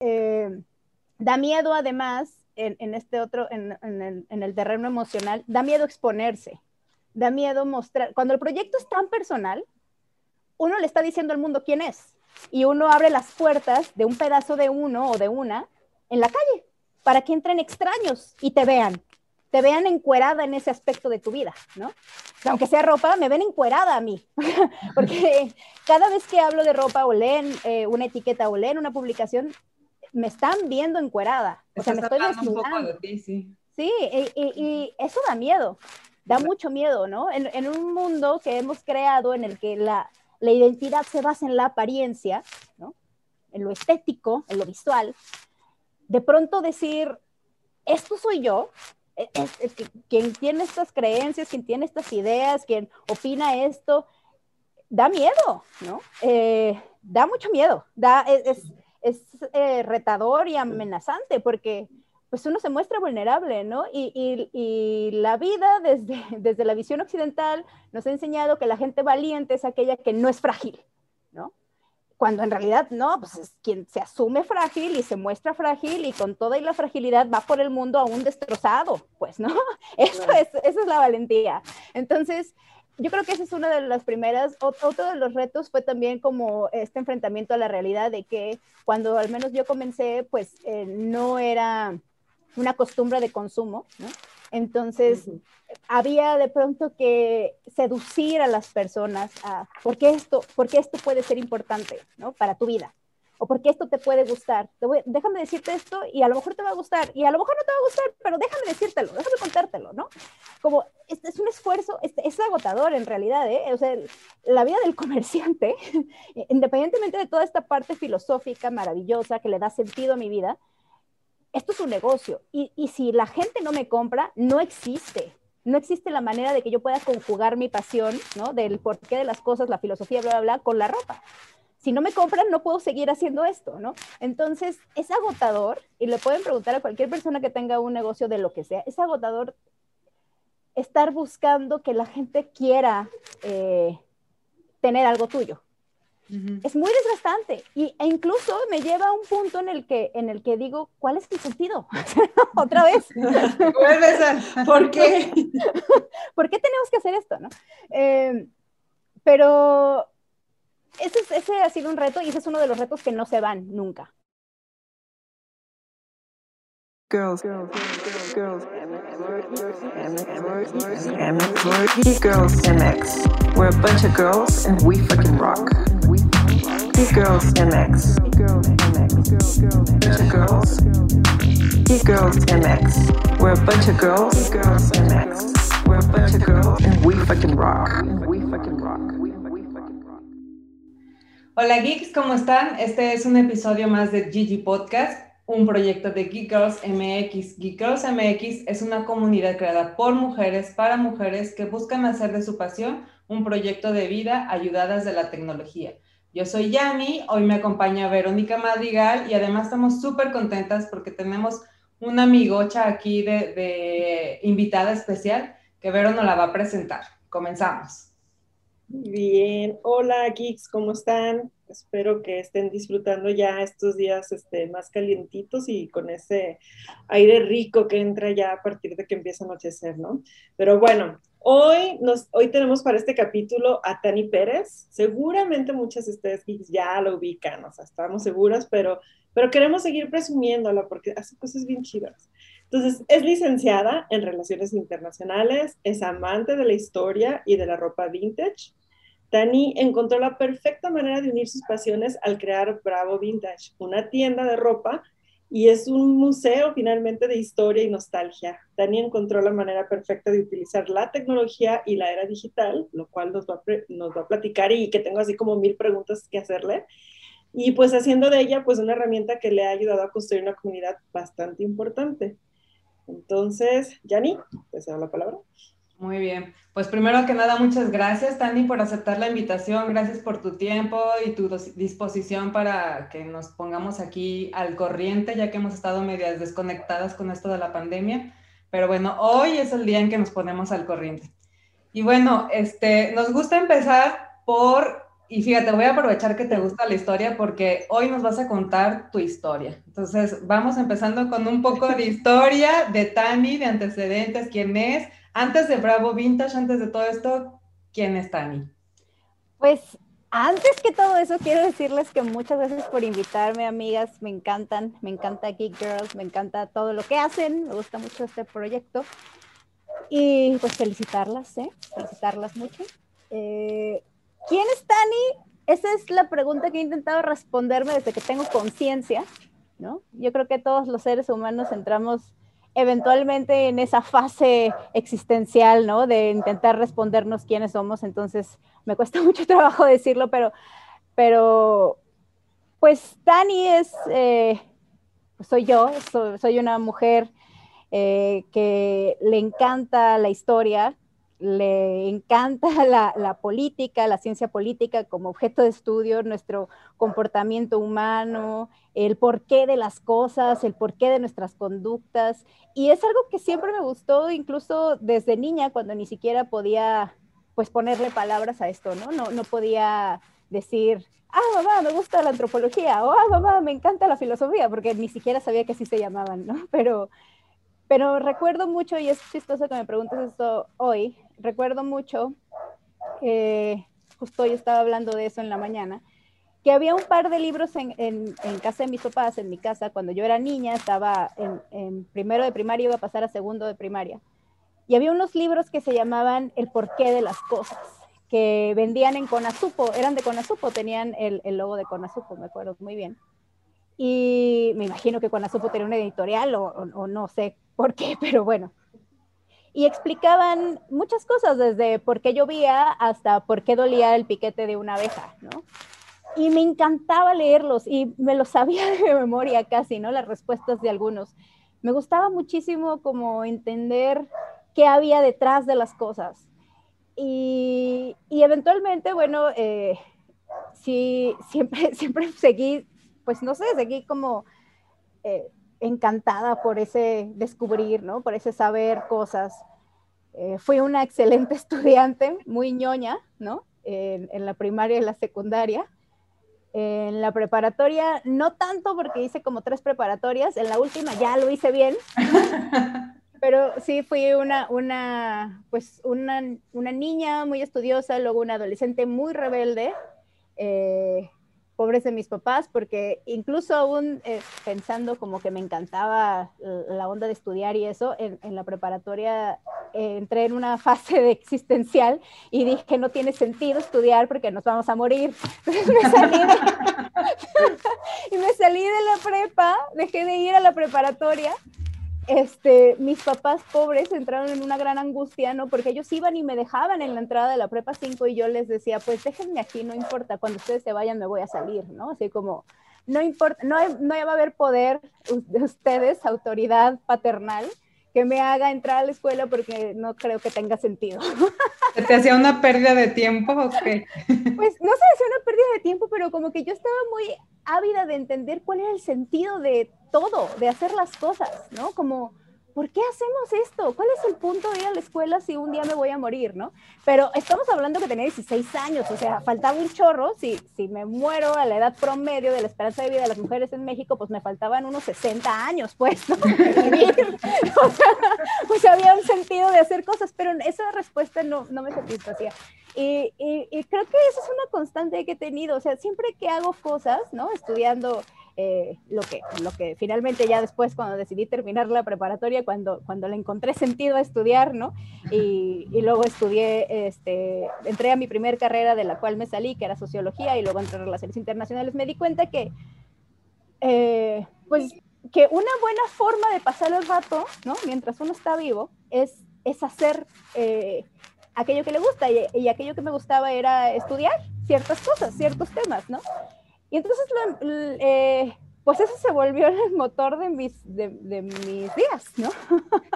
Eh, da miedo además, en, este otro, en, el terreno emocional, da miedo exponerse, da miedo mostrar. Cuando el proyecto es tan personal, uno le está diciendo al mundo quién es y uno abre las puertas de un pedazo de uno o de una en la calle para que entren extraños y te vean, te vean encuerada en ese aspecto de tu vida, ¿no? Aunque sea ropa, me ven encuerada a mí, porque cada vez que hablo de ropa o leen eh, una etiqueta o leen una publicación, me están viendo encuerada, o sea, me estoy desnudando. De sí, sí y, eso da miedo, da mucho miedo, ¿no? En, en un mundo que hemos creado en el que la, la identidad se basa en la apariencia, ¿no? en lo estético, en lo visual, de pronto decir, esto soy yo, e, es, quien tiene estas creencias, quien tiene estas ideas, quien opina esto, da miedo, ¿no? Eh, da mucho miedo, da, es, es eh, retador y amenazante porque pues uno se muestra vulnerable, ¿no? Y, y, la vida desde, desde la visión occidental nos ha enseñado que la gente valiente es aquella que no es frágil, ¿no? Cuando en realidad no, pues es quien se asume frágil y se muestra frágil y con toda y la fragilidad va por el mundo aún destrozado, pues, ¿no? Eso es, esa es la valentía. Entonces, yo creo que esa es una de las primeras. Otro de los retos fue también como este enfrentamiento a la realidad de que cuando al menos yo comencé, pues eh, no era una costumbre de consumo, ¿no? Entonces, había de pronto que seducir a las personas a, ¿por qué esto, porque esto puede ser importante, ¿no? Para tu vida. O porque esto te puede gustar. déjame decirte esto y a lo mejor te va a gustar. Y a lo mejor no te va a gustar, pero déjame decírtelo, déjame contártelo, ¿no? Como, este es un esfuerzo, es agotador en realidad, ¿eh? O sea, la vida del comerciante, independientemente de toda esta parte filosófica maravillosa que le da sentido a mi vida, esto es un negocio y, si la gente no me compra, no existe. No existe la manera de que yo pueda conjugar mi pasión, ¿no? Del porqué de las cosas, la filosofía, bla, bla, bla, con la ropa. Si no me compran, no puedo seguir haciendo esto, ¿no? Entonces, es agotador, y le pueden preguntar a cualquier persona que tenga un negocio de lo que sea, es agotador estar buscando que la gente quiera eh, tener algo tuyo. Es muy desgastante y, e incluso me lleva a un punto en el que, en el que digo, ¿cuál es mi sentido? Otra vez. ¿Por qué? ¿Por qué tenemos que hacer esto? ¿no? Em, pero ese, ese ha sido un reto y ese es uno de los retos que no se van nunca. Girls, MX. We're a bunch of girls and we fucking rock. Girls MX. Bunch of girls. Girls MX. We're a bunch of girls. Girls MX. We're a bunch of girls and we fucking rock. We fucking. Hola geeks, ¿cómo están? Este es un episodio más de Gigi Podcast, un proyecto de Geek Girls MX. Geek Girls MX es una comunidad creada por mujeres para mujeres que buscan hacer de su pasión un proyecto de vida ayudadas de la tecnología. Yo soy Yami, hoy me acompaña Verónica Madrigal y además estamos súper contentas porque tenemos una amigocha aquí de, invitada especial que Vero nos la va a presentar. Comenzamos. Bien, hola geeks, ¿cómo están? Espero que estén disfrutando ya estos días este, más calientitos y con ese aire rico que entra ya a partir de que empieza a anochecer, ¿no? Pero bueno, Hoy, nos, hoy tenemos para este capítulo a Tani Pérez. Seguramente muchas de ustedes ya lo ubican, o sea, estamos seguras, pero, pero queremos seguir presumiéndola porque hace cosas bien chidas. Entonces, es licenciada en Relaciones Internacionales, es amante de la historia y de la ropa vintage. Tani encontró la perfecta manera de unir sus pasiones al crear Bravo Vintage, una tienda de ropa y es un museo finalmente de historia y nostalgia. Dani encontró la manera perfecta de utilizar la tecnología y la era digital, lo cual nos va, nos va a platicar y que tengo así como mil preguntas que hacerle. Y pues haciendo de ella pues una herramienta que le ha ayudado a construir una comunidad bastante importante. Entonces, Yani, te cedo la palabra. Muy bien. Pues primero que nada, muchas gracias, Tani, por aceptar la invitación. Gracias por tu tiempo y tu disposición para que nos pongamos aquí al corriente, ya que hemos estado medias desconectadas con esto de la pandemia. Pero bueno, hoy es el día en que nos ponemos al corriente. Y bueno, este, nos gusta empezar por Y fíjate, voy a aprovechar que te gusta la historia porque hoy nos vas a contar tu historia. Entonces, vamos empezando con un poco de historia de Tani, de antecedentes, quién es. Antes de Bravo Vintage, antes de todo esto, ¿quién es Tani? Pues antes que todo eso, quiero decirles que muchas gracias por invitarme, amigas. Me encantan, me encanta Geek Girls, me encanta todo lo que hacen. Me gusta mucho este proyecto. Y pues felicitarlas, ¿eh? Felicitarlas mucho. Eh, ¿Quién es Tani? Esa es la pregunta que he intentado responderme desde que tengo conciencia, ¿no? Yo creo que todos los seres humanos entramos eventualmente en esa fase existencial, ¿no? De intentar respondernos quiénes somos, entonces me cuesta mucho trabajo decirlo, pero, pero pues Tani es, eh, soy yo, soy, una mujer eh, que le encanta la historia, le encanta la, política, la ciencia política como objeto de estudio, nuestro comportamiento humano, el porqué de las cosas, el porqué de nuestras conductas. Y es algo que siempre me gustó, incluso desde niña, cuando ni siquiera podía pues ponerle palabras a esto, ¿no? No, no podía decir, ah, mamá, me gusta la antropología, o ah, mamá, me encanta la filosofía, porque ni siquiera sabía que así se llamaban, ¿no? Pero, pero recuerdo mucho, y es chistoso que me preguntes esto hoy, recuerdo mucho, que justo hoy estaba hablando de eso en la mañana, que había un par de libros en, en, casa de mis papás, en mi casa, cuando yo era niña, estaba en, primero de primaria, iba a pasar a segundo de primaria, y había unos libros que se llamaban El porqué de las cosas, que vendían en Conasupo, eran de Conasupo, tenían el, el logo de Conasupo, me acuerdo muy bien. Y me imagino que Conasupo tenía una editorial o, o no sé por qué, pero bueno, y explicaban muchas cosas, desde por qué llovía hasta por qué dolía el piquete de una abeja, ¿no? Y me encantaba leerlos y me los sabía de memoria casi, ¿no? Las respuestas de algunos. Me gustaba muchísimo como entender qué había detrás de las cosas. Y, y eventualmente, bueno, eh, sí, siempre, siempre seguí, pues no sé, seguí como eh, encantada por ese descubrir, ¿no? Por ese saber cosas. Eh, fui una excelente estudiante, muy ñoña, ¿no? En, la primaria y la secundaria. En la preparatoria, no tanto porque hice como tres preparatorias, en la última ya lo hice bien, pero sí fui una, una, pues una, una niña muy estudiosa, luego una adolescente muy rebelde, eh, pobres de mis papás, porque incluso aún eh, pensando como que me encantaba la onda de estudiar y eso, en, la preparatoria eh, entré en una fase de existencial y dije, no tiene sentido estudiar porque nos vamos a morir. me salí y me salí de la prepa, dejé de ir a la preparatoria este, mis papás pobres entraron en una gran angustia, ¿no? Porque ellos iban y me dejaban en la entrada de la prepa 5 y yo les decía, pues déjenme aquí, no importa, cuando ustedes se vayan me voy a salir, ¿no? Así como, no importa, no, no va a haber poder de ustedes, autoridad paternal, que me haga entrar a la escuela porque no creo que tenga sentido. ¿Te hacía una pérdida de tiempo o qué? Pues no sé, hacía una pérdida de tiempo, pero como que yo estaba muy ávida de entender cuál era el sentido de todo, de hacer las cosas, ¿no? Como ¿por qué hacemos esto? ¿Cuál es el punto de ir a la escuela si un día me voy a morir, no? Pero estamos hablando que tenía 16 años, o sea, faltaba un chorro. Si, si me muero a la edad promedio de la esperanza de vida de las mujeres en México, pues me faltaban unos 60 años, pues, ¿no? o, sea, pues había un sentido de hacer cosas, pero esa respuesta no, no me satisfacía. Y, y, y creo que esa es una constante que he tenido, o sea, siempre que hago cosas, ¿no? Estudiando eh, lo, que, lo que finalmente ya después cuando decidí terminar la preparatoria, cuando, cuando le encontré sentido a estudiar, ¿no? Y, y, luego estudié, este, entré a mi primer carrera de la cual me salí, que era sociología, y luego entré a relaciones internacionales, me di cuenta que, eh, pues, que una buena forma de pasar el rato, ¿no? Mientras uno está vivo, es, es hacer eh, aquello que le gusta, y, y aquello que me gustaba era estudiar ciertas cosas, ciertos temas, ¿no? Y entonces, eh, pues eso se volvió el motor de mis, de, mis días, ¿no?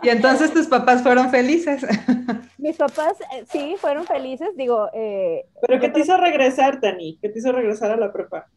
Y entonces tus papás fueron felices. Mis papás, eh, sí, fueron felices, digo... Eh, ¿Pero qué te hizo regresar, Tani? ¿Qué te hizo regresar a la prepa?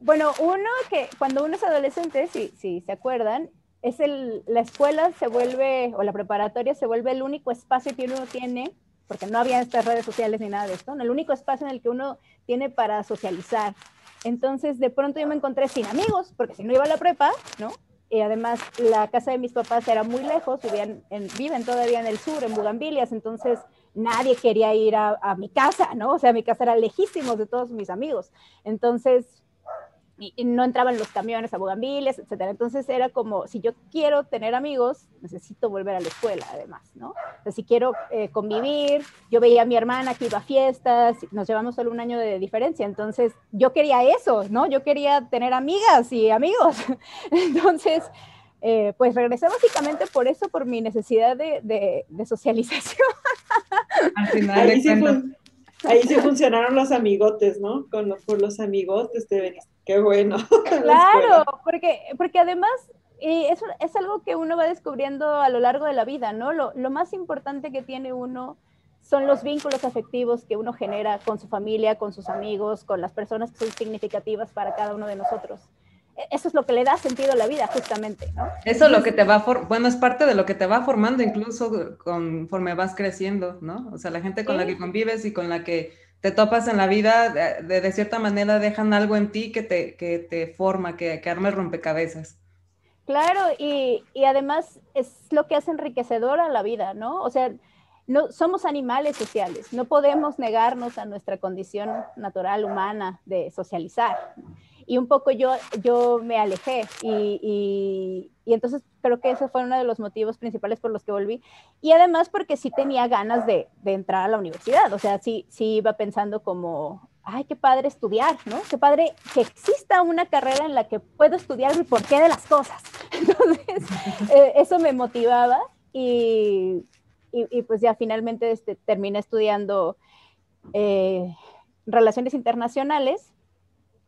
Bueno, uno que cuando uno es adolescente, si, si se acuerdan, es el, la escuela se vuelve, o la preparatoria se vuelve el único espacio que uno tiene porque no había estas redes sociales ni nada de esto, el único espacio en el que uno tiene para socializar. Entonces, de pronto yo me encontré sin amigos, porque si no iba a la prepa, ¿no? Y además la casa de mis papás era muy lejos, vivían en, viven todavía en el sur, en Bugambilias, entonces nadie quería ir a, a mi casa, ¿no? O sea, mi casa era lejísimos de todos mis amigos. Entonces, y, no entraban los camiones a Bugambilias, etcétera. Entonces era como, si yo quiero tener amigos, necesito volver a la escuela, además, ¿no? O sea, si quiero eh, convivir, yo veía a mi hermana que iba a fiestas, nos llevamos solo un año de diferencia, entonces yo quería eso, ¿no? Yo quería tener amigas y amigos. entonces, eh, pues regresé básicamente por eso, por mi necesidad de, de, socialización. Al final de Ahí sí funcionaron los amigotes, ¿no? Con, por los amigotes te veniste. Qué bueno. Claro, porque, porque además y eso es algo que uno va descubriendo a lo largo de la vida, ¿no? Lo, lo, más importante que tiene uno son los vínculos afectivos que uno genera con su familia, con sus amigos, con las personas que son significativas para cada uno de nosotros. Eso es lo que le da sentido a la vida, justamente, ¿no? Eso es lo que te va, bueno, es parte de lo que te va formando incluso conforme vas creciendo, ¿no? O sea, la gente con la que convives y con la que te topas en la vida, de, de, cierta manera dejan algo en ti que te, que te forma, que, que arma el rompecabezas. Claro, y, y, además es lo que hace enriquecedora la vida, ¿no? O sea, no, somos animales sociales, no podemos negarnos a nuestra condición natural humana de socializar y un poco yo, yo me alejé y, y, entonces creo que ese fue uno de los motivos principales por los que volví y además porque sí tenía ganas de, de entrar a la universidad, o sea, sí, sí iba pensando como, ay, qué padre estudiar, ¿no? Qué padre que exista una carrera en la que puedo estudiar el porqué de las cosas. Entonces, eh, eso me motivaba y, y, pues ya finalmente este, terminé estudiando eh, relaciones internacionales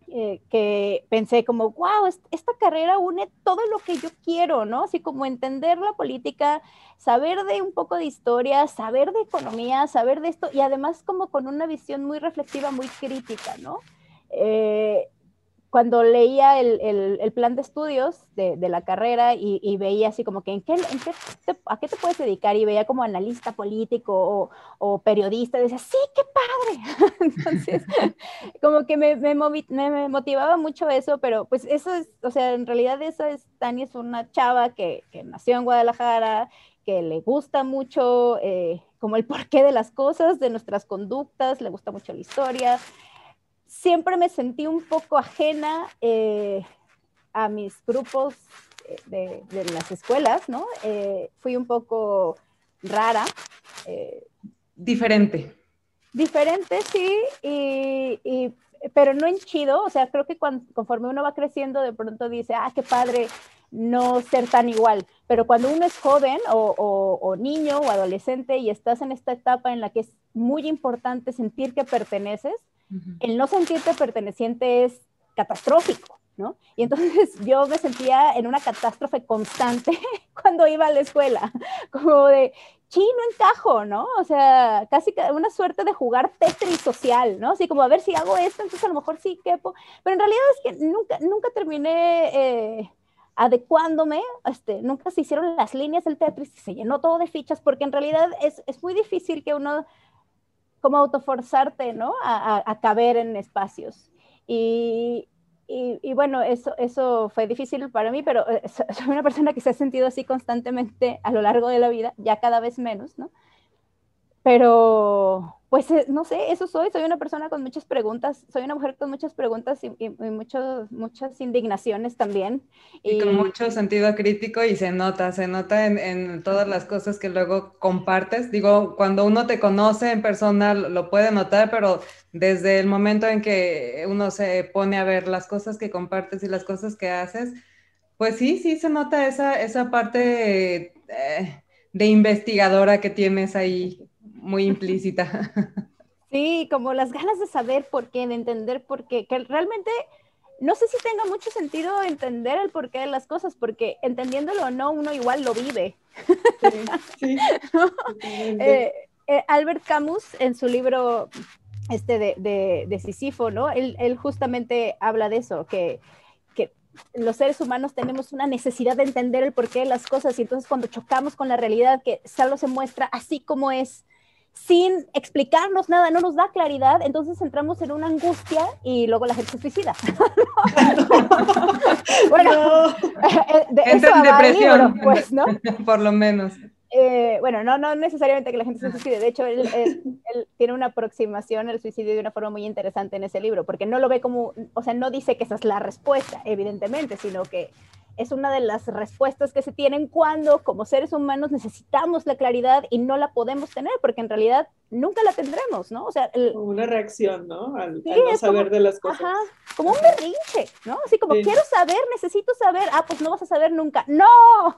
eh, que pensé como, wow, esta carrera une todo lo que yo quiero, ¿no? Así como entender la política, saber de un poco de historia, saber de economía, saber de esto, y además como con una visión muy reflexiva, muy crítica, ¿no? Eh, cuando leía el, el, plan de estudios de, de la carrera y, y, veía así como que ¿en qué, en qué te, a qué te puedes dedicar y veía como analista político o, o periodista, decía, sí, qué padre. Entonces, como que me, me, me, motivaba mucho eso, pero pues eso es, o sea, en realidad esa es, Tania es una chava que, que nació en Guadalajara, que le gusta mucho eh, como el porqué de las cosas, de nuestras conductas, le gusta mucho la historia siempre me sentí un poco ajena eh, a mis grupos eh, de, las escuelas, ¿no? Eh, fui un poco rara. diferente. Diferente, sí, y, pero no en chido, o sea, creo que conforme uno va creciendo, de pronto dice, ah, qué padre no ser tan igual, pero cuando uno es joven o, o niño o adolescente y estás en esta etapa en la que es muy importante sentir que perteneces, el no sentirte perteneciente es catastrófico, ¿no? Y entonces yo me sentía en una catástrofe constante cuando iba a la escuela, como de, sí, no encajo, ¿no? O sea, casi una suerte de jugar Tetris social, ¿no? Así como a ver si hago esto, entonces a lo mejor sí quepo, pero en realidad es que nunca, nunca terminé eh, adecuándome, este, nunca se hicieron las líneas del Tetris se llenó todo de fichas, porque en realidad es, es muy difícil que uno como autoforzarte, ¿no? A, a, caber en espacios. Y, y, y, bueno, eso, eso fue difícil para mí, pero eh, soy una persona que se ha sentido así constantemente a lo largo de la vida, ya cada vez menos, ¿no? Pero pues eh, no sé, eso soy, soy una persona con muchas preguntas, soy una mujer con muchas preguntas y, y, muchos, muchas indignaciones también. Y, con mucho sentido crítico y se nota, se nota en, en, todas las cosas que luego compartes. Digo, cuando uno te conoce en persona lo puede notar, pero desde el momento en que uno se pone a ver las cosas que compartes y las cosas que haces, pues sí, sí se nota esa, esa parte eh, de investigadora que tienes ahí muy implícita. Sí, como las ganas de saber por qué, de entender por qué, que realmente no sé si tenga mucho sentido entender el porqué de las cosas, porque entendiéndolo o no, uno igual lo vive. Sí, eh, eh, Albert Camus, en su libro este de, de, de Sísifo, ¿no? Él, él, justamente habla de eso, que, que los seres humanos tenemos una necesidad de entender el porqué de las cosas y entonces cuando chocamos con la realidad que solo se muestra así como es, sin explicarnos nada, no nos da claridad, entonces entramos en una angustia y luego la gente se suicida. bueno, eh, de eso depresión, libro, pues, ¿no? Por lo menos. Eh, bueno, no, no necesariamente que la gente se suicide, de hecho, él, tiene una aproximación al suicidio de una forma muy interesante en ese libro, porque no lo ve como, o sea, no dice que esa es la respuesta, evidentemente, sino que es una de las respuestas que se tienen cuando como seres humanos necesitamos la claridad y no la podemos tener, porque en realidad nunca la tendremos, ¿no? O sea, una reacción, ¿no? Al, no saber de las cosas. Ajá, como un berrinche, ¿no? Así como quiero saber, necesito saber, ah, pues no vas a saber nunca, no.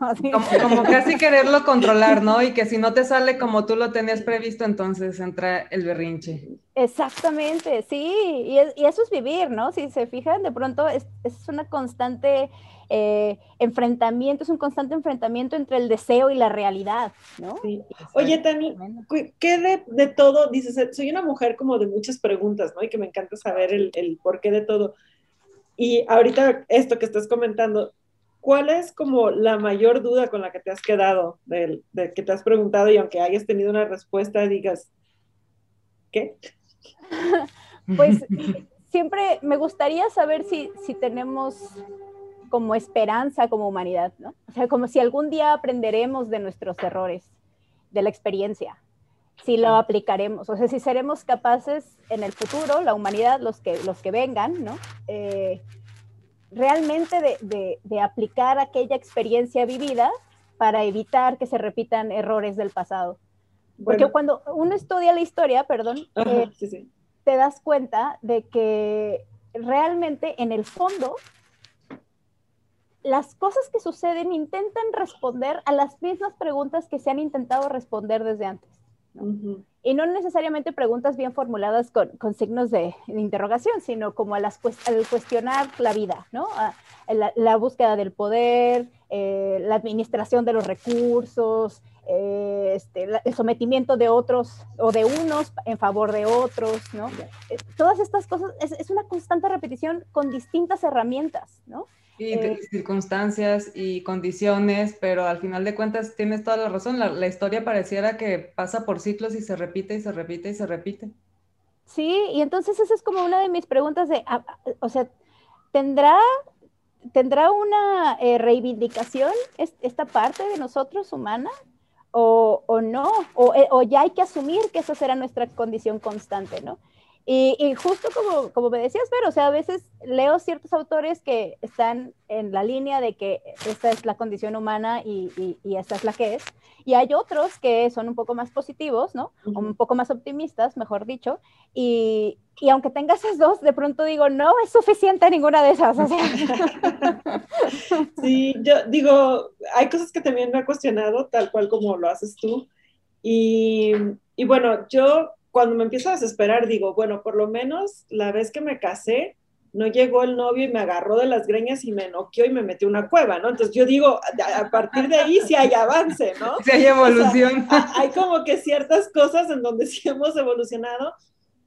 Como, como, casi quererlo controlar, ¿no? Y que si no te sale como tú lo tenías previsto, entonces entra el berrinche. Exactamente, sí, y, y eso es vivir, ¿no? Si se fijan, de pronto es, es una constante eh, enfrentamiento, es un constante enfrentamiento entre el deseo y la realidad, ¿no? Oye, Tani, ¿qué de, de, todo? Dices, soy una mujer como de muchas preguntas, ¿no? Y que me encanta saber el, el porqué de todo. Y ahorita esto que estás comentando, ¿cuál es como la mayor duda con la que te has quedado, de, de, que te has preguntado y aunque hayas tenido una respuesta, digas, ¿qué? pues siempre me gustaría saber si, si tenemos como esperanza como humanidad, ¿no? O sea, como si algún día aprenderemos de nuestros errores, de la experiencia, si lo aplicaremos, o sea, si seremos capaces en el futuro, la humanidad, los que, los que vengan, ¿no? Eh, realmente de, de, aplicar aquella experiencia vivida para evitar que se repitan errores del pasado. Porque cuando uno estudia la historia, perdón, eh, te das cuenta de que realmente en el fondo las cosas que suceden intentan responder a las mismas preguntas que se han intentado responder desde antes. Y no necesariamente preguntas bien formuladas con, signos de, interrogación, sino como a las, al cuestionar la vida, ¿no? la, búsqueda del poder, eh, la administración de los recursos, eh, este, el sometimiento de otros o de unos en favor de otros, ¿no? Eh, todas estas cosas es, es, una constante repetición con distintas herramientas, ¿no? Y eh, circunstancias y condiciones, pero al final de cuentas tienes toda la razón. La, historia pareciera que pasa por ciclos y se repite y se repite y se repite. Sí, y entonces esa es como una de mis preguntas de, ah, ah, o sea, ¿tendrá, ¿tendrá una eh, reivindicación esta parte de nosotros humana? O, o no, o, eh, o, ya hay que asumir que esa será nuestra condición constante, ¿no? Y, justo como, como me decías, pero, o sea, a veces leo ciertos autores que están en la línea de que esta es la condición humana y, y, esta es la que es. Y hay otros que son un poco más positivos, ¿no? Un poco más optimistas, mejor dicho. Y, y aunque tenga esas dos, de pronto digo, no es suficiente ninguna de esas. Sí, yo digo, hay cosas que también me he cuestionado, tal cual como lo haces tú. Y, y bueno, yo cuando me empiezo a desesperar, digo, bueno, por lo menos la vez que me casé, no llegó el novio y me agarró de las greñas y me noqueó y me metió una cueva, ¿no? Entonces yo digo, a partir de ahí sí hay avance, ¿no? Sí hay evolución. hay como que ciertas cosas en donde sí hemos evolucionado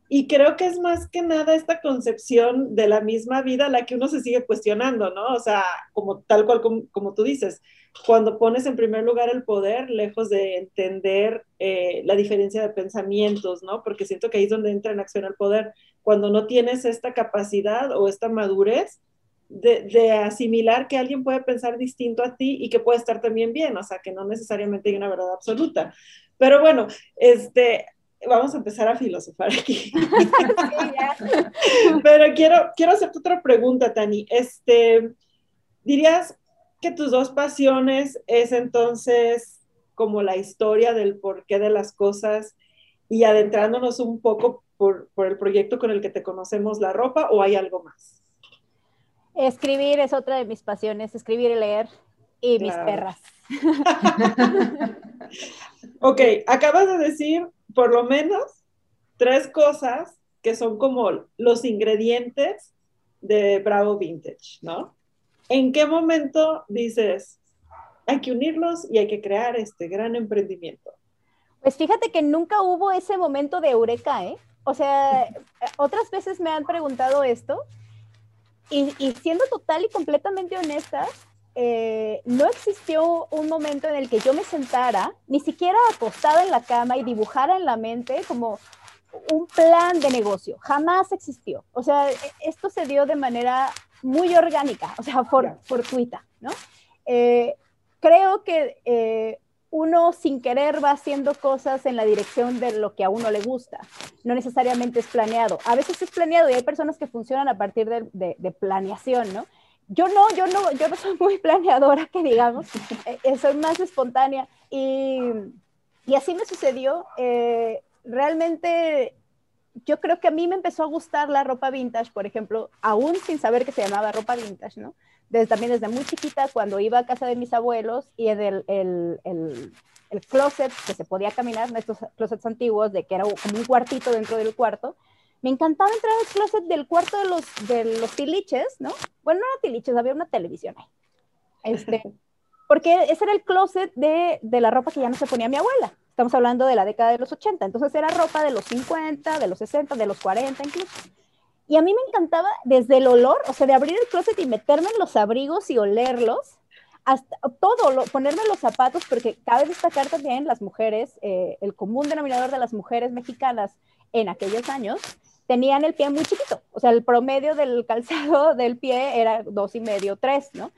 y creo que es más que nada esta concepción de la misma vida la que uno se sigue cuestionando, ¿no? O sea, como tal cual como tú dices, cuando pones en primer lugar el poder, lejos de entender eh, la diferencia de pensamientos, ¿no? Porque siento que ahí es donde entra en acción el poder. Cuando no tienes esta capacidad o esta madurez de, asimilar que alguien puede pensar distinto a ti y que puede estar también bien, o sea, que no necesariamente hay una verdad absoluta. Pero bueno, este, vamos a empezar a filosofar aquí. Pero quiero, quiero hacerte otra pregunta, Tani. Este, dirías, que tus dos pasiones es entonces como la historia del porqué de las cosas y adentrándonos un poco por, el proyecto con el que te conocemos la ropa o hay algo más? Escribir es otra de mis pasiones, escribir y leer y mis perras. ok, acabas de decir por lo menos tres cosas que son como los ingredientes de Bravo Vintage, ¿no? ¿En qué momento dices, hay que unirlos y hay que crear este gran emprendimiento? Pues fíjate que nunca hubo ese momento de eureka, ¿eh? O sea, otras veces me han preguntado esto y, siendo total y completamente honesta, eh, no existió un momento en el que yo me sentara, ni siquiera acostada en la cama y dibujara en la mente como un plan de negocio. Jamás existió. O sea, e, esto se dio de manera muy orgánica, o sea, for, fortuita, ¿no? Eh, creo que eh, uno sin querer va haciendo cosas en la dirección de lo que a uno le gusta. No necesariamente es planeado. A veces es planeado y hay personas que funcionan a partir de, planeación, ¿no? Yo no, yo no, yo no soy muy planeadora, que digamos. Eh, eh, soy más espontánea. Y, y así me sucedió. Realmente yo creo que a mí me empezó a gustar la ropa vintage, por ejemplo, aún sin saber que se llamaba ropa vintage, ¿no? desde, también desde muy chiquita, cuando iba a casa de mis abuelos y en el, el, el, el closet que se podía caminar, en estos closets antiguos, de que era como un cuartito dentro del cuarto, me encantaba entrar al closet del cuarto de los, de los tiliches, ¿no? Bueno, no eran tiliches, había una televisión ahí. Este, porque ese era el closet de, de, la ropa que ya no se ponía mi abuela. Estamos hablando de la década de los 80, entonces era ropa de los 50, de los 60, de los 40 incluso. Y a mí me encantaba desde el olor, o sea, de abrir el closet y meterme en los abrigos y olerlos, hasta todo, ponerme los zapatos, porque cabe destacar también las mujeres, eh, el común denominador de las mujeres mexicanas en aquellos años, tenían el pie muy chiquito, o sea, el promedio del calzado del pie era dos y medio, tres, ¿no?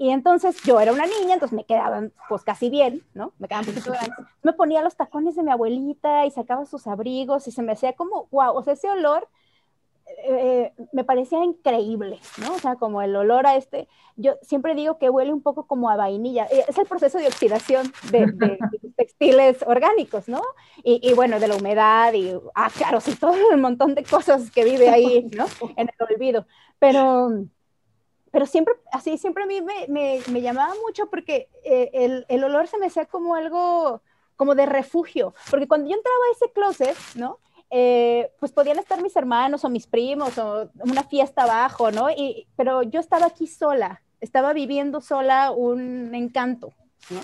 Y entonces yo era una niña, entonces me quedaban pues casi bien, ¿no? Me quedaban poquito grandes. Me ponía los tacones de mi abuelita y sacaba sus abrigos y se me hacía como, wow, o sea, ese olor eh, me parecía increíble, ¿no? O sea, como el olor a este, yo siempre digo que huele un poco como a vainilla, eh, es el proceso de oxidación de, textiles orgánicos, ¿no? Y, bueno, de la humedad y, ah, claro, sí, todo el montón de cosas que vive ahí, ¿no? En el olvido, pero, pero siempre, así, siempre a mí me, me, me llamaba mucho porque eh, el, el olor se me hacía como algo, como de refugio, porque cuando yo entraba a ese closet, ¿no? Eh, pues podían estar mis hermanos o mis primos o una fiesta abajo, ¿no? Y, pero yo estaba aquí sola, estaba viviendo sola un encanto, ¿no?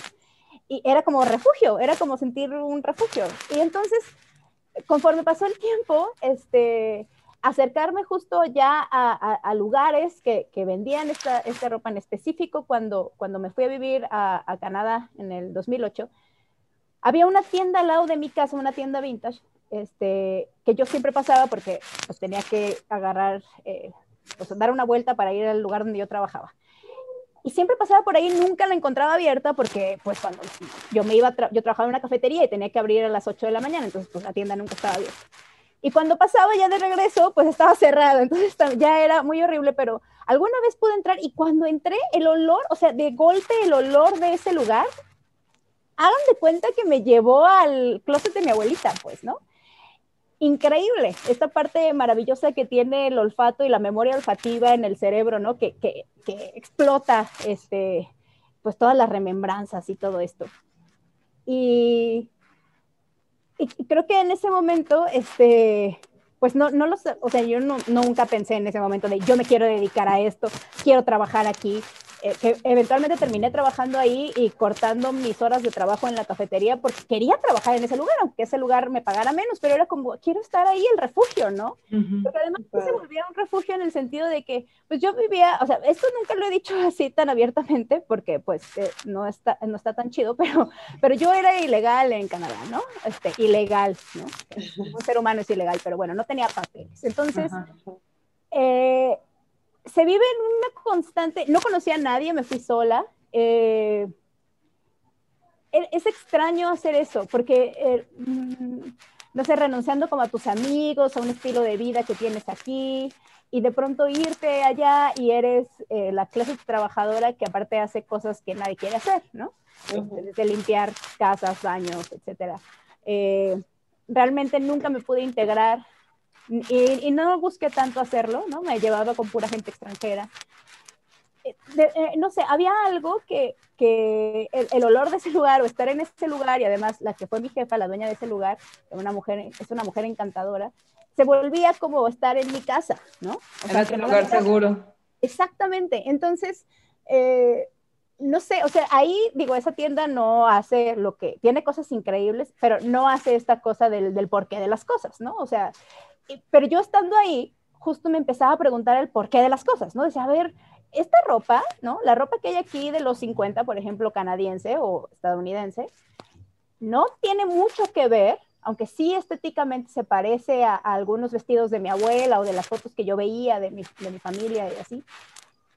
Y era como refugio, era como sentir un refugio. Y entonces, conforme pasó el tiempo, este, acercarme justo ya a, lugares que, vendían esta, ropa en específico cuando, cuando me fui a vivir a, Canadá en el 2008, había una tienda al lado de mi casa, una tienda vintage, este, que yo siempre pasaba porque pues, tenía que agarrar, eh, pues, dar una vuelta para ir al lugar donde yo trabajaba. Y siempre pasaba por ahí, nunca la encontraba abierta porque, pues, cuando yo me iba, yo trabajaba en una cafetería y tenía que abrir a las 8 de la mañana, entonces, pues, la tienda nunca estaba abierta. Y cuando pasaba ya de regreso, pues estaba cerrada, entonces ya era muy horrible, pero alguna vez pude entrar y cuando entré, el olor, o sea, de golpe el olor de ese lugar, hagan de cuenta que me llevó al closet de mi abuelita, pues, ¿no? increíble, esta parte maravillosa que tiene el olfato y la memoria olfativa en el cerebro, ¿no? Que, que, que explota, este, pues todas las remembranzas y todo esto. Y, y, creo que en ese momento, este, pues no, no lo sé, o sea, yo no, nunca pensé en ese momento de yo me quiero dedicar a esto, quiero trabajar aquí, que eventualmente terminé trabajando ahí y cortando mis horas de trabajo en la cafetería porque quería trabajar en ese lugar, aunque ese lugar me pagara menos, pero era como, quiero estar ahí el refugio, ¿no? Porque además se volvía un refugio en el sentido de que, pues yo vivía, o sea, esto nunca lo he dicho así tan abiertamente porque pues eh, no, está, no está tan chido, pero, pero yo era ilegal en Canadá, ¿no? Este, ilegal, ¿no? Un ser humano es ilegal, pero bueno, no tenía papeles. Entonces, eh, se vive en una constante, no conocía a nadie, me fui sola. Eh, e, es extraño hacer eso, porque, eh, mm, no sé, renunciando como a tus amigos, a un estilo de vida que tienes aquí, y de pronto irte allá y eres eh, la clase trabajadora que aparte hace cosas que nadie quiere hacer, ¿no? Desde limpiar casas, baños, etcétera. realmente nunca me pude integrar y, no busqué tanto hacerlo, ¿no? Me he llevado con pura gente extranjera. Eh, eh, no sé, había algo que, que el, olor de ese lugar o estar en ese lugar y además la que fue mi jefa, la dueña de ese lugar, una mujer, es una mujer encantadora, se volvía como estar en mi casa, ¿no? O sea, en lugar seguro. Exactamente. Entonces, eh, no sé, o sea, ahí digo, esa tienda no hace lo que, tiene cosas increíbles, pero no hace esta cosa del, del porqué de las cosas, ¿no? O sea, pero yo estando ahí, justo me empezaba a preguntar el porqué de las cosas, ¿no? Decía, a ver, esta ropa, ¿no? La ropa que hay aquí de los 50, por ejemplo, canadiense o estadounidense, no tiene mucho que ver, aunque sí estéticamente se parece a, algunos vestidos de mi abuela o de las fotos que yo veía de mi, de mi familia y así,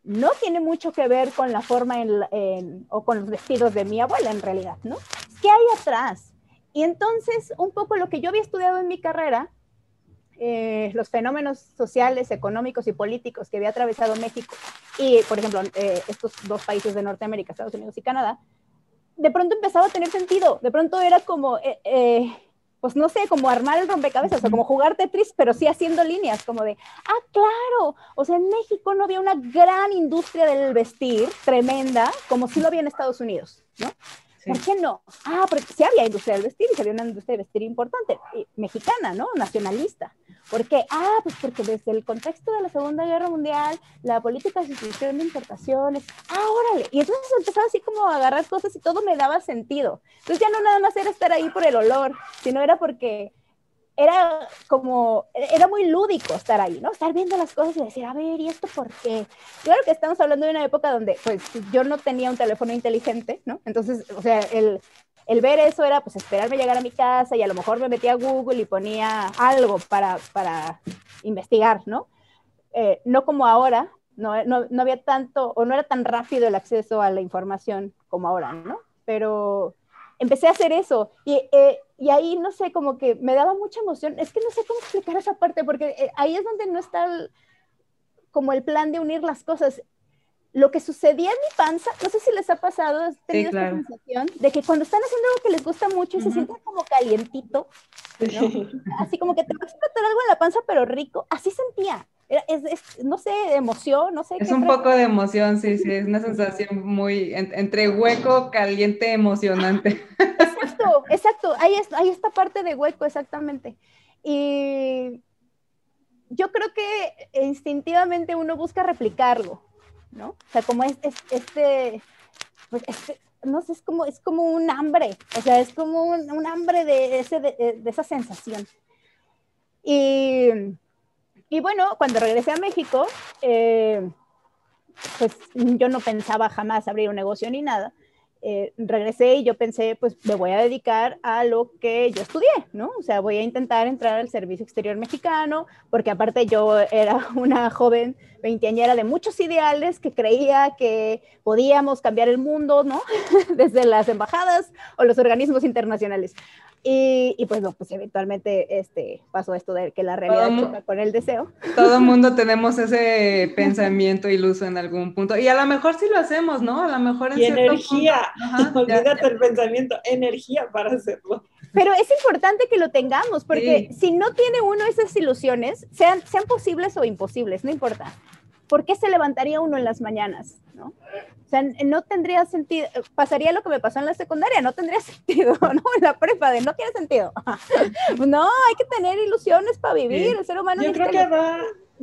no tiene mucho que ver con la forma en, o con los vestidos de mi abuela en realidad, ¿no? ¿Qué hay atrás? Y entonces, un poco lo que yo había estudiado en mi carrera, eh, los fenómenos sociales, económicos y políticos que había atravesado México y, por ejemplo, eh, estos dos países de Norteamérica, Estados Unidos y Canadá, de pronto empezaba a tener sentido. De pronto era como, eh, pues no sé, como armar el rompecabezas o como jugar Tetris, pero sí haciendo líneas, como de, ah, claro, o sea, en México no había una gran industria del vestir tremenda como sí lo había en Estados Unidos, ¿no? ¿Por qué no? Ah, porque sí había industria del vestir y había una industria del vestir importante, mexicana, ¿no? Nacionalista. ¿Por qué? Ah, pues porque desde el contexto de la Segunda Guerra Mundial, la política de sustitución de importaciones, ah, órale. Y entonces empezaba así como a agarrar cosas y todo me daba sentido. Entonces ya no nada más era estar ahí por el olor, sino era porque era como, era muy lúdico estar ahí, ¿no? Estar viendo las cosas y decir, a ver, ¿y esto por qué? Claro que estamos hablando de una época donde, pues, yo no tenía un teléfono inteligente, ¿no? Entonces, o sea, el, el ver eso era, pues, esperarme llegar a mi casa y a lo mejor me metía a Google y ponía algo para, para investigar, ¿no? Eh, no como ahora, no, no, no había tanto, o no era tan rápido el acceso a la información como ahora, ¿no? Pero empecé a hacer eso y, eh, y, ahí, no sé, como que me daba mucha emoción. Es que no sé cómo explicar esa parte, porque eh, ahí es donde no está como el plan de unir las cosas. Lo que sucedía en mi panza, no sé si les ha pasado, has tenido esta sensación de que cuando están haciendo algo que les gusta mucho y se sienten como calientito, así como que te va a explotar algo en la panza, pero rico, así sentía es, no sé, emoción, no sé. Es un poco de emoción, sí, sí, es una sensación muy entre hueco, caliente, emocionante. Exacto, exacto, hay, hay esta parte de hueco, exactamente. Y yo creo que instintivamente uno busca replicarlo, ¿no? O sea, como es, este, pues este, no sé, es como, es como un hambre, o sea, es como un, hambre de, ese, de esa sensación. Y y bueno, cuando regresé a México, eh, pues yo no pensaba jamás abrir un negocio ni nada. Eh, regresé y yo pensé, pues me voy a dedicar a lo que yo estudié, ¿no? O sea, voy a intentar entrar al Servicio Exterior Mexicano, porque aparte yo era una joven veinteañera de muchos ideales que creía que podíamos cambiar el mundo, ¿no? Desde las embajadas o los organismos internacionales. Y, pues no, pues eventualmente este, pasó esto de que la realidad choca con el deseo. Todo el mundo tenemos ese pensamiento iluso en algún punto. Y a lo mejor sí lo hacemos, ¿no? A lo mejor en y energía, olvídate el pensamiento, energía para hacerlo. Pero es importante que lo tengamos, porque si no tiene uno esas ilusiones, sean, sean posibles o imposibles, no importa. ¿Por qué se levantaría uno en las mañanas? ¿no? O sea, no tendría sentido, pasaría lo que me pasó en la secundaria, no tendría sentido, ¿no? En la prepa, de no tiene sentido. no, hay que tener ilusiones para vivir, el ser humano. Yo creo que va,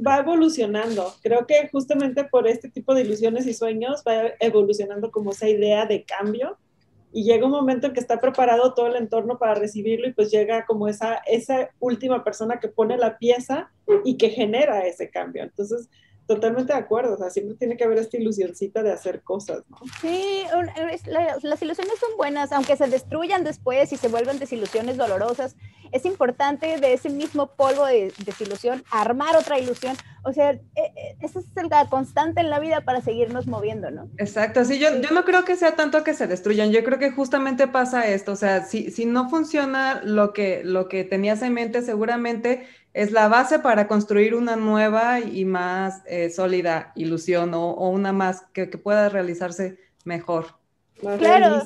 va evolucionando. Creo que justamente por este tipo de ilusiones y sueños va evolucionando como esa idea de cambio y llega un momento en que está preparado todo el entorno para recibirlo y pues llega como esa, esa última persona que pone la pieza y que genera ese cambio. Entonces, Totalmente de acuerdo, o sea, siempre tiene que haber esta ilusioncita de hacer cosas, ¿no? Sí, las ilusiones son buenas, aunque se destruyan después y se vuelvan desilusiones dolorosas, es importante de ese mismo polvo de desilusión armar otra ilusión, o sea, e, e, esa es la constante en la vida para seguirnos moviendo, ¿no? Exacto, sí, yo, yo no creo que sea tanto que se destruyan, yo creo que justamente pasa esto, o sea, si, si no funciona lo que, lo que tenías en mente, seguramente es la base para construir una nueva y más eh, sólida ilusión o, una más que, pueda realizarse mejor. claro.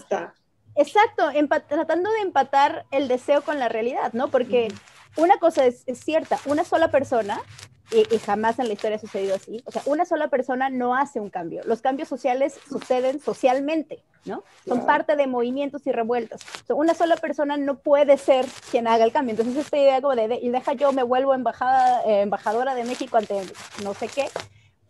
Exacto, tratando de empatar el deseo con la realidad, ¿no? Porque una cosa es, cierta, una sola persona y, jamás en la historia ha sucedido así. O sea, una sola persona no hace un cambio. Los cambios sociales suceden socialmente, ¿no? Son parte de movimientos y revueltas. una sola persona no puede ser quien haga el cambio. Entonces, esta idea como de, y deja yo me vuelvo embajada, eh, embajadora de México ante no sé qué,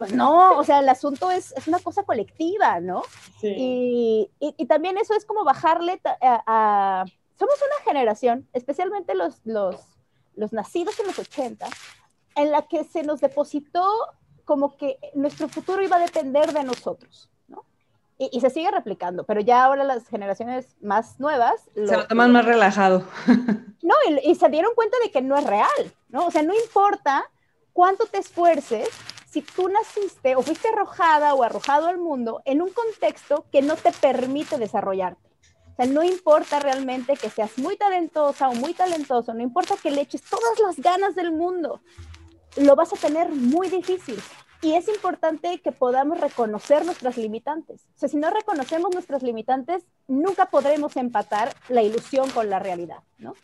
pues no, o sea, el asunto es, es una cosa colectiva, ¿no? Sí. Y, y, también eso es como bajarle a, Somos una generación, especialmente los, los, los nacidos en los 80, en la que se nos depositó como que nuestro futuro iba a depender de nosotros, ¿no? Y, se sigue replicando, pero ya ahora las generaciones más nuevas... se lo toman más relajado. No, y, y se dieron cuenta de que no es real, ¿no? O sea, no importa cuánto te esfuerces, si tú naciste o fuiste arrojada o arrojado al mundo en un contexto que no te permite desarrollarte. O sea, no importa realmente que seas muy talentosa o muy talentoso, no importa que le eches todas las ganas del mundo, lo vas a tener muy difícil. Y es importante que podamos reconocer nuestras limitantes. O sea, si no reconocemos nuestras limitantes, nunca podremos empatar la ilusión con la realidad, ¿no?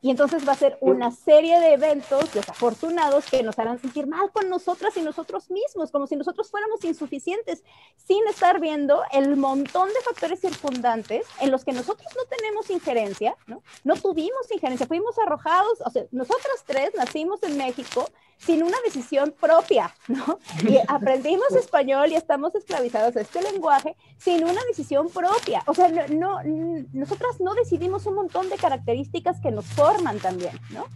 Y entonces va a ser una serie de eventos desafortunados que nos harán sentir mal con nosotras y nosotros mismos, como si nosotros fuéramos insuficientes, sin estar viendo el montón de factores circundantes en los que nosotros no tenemos injerencia, ¿no? No tuvimos injerencia, fuimos arrojados, o sea, nosotras tres nacimos en México sin una decisión propia, ¿no? Y aprendimos español y estamos esclavizados a este lenguaje sin una decisión propia. O sea, no, nosotras no decidimos un montón de características que nos forman también, ¿no?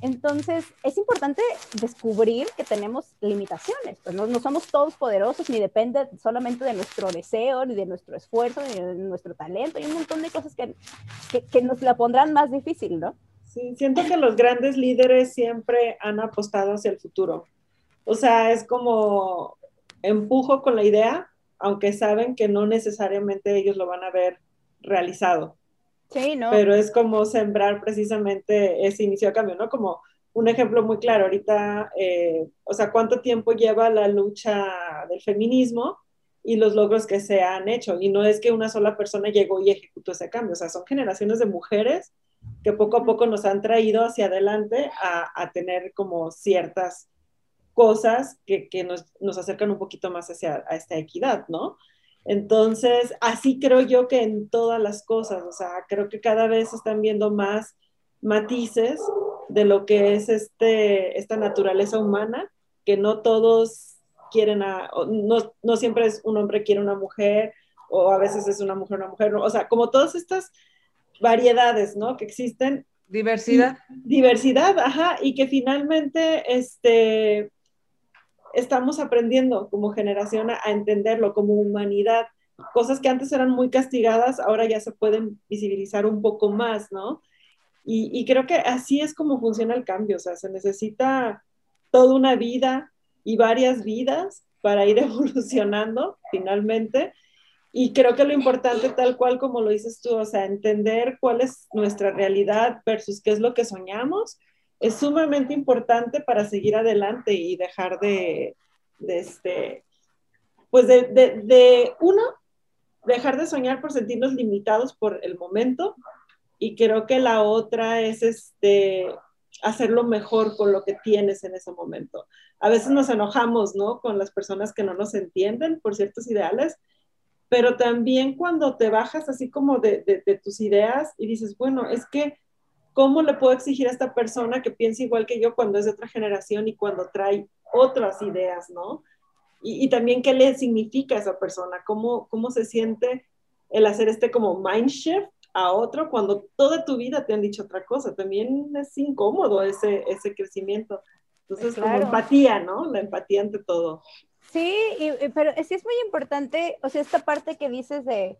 Entonces, es importante descubrir que tenemos limitaciones, pues no, somos todos poderosos, ni depende solamente de nuestro deseo, ni de nuestro esfuerzo, ni de nuestro talento, hay un montón de cosas que, que, que nos la pondrán más difícil, ¿no? Sí, siento que los grandes líderes siempre han apostado hacia el futuro. O sea, es como empujo con la idea, aunque saben que no necesariamente ellos lo van a ver realizado. Sí, ¿no? Pero es como sembrar precisamente ese inicio de cambio, ¿no? Como un ejemplo muy claro, ahorita, eh, o sea, cuánto tiempo lleva la lucha del feminismo y los logros que se han hecho. Y no es que una sola persona llegó y ejecutó ese cambio, o sea, son generaciones de mujeres que poco a poco nos han traído hacia adelante a, tener como ciertas cosas que, nos, acercan un poquito más hacia a esta equidad, ¿no? Entonces, así creo yo que en todas las cosas, o sea, creo que cada vez están viendo más matices de lo que es este, esta naturaleza humana, que no todos quieren a, no, no siempre es un hombre quiere una mujer, o a veces es una mujer una mujer, o sea, como todas estas variedades, ¿no? Que existen. Diversidad. diversidad, ajá, y que finalmente este, estamos aprendiendo como generación a, entenderlo como humanidad. Cosas que antes eran muy castigadas, ahora ya se pueden visibilizar un poco más, ¿no? Y, y creo que así es como funciona el cambio, o sea, se necesita toda una vida y varias vidas para ir evolucionando finalmente y creo que lo importante, tal cual como lo dices tú, o sea, entender cuál es nuestra realidad versus qué es lo que soñamos, es sumamente importante para seguir adelante y dejar de, de este, pues de, de, de, uno, dejar de soñar por sentirnos limitados por el momento. Y creo que la otra es este, hacerlo mejor con lo que tienes en ese momento. A veces nos enojamos, ¿no? Con las personas que no nos entienden por ciertos ideales, pero también cuando te bajas así como de, de, tus ideas y dices, bueno, es que, ¿cómo le puedo exigir a esta persona que piense igual que yo cuando es de otra generación y cuando trae otras ideas, ¿no? Y, y también qué le significa a esa persona, cómo, cómo se siente el hacer este como mind shift a otro cuando toda tu vida te han dicho otra cosa. También es incómodo ese, ese crecimiento. Entonces, como empatía, ¿no? La empatía ante todo. Sí, pero sí es muy importante, o sea, esta parte que dices de,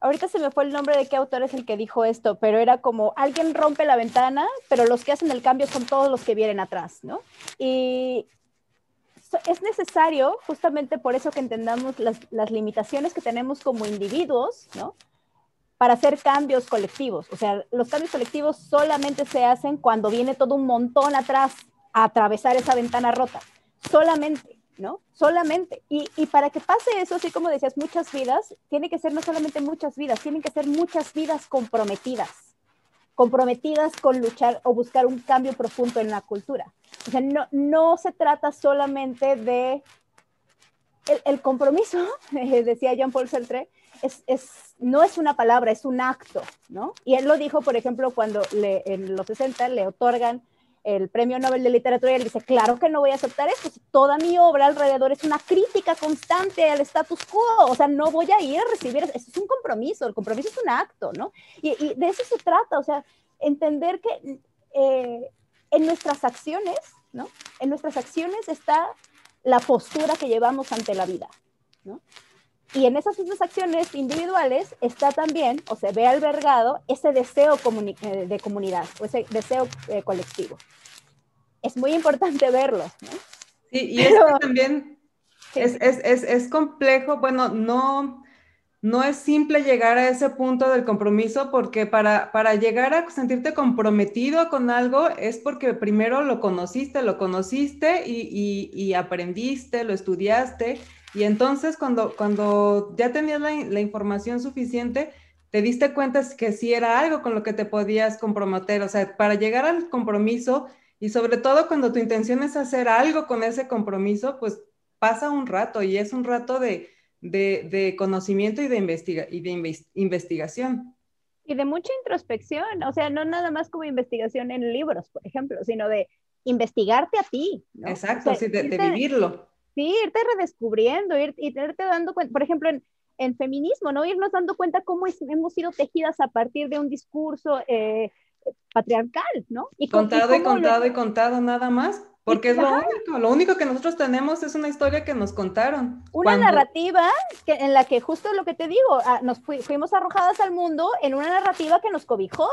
ahorita se me fue el nombre de qué autor es el que dijo esto, pero era como alguien rompe la ventana, pero los que hacen el cambio son todos los que vienen atrás, ¿no? Y es necesario, justamente por eso que entendamos las, limitaciones que tenemos como individuos, ¿no? Para hacer cambios colectivos. O sea, los cambios colectivos solamente se hacen cuando viene todo un montón atrás a atravesar esa ventana rota. Solamente. ¿No? Solamente. Y, para que pase eso, así como decías, muchas vidas, tiene que ser no solamente muchas vidas, tienen que ser muchas vidas comprometidas, comprometidas con luchar o buscar un cambio profundo en la cultura. O sea, no, no se trata solamente de el, compromiso, decía Jean-Paul Sartre, es, no es una palabra, es un acto, ¿no? Y él lo dijo, por ejemplo, cuando le, en los 60 le otorgan el Premio Nobel de Literatura y él dice, claro que no voy a aceptar esto, toda mi obra alrededor es una crítica constante al status quo, o sea, no voy a ir a recibir, eso es un compromiso, el compromiso es un acto, ¿no? Y, de eso se trata, o sea, entender que eh, en nuestras acciones, ¿no? En nuestras acciones está la postura que llevamos ante la vida. ¿no? Y en esas mismas acciones individuales está también, o se ve albergado, ese deseo eh, de comunidad o ese deseo eh, colectivo. Es muy importante verlo. ¿no? Sí, y eso también es, es, es, es, complejo, bueno, no, no es simple llegar a ese punto del compromiso porque para, para llegar a sentirte comprometido con algo es porque primero lo conociste, lo conociste y, y, y aprendiste, lo estudiaste y entonces cuando, cuando ya tenías la, la, información suficiente, te diste cuenta que sí era algo con lo que te podías comprometer. O sea, para llegar al compromiso y sobre todo cuando tu intención es hacer algo con ese compromiso, pues pasa un rato y es un rato de, de, de conocimiento y de, investiga y de investigación. Y de mucha introspección, o sea, no nada más como investigación en libros, por ejemplo, sino de investigarte a ti. ¿no? Exacto, sí, de, de vivirlo Sí, irte redescubriendo, ir, irte dando cuenta, por ejemplo, en, en, feminismo, ¿no? Irnos dando cuenta cómo es, hemos sido tejidas a partir de un discurso eh, patriarcal, ¿no? Y contado y, y contado y contado nada más. Porque es lo único, lo único que nosotros tenemos es una historia que nos contaron. Una cuando... narrativa que, en la que justo lo que te digo, nos fu fuimos arrojadas al mundo en una narrativa que nos cobijó.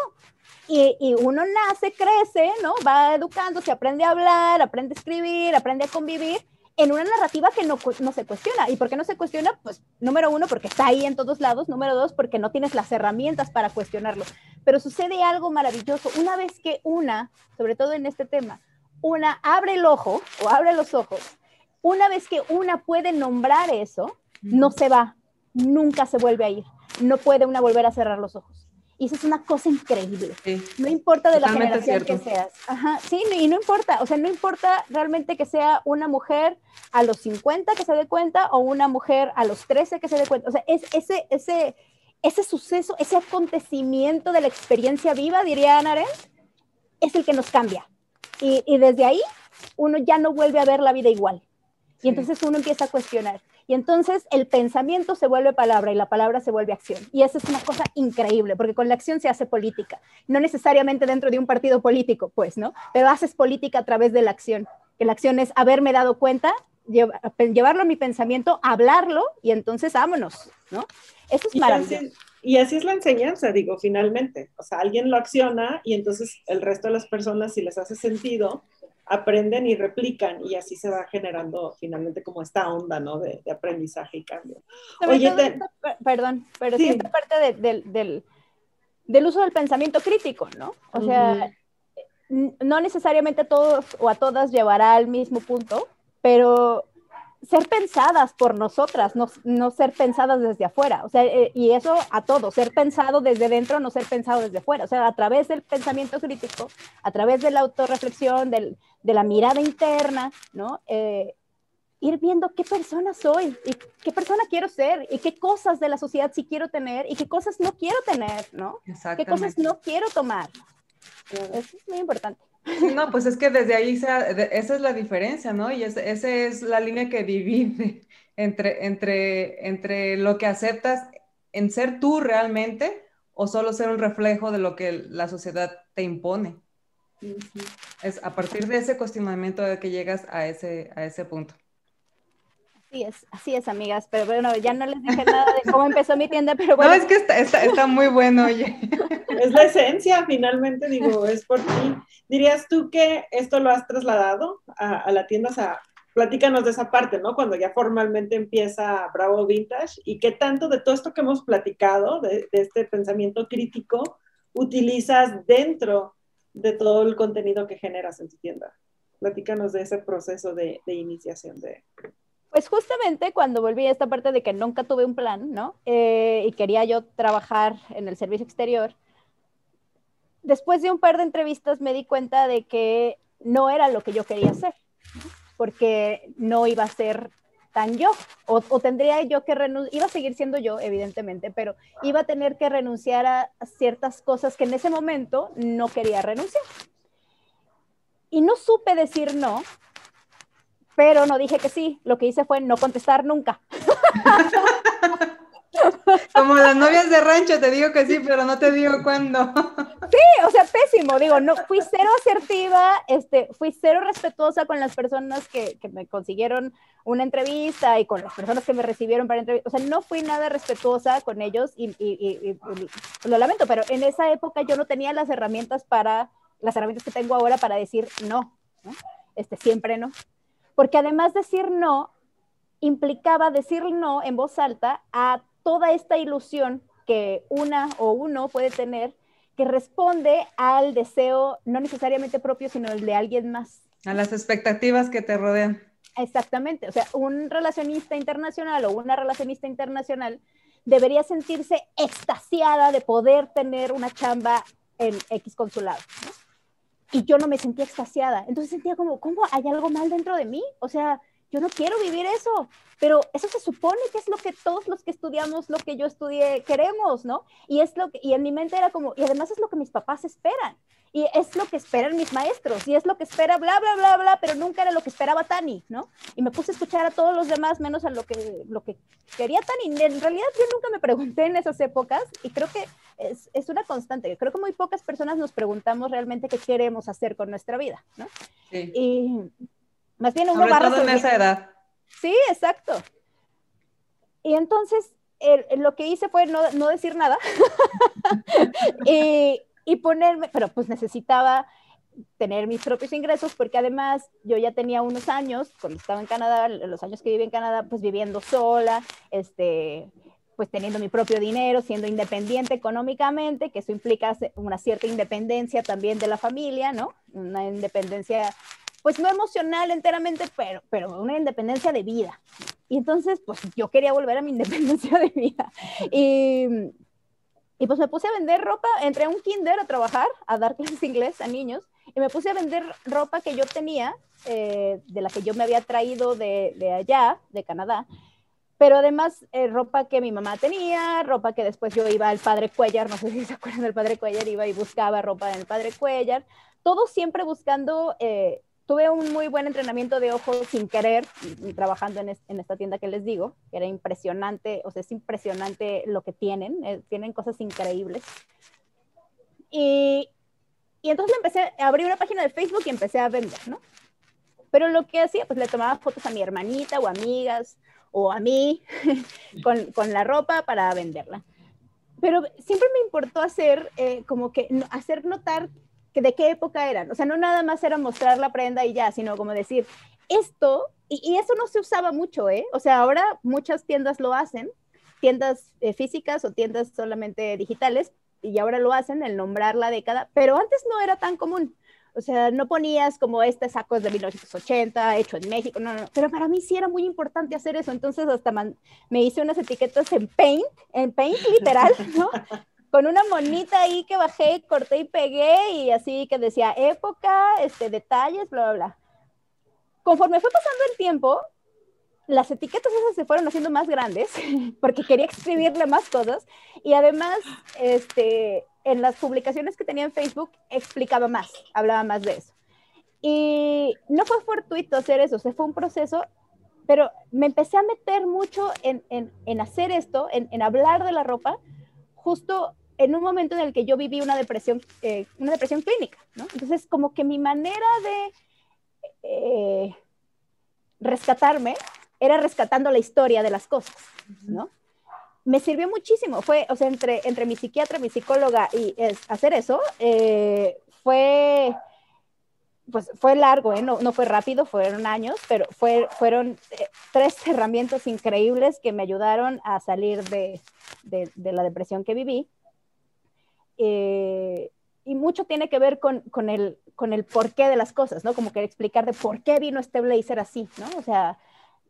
Y, y, uno nace, crece, ¿no? Va educando, se aprende a hablar, aprende a escribir, aprende a convivir en una narrativa que no, no, se cuestiona. ¿Y por qué no se cuestiona? Pues número uno, porque está ahí en todos lados. Número dos, porque no tienes las herramientas para cuestionarlo. Pero sucede algo maravilloso. Una vez que una, sobre todo en este tema, una abre el ojo o abre los ojos, una vez que una puede nombrar eso, no se va, nunca se vuelve a ir. No puede una volver a cerrar los ojos. Y eso es una cosa increíble. Sí, no importa de la generación cierto. que seas. Ajá, sí, y no importa, o sea, no importa realmente que sea una mujer a los 50 que se dé cuenta o una mujer a los 13 que se dé cuenta. O sea, es ese, ese, ese suceso, ese acontecimiento de la experiencia viva, diría Ana Arendt, es el que nos cambia. Y, y, desde ahí uno ya no vuelve a ver la vida igual. Y entonces uno empieza a cuestionar. Y entonces el pensamiento se vuelve palabra y la palabra se vuelve acción. Y eso es una cosa increíble, porque con la acción se hace política. No necesariamente dentro de un partido político, pues, ¿no? Pero haces política a través de la acción. Que la acción es haberme dado cuenta, llevarlo a mi pensamiento, hablarlo y entonces vámonos, ¿no? Eso es maravilloso. Y así es la enseñanza, digo, finalmente. O sea, alguien lo acciona y entonces el resto de las personas, si les hace sentido, aprenden y replican y así se va generando finalmente como esta onda, ¿no? De, de aprendizaje y cambio. Oye, te... esta, perdón, pero sí, sí esta parte de, de, del, del, uso del pensamiento crítico, ¿no? O sea, uh -huh. no necesariamente a todos o a todas llevará al mismo punto, pero ser pensadas por nosotras, no, no, ser pensadas desde afuera, o sea, eh, y eso a todos, ser pensado desde dentro, no ser pensado desde afuera, o sea, a través del pensamiento crítico, a través de la autorreflexión, del, de la mirada interna, ¿no? Eh, ir viendo qué persona soy y qué persona quiero ser y qué cosas de la sociedad sí quiero tener y qué cosas no quiero tener, ¿no? Qué cosas no quiero tomar. Eso es muy importante. No, pues es que desde ahí se, esa es la diferencia, ¿no? Y esa es la línea que divide entre, entre, entre lo que aceptas en ser tú realmente o solo ser un reflejo de lo que la sociedad te impone. Uh -huh. Es a partir de ese cuestionamiento de que llegas a ese, a ese punto. Así es, así es, amigas. Pero bueno, ya no les dije nada de cómo empezó mi tienda, pero bueno. No, es que está, está, está muy bueno, oye. Es la esencia, finalmente, digo, es por ti. ¿Dirías tú que esto lo has trasladado a, a la tienda? O sea, platícanos de esa parte, ¿no? Cuando ya formalmente empieza Bravo Vintage y qué tanto de todo esto que hemos platicado, de, de este pensamiento crítico, utilizas dentro de todo el contenido que generas en tu tienda. Platícanos de ese proceso de, de iniciación de... Pues justamente cuando volví a esta parte de que nunca tuve un plan, ¿no? Eh, y quería yo trabajar en el servicio exterior, después de un par de entrevistas me di cuenta de que no era lo que yo quería hacer, porque no iba a ser tan yo, o, o tendría yo que renunciar, iba a seguir siendo yo, evidentemente, pero iba a tener que renunciar a ciertas cosas que en ese momento no quería renunciar. Y no supe decir no, pero no dije que sí, lo que hice fue no contestar nunca. Como las novias de rancho, te digo que sí, pero no te digo cuándo. Sí, o sea, pésimo, digo, no, fui cero asertiva, este, fui cero respetuosa con las personas que, que me consiguieron una entrevista y con las personas que me recibieron para entrevista, o sea, no fui nada respetuosa con ellos y, y, y, lo lamento, pero en esa época yo no tenía las herramientas para, las herramientas que tengo ahora para decir no, ¿no? Este, siempre no. Porque además decir no implicaba decir no en voz alta a toda esta ilusión que una o uno puede tener que responde al deseo no necesariamente propio, sino el de alguien más. A las expectativas que te rodean. Exactamente, o sea, un relacionista internacional o una relacionista internacional debería sentirse extasiada de poder tener una chamba en X consulado. Y yo no me sentía extasiada, entonces sentía como, ¿cómo hay algo mal dentro de mí? O sea, yo no quiero vivir eso, pero eso se supone que es lo que todos los que estudiamos, lo que yo estudié, queremos, ¿no? Y es lo que, y en mi mente era como, y además es lo que mis papás esperan, y es lo que esperan mis maestros, y es lo que espera bla, bla, bla, bla, pero nunca era lo que esperaba Tani, ¿no? Y me puse a escuchar a todos los demás menos a lo que, lo que quería Tani. En realidad yo nunca me pregunté en esas épocas, y creo que es, es una constante, creo que muy pocas personas nos preguntamos realmente qué queremos hacer con nuestra vida, ¿no? Sí. Y más bien uno Sobre todo en esa edad. Sí, exacto. Y entonces lo que hice fue no, no decir nada y, y, ponerme, pero pues necesitaba tener mis propios ingresos porque además yo ya tenía unos años, cuando estaba en Canadá, los años que viví en Canadá, pues viviendo sola, este, pues teniendo mi propio dinero, siendo independiente económicamente, que eso implica una cierta independencia también de la familia, ¿no? Una independencia pues no emocional enteramente, pero, pero una independencia de vida. Y entonces, pues yo quería volver a mi independencia de vida. Y, y pues me puse a vender ropa, entré a un kinder a trabajar, a dar clases de inglés a niños, y me puse a vender ropa que yo tenía, eh, de la que yo me había traído de, de allá, de Canadá, pero además eh, ropa que mi mamá tenía, ropa que después yo iba al Padre Cuellar, no sé si se acuerdan del Padre Cuellar, iba y buscaba ropa en Padre Cuellar, todo siempre buscando eh, tuve un muy buen entrenamiento de ojos sin querer, trabajando en, en, esta tienda que les digo, que era impresionante, o sea, es impresionante lo que tienen, eh, tienen cosas increíbles. Y, y entonces empecé, abrí una página de Facebook y empecé a vender, ¿no? Pero lo que hacía, pues le tomaba fotos a mi hermanita o amigas o a mí con, con la ropa para venderla. Pero siempre me importó hacer eh, como que hacer notar de qué época eran. O sea, no nada más era mostrar la prenda y ya, sino como decir, esto, y, eso no se usaba mucho, ¿eh? O sea, ahora muchas tiendas lo hacen, tiendas eh, físicas o tiendas solamente digitales, y ahora lo hacen, el nombrar la década, pero antes no era tan común. O sea, no ponías como este saco de 1980, hecho en México, no, no, pero para mí sí era muy importante hacer eso, entonces hasta me hice unas etiquetas en Paint, en Paint literal, ¿no? Con una monita ahí que bajé, corté y pegué y así que decía época, este, detalles, bla, bla, bla. Conforme fue pasando el tiempo, las etiquetas esas se fueron haciendo más grandes porque quería escribirle más cosas y además este, en las publicaciones que tenía en Facebook explicaba más, hablaba más de eso. Y no fue fortuito hacer eso, o sea, fue un proceso, pero me empecé a meter mucho en, en, en hacer esto, en, en, hablar de la ropa, justo en un momento en el que yo viví una depresión, eh, una depresión clínica, ¿no? Entonces, como que mi manera de eh, rescatarme era rescatando la historia de las cosas, ¿no? Me sirvió muchísimo, fue, o sea, entre, entre mi psiquiatra, mi psicóloga y hacer eso, eh, fue, pues fue largo, ¿eh? no, no, fue rápido, fueron años, pero fue, fueron tres herramientas increíbles que me ayudaron a salir de, de, de la depresión que viví. Eh, y mucho tiene que ver con, con, el, con el porqué de las cosas, ¿no? Como que explicar de por qué vino este blazer así, ¿no? O sea,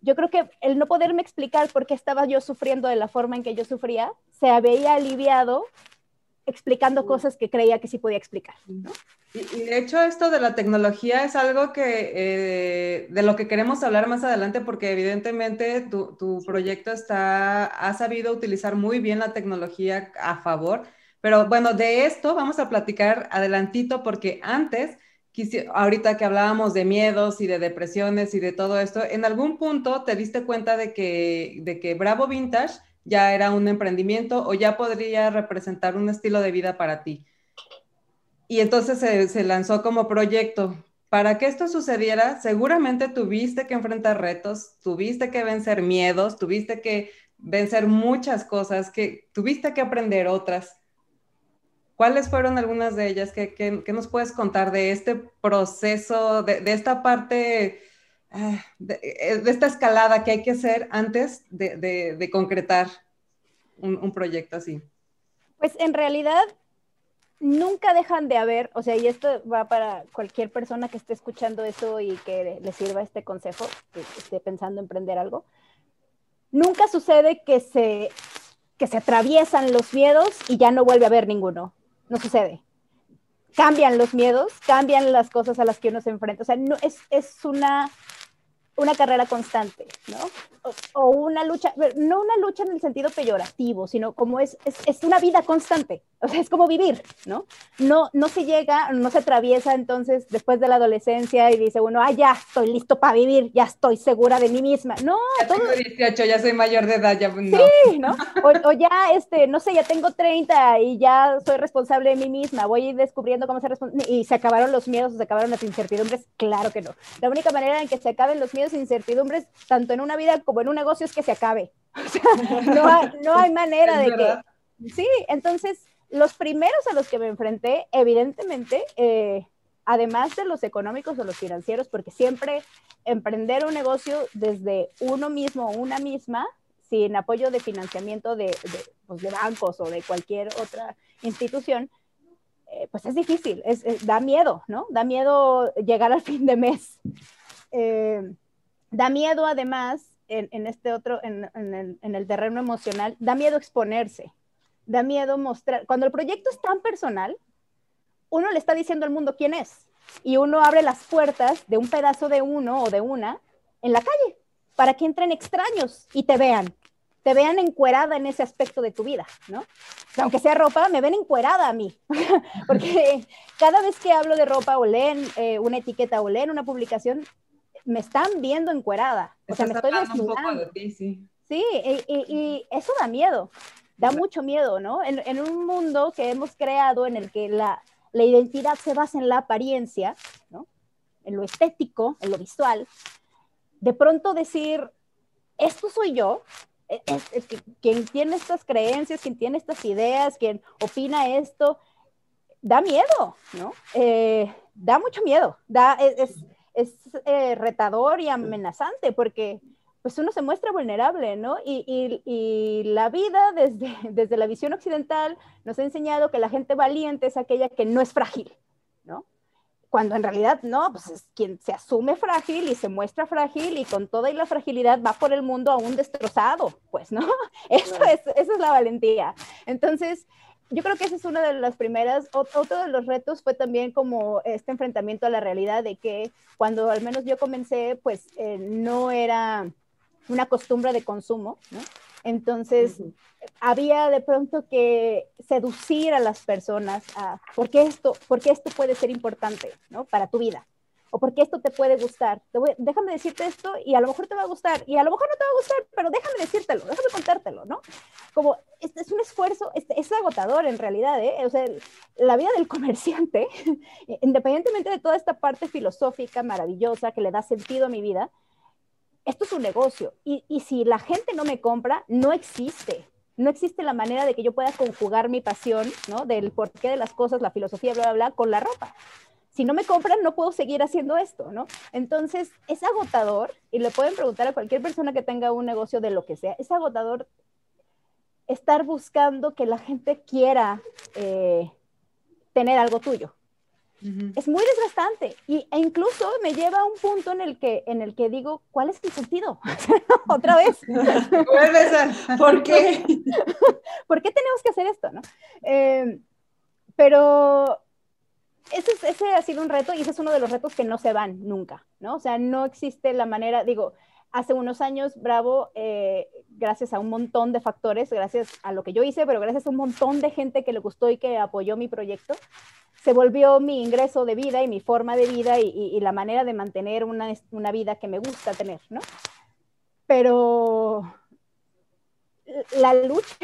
yo creo que el no poderme explicar por qué estaba yo sufriendo de la forma en que yo sufría, se había aliviado explicando cosas que creía que sí podía explicar. ¿no? Y, y, de hecho esto de la tecnología es algo que eh, de lo que queremos hablar más adelante porque evidentemente tu, tu proyecto está, ha sabido utilizar muy bien la tecnología a favor pero bueno, de esto vamos a platicar adelantito porque antes, ahorita que hablábamos de miedos y de depresiones y de todo esto, en algún punto te diste cuenta de que, de que Bravo Vintage ya era un emprendimiento o ya podría representar un estilo de vida para ti. y entonces se, se lanzó como proyecto. Para que esto sucediera, seguramente tuviste que enfrentar retos, tuviste que vencer miedos, tuviste que vencer muchas cosas, que tuviste que aprender otras. ¿Cuáles fueron algunas de ellas? ¿Qué, qué, qué nos puedes contar de este proceso, de, de esta parte, ah, de, eh, de, esta escalada que hay que hacer antes de, de concretar un, un proyecto así? Pues en realidad nunca dejan de haber, o sea, y esto va para cualquier persona que esté escuchando eso y que le sirva este consejo, que esté pensando en emprender algo, nunca sucede que se, que se atraviesan los miedos y ya no vuelve a haber ninguno no sucede. Cambian los miedos, cambian las cosas a las que uno se enfrenta. O sea, no, es, es una, una carrera constante, ¿no? O, una lucha, no una lucha en el sentido peyorativo, sino como es, es, es, una vida constante, o sea, es como vivir, ¿no? No, no se llega, no se atraviesa entonces después de la adolescencia y dice uno, ah, ya estoy listo para vivir, ya estoy segura de mí misma. No, ya todo... tengo 18, ya soy mayor de edad, ya no. Sí, ¿no? O, o, ya, este, no sé, ya tengo 30 y ya soy responsable de mí misma, voy descubriendo cómo ser responsable, y se acabaron los miedos, se acabaron las incertidumbres, claro que no. La única manera en que se acaben los miedos e incertidumbres, tanto en una vida como en un negocio, es que se acabe. O sea, no hay, no hay manera de que... Sí, entonces los primeros a los que me enfrenté, evidentemente, eh, además de los económicos o los financieros, porque siempre emprender un negocio desde uno mismo o una misma, sin apoyo de financiamiento de, pues de bancos o de cualquier otra institución, eh, pues es difícil, es, es, da miedo, ¿no? Da miedo llegar al fin de mes. Eh, da miedo además, en, este otro, en el terreno emocional, da miedo exponerse da miedo mostrar. Cuando el proyecto es tan personal, uno le está diciendo al mundo quién es y uno abre las puertas de un pedazo de uno o de una en la calle para que entren extraños y te vean, te vean encuerada en ese aspecto de tu vida, ¿no? Aunque sea ropa, me ven encuerada a mí, porque cada vez que hablo de ropa o leen eh, una etiqueta o leen una publicación, me están viendo encuerada, o sea, me estoy desnudando. De ti, sí, sí y, y, y eso da miedo da mucho miedo, ¿no? En, en, un mundo que hemos creado en el que la, la, identidad se basa en la apariencia, ¿no? En lo estético, en lo visual, de pronto decir, esto soy yo, es, es, es que, quien tiene estas creencias, quien tiene estas ideas, quien opina esto, da miedo, ¿no? Eh, da mucho miedo, da, es, es eh, retador y amenazante porque pues uno se muestra vulnerable, ¿no? Y, y, y, la vida desde, desde la visión occidental nos ha enseñado que la gente valiente es aquella que no es frágil, ¿no? Cuando en realidad no, pues es quien se asume frágil y se muestra frágil y con toda y la fragilidad va por el mundo aún destrozado, pues, ¿no? Eso es, eso es la valentía. Entonces, yo creo que esa es una de las primeras, otro de los retos fue también como este enfrentamiento a la realidad de que cuando al menos yo comencé, pues eh, no era una costumbre de consumo, ¿no? Entonces, uh -huh. había de pronto que seducir a las personas a, ¿por qué esto, por qué esto puede ser importante, ¿no? Para tu vida. O porque esto te puede gustar. Te voy, déjame decirte esto y a lo mejor te va a gustar. Y a lo mejor no te va a gustar, pero déjame decírtelo, déjame contártelo, ¿no? Como es, es un esfuerzo, es, es, agotador en realidad, ¿eh? O sea, la vida del comerciante, independientemente de toda esta parte filosófica maravillosa que le da sentido a mi vida, esto es un negocio y, y, si la gente no me compra, no existe. No existe la manera de que yo pueda conjugar mi pasión, ¿no? Del porqué de las cosas, la filosofía, bla, bla, bla, con la ropa. Si no me compran, no puedo seguir haciendo esto, ¿no? Entonces, es agotador, y le pueden preguntar a cualquier persona que tenga un negocio de lo que sea, es agotador estar buscando que la gente quiera eh, tener algo tuyo, Es muy desgastante y, e incluso me lleva a un punto en el que, en el que digo, ¿cuál es el sentido? Otra vez. ¿Por qué? ¿Por qué tenemos que hacer esto? ¿no? Eh, pero ese, ese, ha sido un reto y ese es uno de los retos que no se van nunca, ¿no? O sea, no existe la manera, digo, hace unos años, Bravo, eh, gracias a un montón de factores, gracias a lo que yo hice, pero gracias a un montón de gente que le gustó y que apoyó mi proyecto, se volvió mi ingreso de vida y mi forma de vida y, la manera de mantener una, una, vida que me gusta tener, ¿no? Pero la lucha,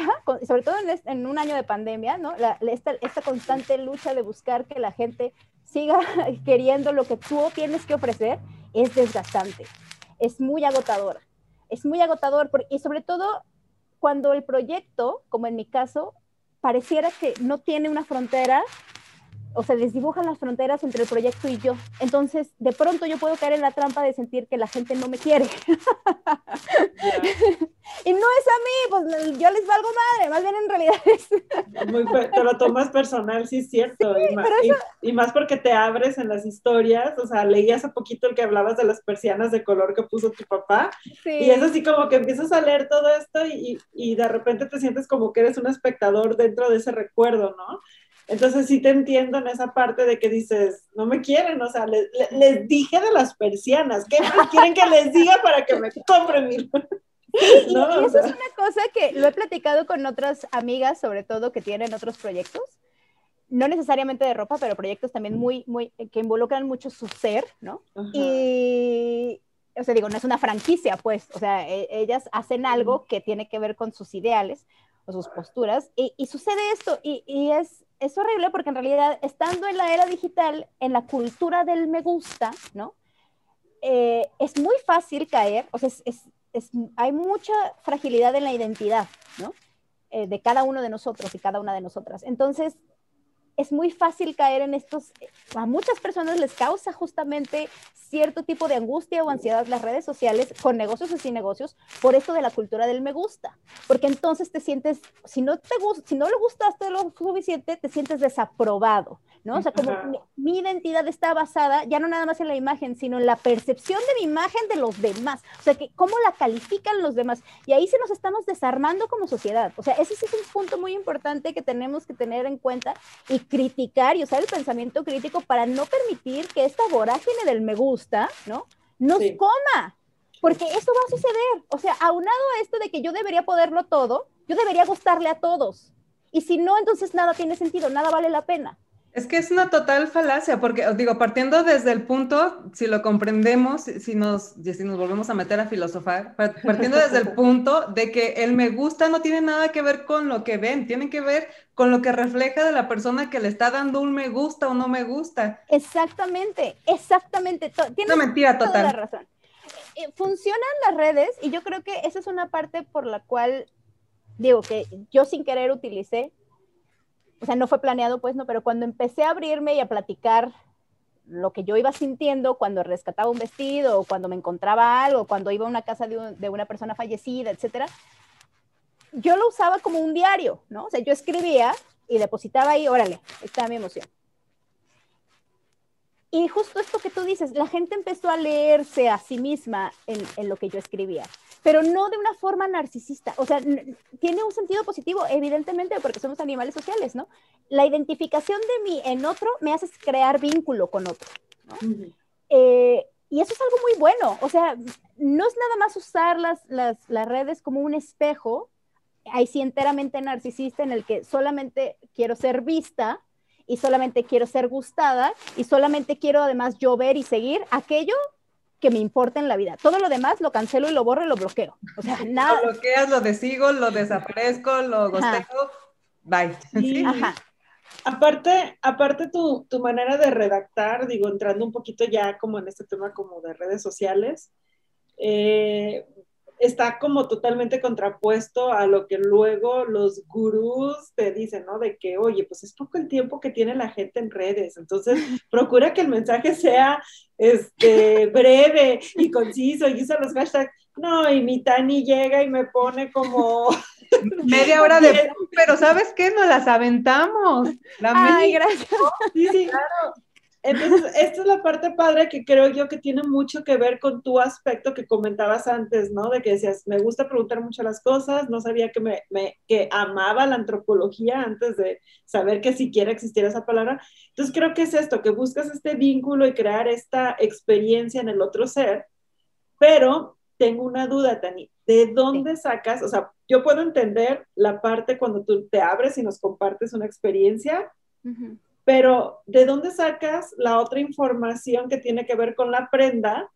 sobre todo en, un año de pandemia, ¿no? esta, constante lucha de buscar que la gente siga queriendo lo que tú tienes que ofrecer es desgastante, es muy agotador, es muy agotador y sobre todo cuando el proyecto, como en mi caso, pareciera que no tiene una frontera o se desdibujan las fronteras entre el proyecto y yo. Entonces, de pronto yo puedo caer en la trampa de sentir que la gente no me quiere. y no es a mí, pues yo les valgo madre, más bien en realidad es... Muy, te lo tomas personal, sí es cierto. y, más, porque te abres en las historias, o sea, leí hace poquito el que hablabas de las persianas de color que puso tu papá, y es así como que empiezas a leer todo esto y, y de repente te sientes como que eres un espectador dentro de ese recuerdo, ¿no? Entonces sí te entiendo en esa parte de que dices, no me quieren, o sea, les, dije de las persianas, ¿qué quieren que les diga para que me compren mi... y, eso es una cosa que lo he platicado con otras amigas, sobre todo que tienen otros proyectos, no necesariamente de ropa, pero proyectos también muy, muy, que involucran mucho su ser, ¿no? Y, o sea, digo, no es una franquicia, pues, o sea, e, ellas hacen algo que tiene que ver con sus ideales o sus posturas, y, y sucede esto, y, y es, es horrible porque en realidad, estando en la era digital, en la cultura del me gusta, ¿no? Eh, es muy fácil caer, o sea, es, es, hay mucha fragilidad en la identidad, ¿no? Eh, de cada uno de nosotros y cada una de nosotras. Entonces, es muy fácil caer en estos, a muchas personas les causa justamente cierto tipo de angustia o ansiedad las redes sociales, con negocios o sin negocios, por esto de la cultura del me gusta, porque entonces te sientes, si no te gusta, si no le gustaste lo suficiente, te sientes desaprobado, ¿no? O sea, como mi, identidad está basada ya no nada más en la imagen, sino en la percepción de mi imagen de los demás, o sea, que cómo la califican los demás, y ahí se nos estamos desarmando como sociedad, o sea, ese sí es un punto muy importante que tenemos que tener en cuenta y criticar y usar el pensamiento crítico para no permitir que esta vorágine del me gusta, ¿no? Nos coma, porque eso va a suceder. O sea, aunado a esto de que yo debería poderlo todo, yo debería gustarle a todos. Y si no, entonces nada tiene sentido, nada vale la pena. Es que es una total falacia, porque digo, partiendo desde el punto, si lo comprendemos, si nos, si nos volvemos a meter a filosofar, partiendo desde el punto de que el me gusta no tiene nada que ver con lo que ven, tiene que ver con lo que refleja de la persona que le está dando un me gusta o no me gusta. Exactamente, exactamente. Tienes una mentira total. Toda la razón. Eh, funcionan las redes y yo creo que esa es una parte por la cual, digo, que yo sin querer utilicé o sea, no fue planeado, pues no, pero cuando empecé a abrirme y a platicar lo que yo iba sintiendo cuando rescataba un vestido o cuando me encontraba algo, cuando iba a una casa de, una persona fallecida, etcétera, yo lo usaba como un diario, ¿no? O sea, yo escribía y depositaba ahí, órale, está mi emoción. Y justo esto que tú dices, la gente empezó a leerse a sí misma en, en lo que yo escribía pero no de una forma narcisista. O sea, tiene un sentido positivo, evidentemente, porque somos animales sociales, ¿no? La identificación de mí en otro me hace crear vínculo con otro, ¿no? Eh, y eso es algo muy bueno. O sea, no es nada más usar las, las, las redes como un espejo, ahí sí enteramente narcisista, en el que solamente quiero ser vista y solamente quiero ser gustada y solamente quiero además yo ver y seguir aquello que me importa en la vida. Todo lo demás lo cancelo y lo borro y lo bloqueo. O sea, nada. Lo bloqueas, lo desigo, lo desaparezco, lo gosteo. Bye. Sí. Ajá. Aparte, aparte tu, tu, manera de redactar, digo, entrando un poquito ya como en este tema como de redes sociales, eh, está como totalmente contrapuesto a lo que luego los gurús te dicen, ¿no? De que, oye, pues es poco el tiempo que tiene la gente en redes, entonces procura que el mensaje sea este, breve y conciso y usa los hashtags. No, y mi Tani llega y me pone como... Media hora de... Pero ¿sabes qué? Nos las aventamos. La Ay, gracias. Sí, sí, claro. Entonces, esta es la parte padre que creo yo que tiene mucho que ver con tu aspecto que comentabas antes, ¿no? De que decías, me gusta preguntar mucho las cosas, no sabía que, me, que amaba la antropología antes de saber que siquiera existiera esa palabra. Entonces, creo que es esto, que buscas este vínculo y crear esta experiencia en el otro ser, pero tengo una duda, Tani, ¿de dónde sacas? O sea, yo puedo entender la parte cuando tú te abres y nos compartes una experiencia. Pero, ¿de dónde sacas la otra información que tiene que ver con la prenda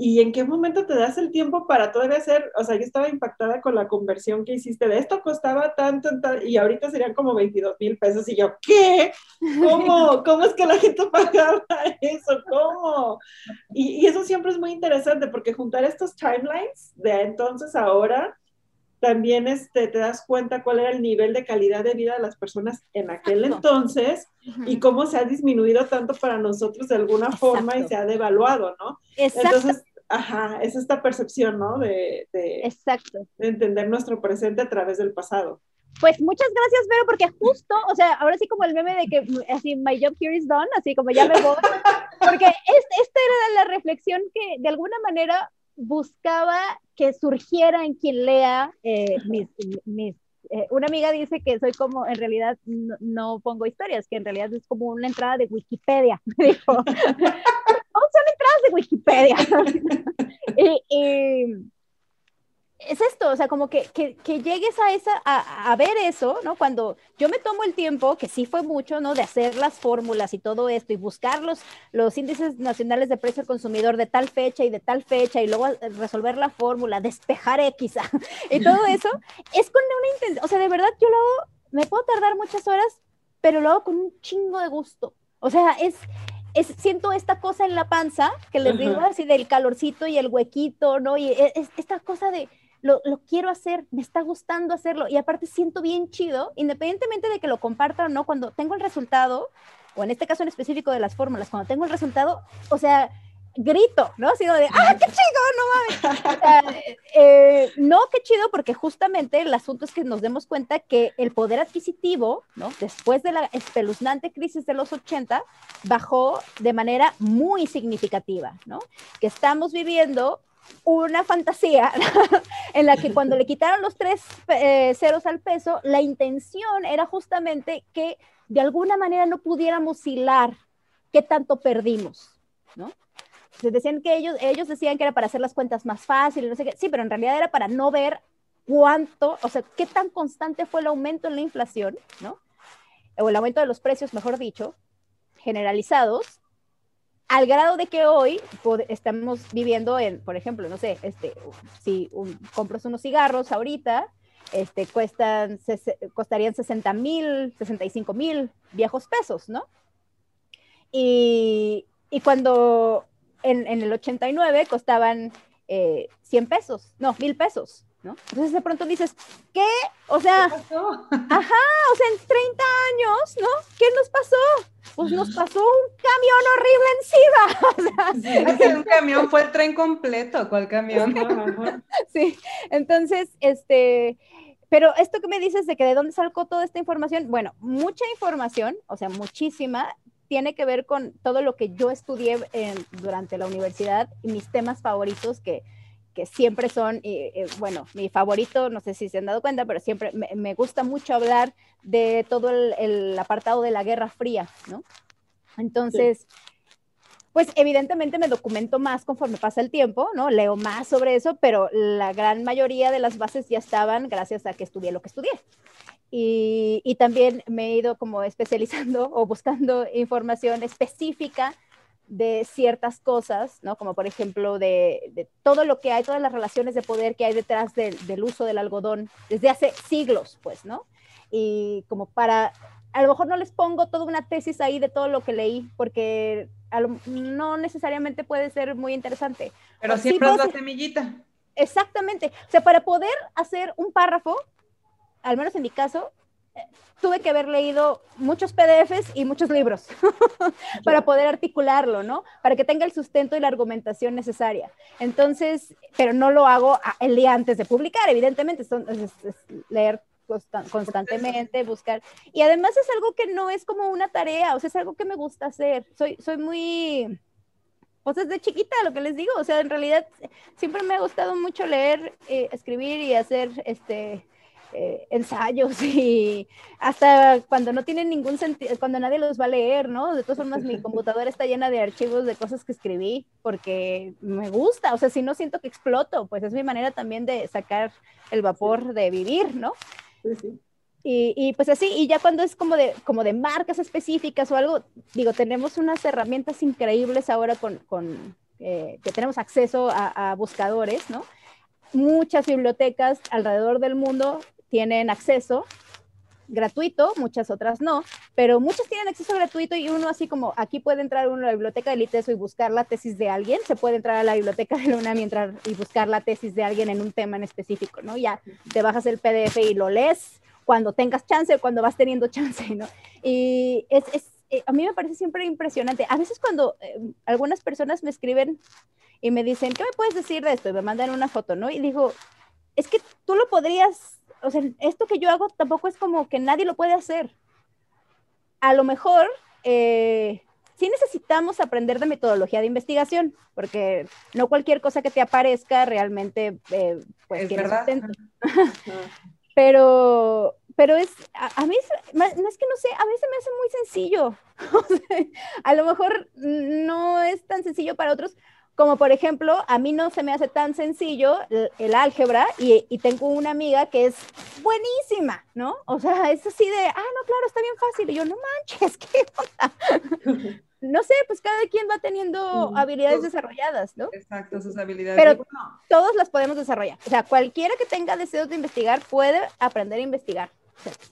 ¿Y en qué momento te das el tiempo para todavía hacer? O sea, yo estaba impactada con la conversión que hiciste de esto costaba tanto, y ahorita serían como 22 mil pesos. Y yo, ¿qué? ¿Cómo? ¿Cómo es que la gente pagaba eso? ¿Cómo? Y, y eso siempre es muy interesante porque juntar estos timelines de entonces a ahora, también este, te das cuenta cuál era el nivel de calidad de vida de las personas en aquel entonces y cómo se ha disminuido tanto para nosotros de alguna forma y se ha devaluado, ¿no? Exacto. Entonces, ajá, es esta percepción, ¿no? De, de, Exacto. de entender nuestro presente a través del pasado. Pues muchas gracias, Vero, porque justo, o sea, ahora sí como el meme de que así, my job here is done, así como ya me voy, porque esta era la reflexión que de alguna manera buscaba que surgiera en quien lea eh, mis, mis eh, una amiga dice que soy como, en realidad no, pongo historias, que en realidad es como una entrada de Wikipedia. Me dijo, son entradas de Wikipedia. y, es esto, o sea, como que, que, que llegues a, esa, a, a, ver eso, ¿no? Cuando yo me tomo el tiempo, que sí fue mucho, ¿no? De hacer las fórmulas y todo esto y buscar los, los índices nacionales de precio al consumidor de tal fecha y de tal fecha y luego eh, resolver la fórmula, despejar X y todo eso, es con una intención, o sea, de verdad yo lo hago, me puedo tardar muchas horas, pero lo hago con un chingo de gusto. O sea, es, es, siento esta cosa en la panza, que les digo así del calorcito y el huequito, ¿no? Y e, es, esta cosa de, lo, quiero hacer, me está gustando hacerlo y aparte siento bien chido, independientemente de que lo comparta o no, cuando tengo el resultado, o en este caso en específico de las fórmulas, cuando tengo el resultado, o sea, grito, ¿no? Sigo de, ¡ah, qué chido! No mames. Eh, no, qué chido, porque justamente el asunto es que nos demos cuenta que el poder adquisitivo, ¿no? Después de la espeluznante crisis de los 80, bajó de manera muy significativa, ¿no? Que estamos viviendo una fantasía en la que cuando le quitaron los tres eh, ceros al peso, la intención era justamente que de alguna manera no pudiéramos hilar qué tanto perdimos, ¿no? Se decían que ellos, ellos decían que era para hacer las cuentas más fáciles, no sé qué, sí, pero en realidad era para no ver cuánto, o sea, qué tan constante fue el aumento en la inflación, ¿no? O el aumento de los precios, mejor dicho, generalizados, al grado de que hoy estamos viviendo en, por ejemplo, no sé, este, si compras unos cigarros ahorita, este, cuestan, costarían 60 mil, 65 mil viejos pesos, ¿no? Y, y cuando en, el 89 costaban eh, 100 pesos, no, mil pesos. ¿No? Entonces de pronto dices, ¿qué? O sea, ajá, o sea, en 30 años, ¿no? ¿Qué nos pasó? Pues nos pasó un camión horrible encima. O sea, un camión fue el tren completo, ¿cuál camión? sí, entonces, este, pero esto que me dices de que de dónde sacó toda esta información, bueno, mucha información, o sea, muchísima, tiene que ver con todo lo que yo estudié durante la universidad y mis temas favoritos que que siempre son, bueno, mi favorito, no sé si se han dado cuenta, pero siempre me, gusta mucho hablar de todo el, apartado de la Guerra Fría, ¿no? Entonces, pues evidentemente me documento más conforme pasa el tiempo, ¿no? Leo más sobre eso, pero la gran mayoría de las bases ya estaban gracias a que estudié lo que estudié. Y, y también me he ido como especializando o buscando información específica de ciertas cosas, ¿no? Como por ejemplo de, todo lo que hay, todas las relaciones de poder que hay detrás del uso del algodón desde hace siglos, pues, ¿no? Y como para, a lo mejor no les pongo toda una tesis ahí de todo lo que leí, porque no necesariamente puede ser muy interesante. Pero siempre es la semillita. Exactamente. O sea, para poder hacer un párrafo, al menos en mi caso, tuve que haber leído muchos PDFs y muchos libros para poder articularlo, ¿no? Para que tenga el sustento y la argumentación necesaria. Entonces, pero no lo hago el día antes de publicar, evidentemente, es, leer constantemente, buscar. Y además es algo que no es como una tarea, o sea, es algo que me gusta hacer. Soy, soy muy, pues desde chiquita, lo que les digo, o sea, en realidad siempre me ha gustado mucho leer, eh, escribir y hacer, este, eh, ensayos y hasta cuando no tienen ningún sentido, cuando nadie los va a leer, ¿no? De todas formas, mi computadora está llena de archivos de cosas que escribí porque me gusta, o sea, si no siento que exploto, pues es mi manera también de sacar el vapor de vivir, ¿no? Y, y, pues así, y ya cuando es como de, como de marcas específicas o algo, digo, tenemos unas herramientas increíbles ahora con, con que tenemos acceso a, a buscadores, ¿no? Muchas bibliotecas alrededor del mundo tienen acceso gratuito, muchas otras no, pero muchas tienen acceso gratuito y uno así como aquí puede entrar uno a la biblioteca del ITESO y buscar la tesis de alguien, se puede entrar a la biblioteca de la UNAM y, buscar la tesis de alguien en un tema en específico, ¿no? Ya te bajas el PDF y lo lees cuando tengas chance cuando vas teniendo chance, ¿no? Y es, es eh, a mí me parece siempre impresionante. A veces cuando eh, algunas personas me escriben y me dicen, ¿qué me puedes decir de esto? Y me mandan una foto, ¿no? Y digo, es que tú lo podrías o sea, esto que yo hago tampoco es como que nadie lo puede hacer. A lo mejor eh, sí necesitamos aprender de metodología de investigación, porque no cualquier cosa que te aparezca realmente eh, pues es verdad. pero, pero es, a, mí, no es que no sé, a mí se me hace muy sencillo. a lo mejor no es tan sencillo para otros, como por ejemplo, a mí no se me hace tan sencillo el, álgebra y, tengo una amiga que es buenísima, ¿no? O sea, es así de, ah, no, claro, está bien fácil. Y yo, no manches, ¿qué onda? no sé, pues cada quien va teniendo habilidades desarrolladas, ¿no? Exacto, sus habilidades. Pero todos las podemos desarrollar. O sea, cualquiera que tenga deseos de investigar puede aprender a investigar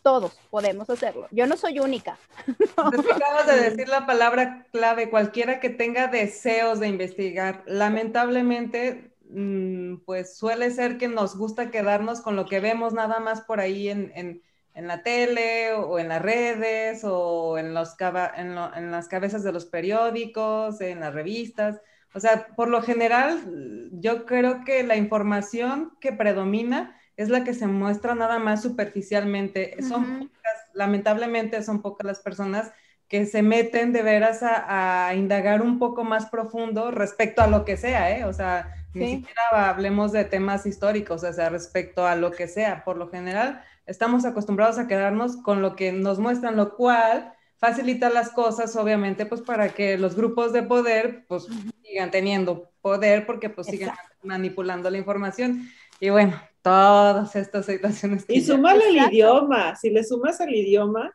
todos podemos hacerlo. Yo no soy única. Acabas de decir la palabra clave, cualquiera que tenga deseos de investigar. Lamentablemente, mm, pues suele ser que nos gusta quedarnos con lo que vemos nada más por ahí en, la tele o en las redes o en, los, en las cabezas de los periódicos, en las revistas. O sea, por lo general, yo creo que la información que predomina es la que se muestra nada más superficialmente. Son lamentablemente son pocas las personas que se meten de veras a, indagar un poco más profundo respecto a lo que sea, ¿eh? O sea, ni siquiera hablemos de temas históricos, o sea, respecto a lo que sea. Por lo general, estamos acostumbrados a quedarnos con lo que nos muestran, lo cual facilita las cosas, obviamente, pues para que los grupos de poder, pues, sigan teniendo poder, porque pues sigan manipulando la información. Y bueno, todas estas situaciones. y súmale el idioma, si le sumas el idioma,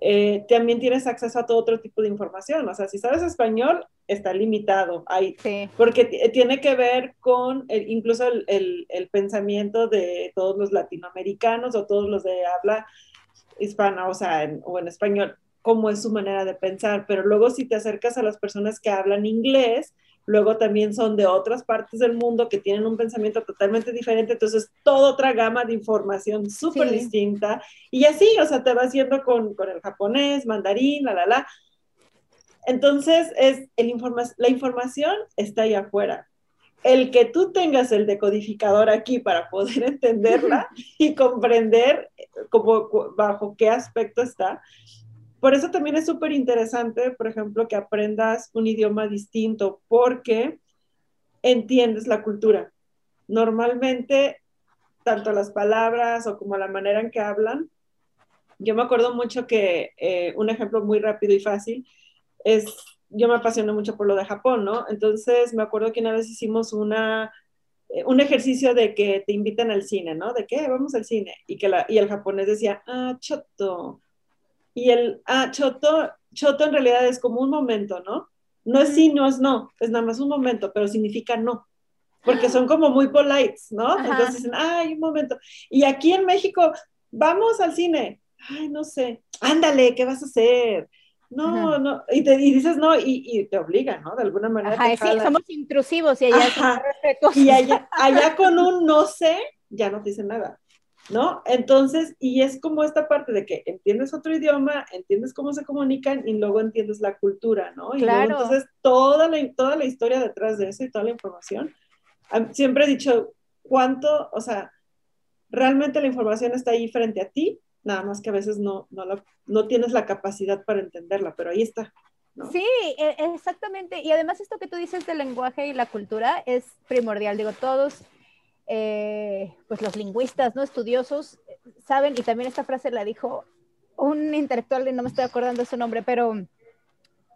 eh, también tienes acceso a todo otro tipo de información. O sea, si sabes español, está limitado ahí, porque tiene que ver con incluso el, el, pensamiento de todos los latinoamericanos o todos los de habla hispana, o sea, o en español, cómo es su manera de pensar. Pero luego si te acercas a las personas que hablan inglés, luego también son de otras partes del mundo que tienen un pensamiento totalmente diferente, entonces toda otra gama de información súper distinta, y así, o sea, te vas yendo con, con el japonés, mandarín, la, la, la. Entonces, es el la información está ahí afuera. El que tú tengas el decodificador aquí para poder entenderla y comprender como, bajo qué aspecto está, por eso también es súper interesante, por ejemplo, que aprendas un idioma distinto porque entiendes la cultura. Normalmente, tanto las palabras o como la manera en que hablan, yo me acuerdo mucho que eh, un ejemplo muy rápido y fácil es, yo me apasiono mucho por lo de Japón, ¿no? Entonces me acuerdo que una vez hicimos una, eh, un ejercicio de que te invitan al cine, ¿no? De qué, vamos al cine. Y, que la, y el japonés decía, ah, choto, y el, ah, choto, choto en realidad es como un momento, ¿no? No es sí, no es no, es nada más un momento, pero significa no. Porque son como muy polites, ¿no? Entonces dicen, ay, un momento. Y aquí en México, vamos al cine. Ay, no sé. Ándale, ¿qué vas a hacer? No, no. Y, te, y dices no, y, y, te obligan, ¿no? De alguna manera. Ajá, sí, somos intrusivos y allá Y allá, allá con un no sé, ya no te dicen nada. ¿No? Entonces, y es como esta parte de que entiendes otro idioma, entiendes cómo se comunican y luego entiendes la cultura, ¿no? Y claro. luego, entonces toda la, toda la historia detrás de eso y toda la información. Siempre he dicho, ¿cuánto, o sea, realmente la información está ahí frente a ti? Nada más que a veces no, no, no tienes la capacidad para entenderla, pero ahí está. ¿no? Sí, e, exactamente. Y además esto que tú dices del lenguaje y la cultura es primordial. Digo, todos eh, pues los lingüistas, ¿no? Estudiosos saben, y también esta frase la dijo un intelectual, y no me estoy acordando de su nombre, pero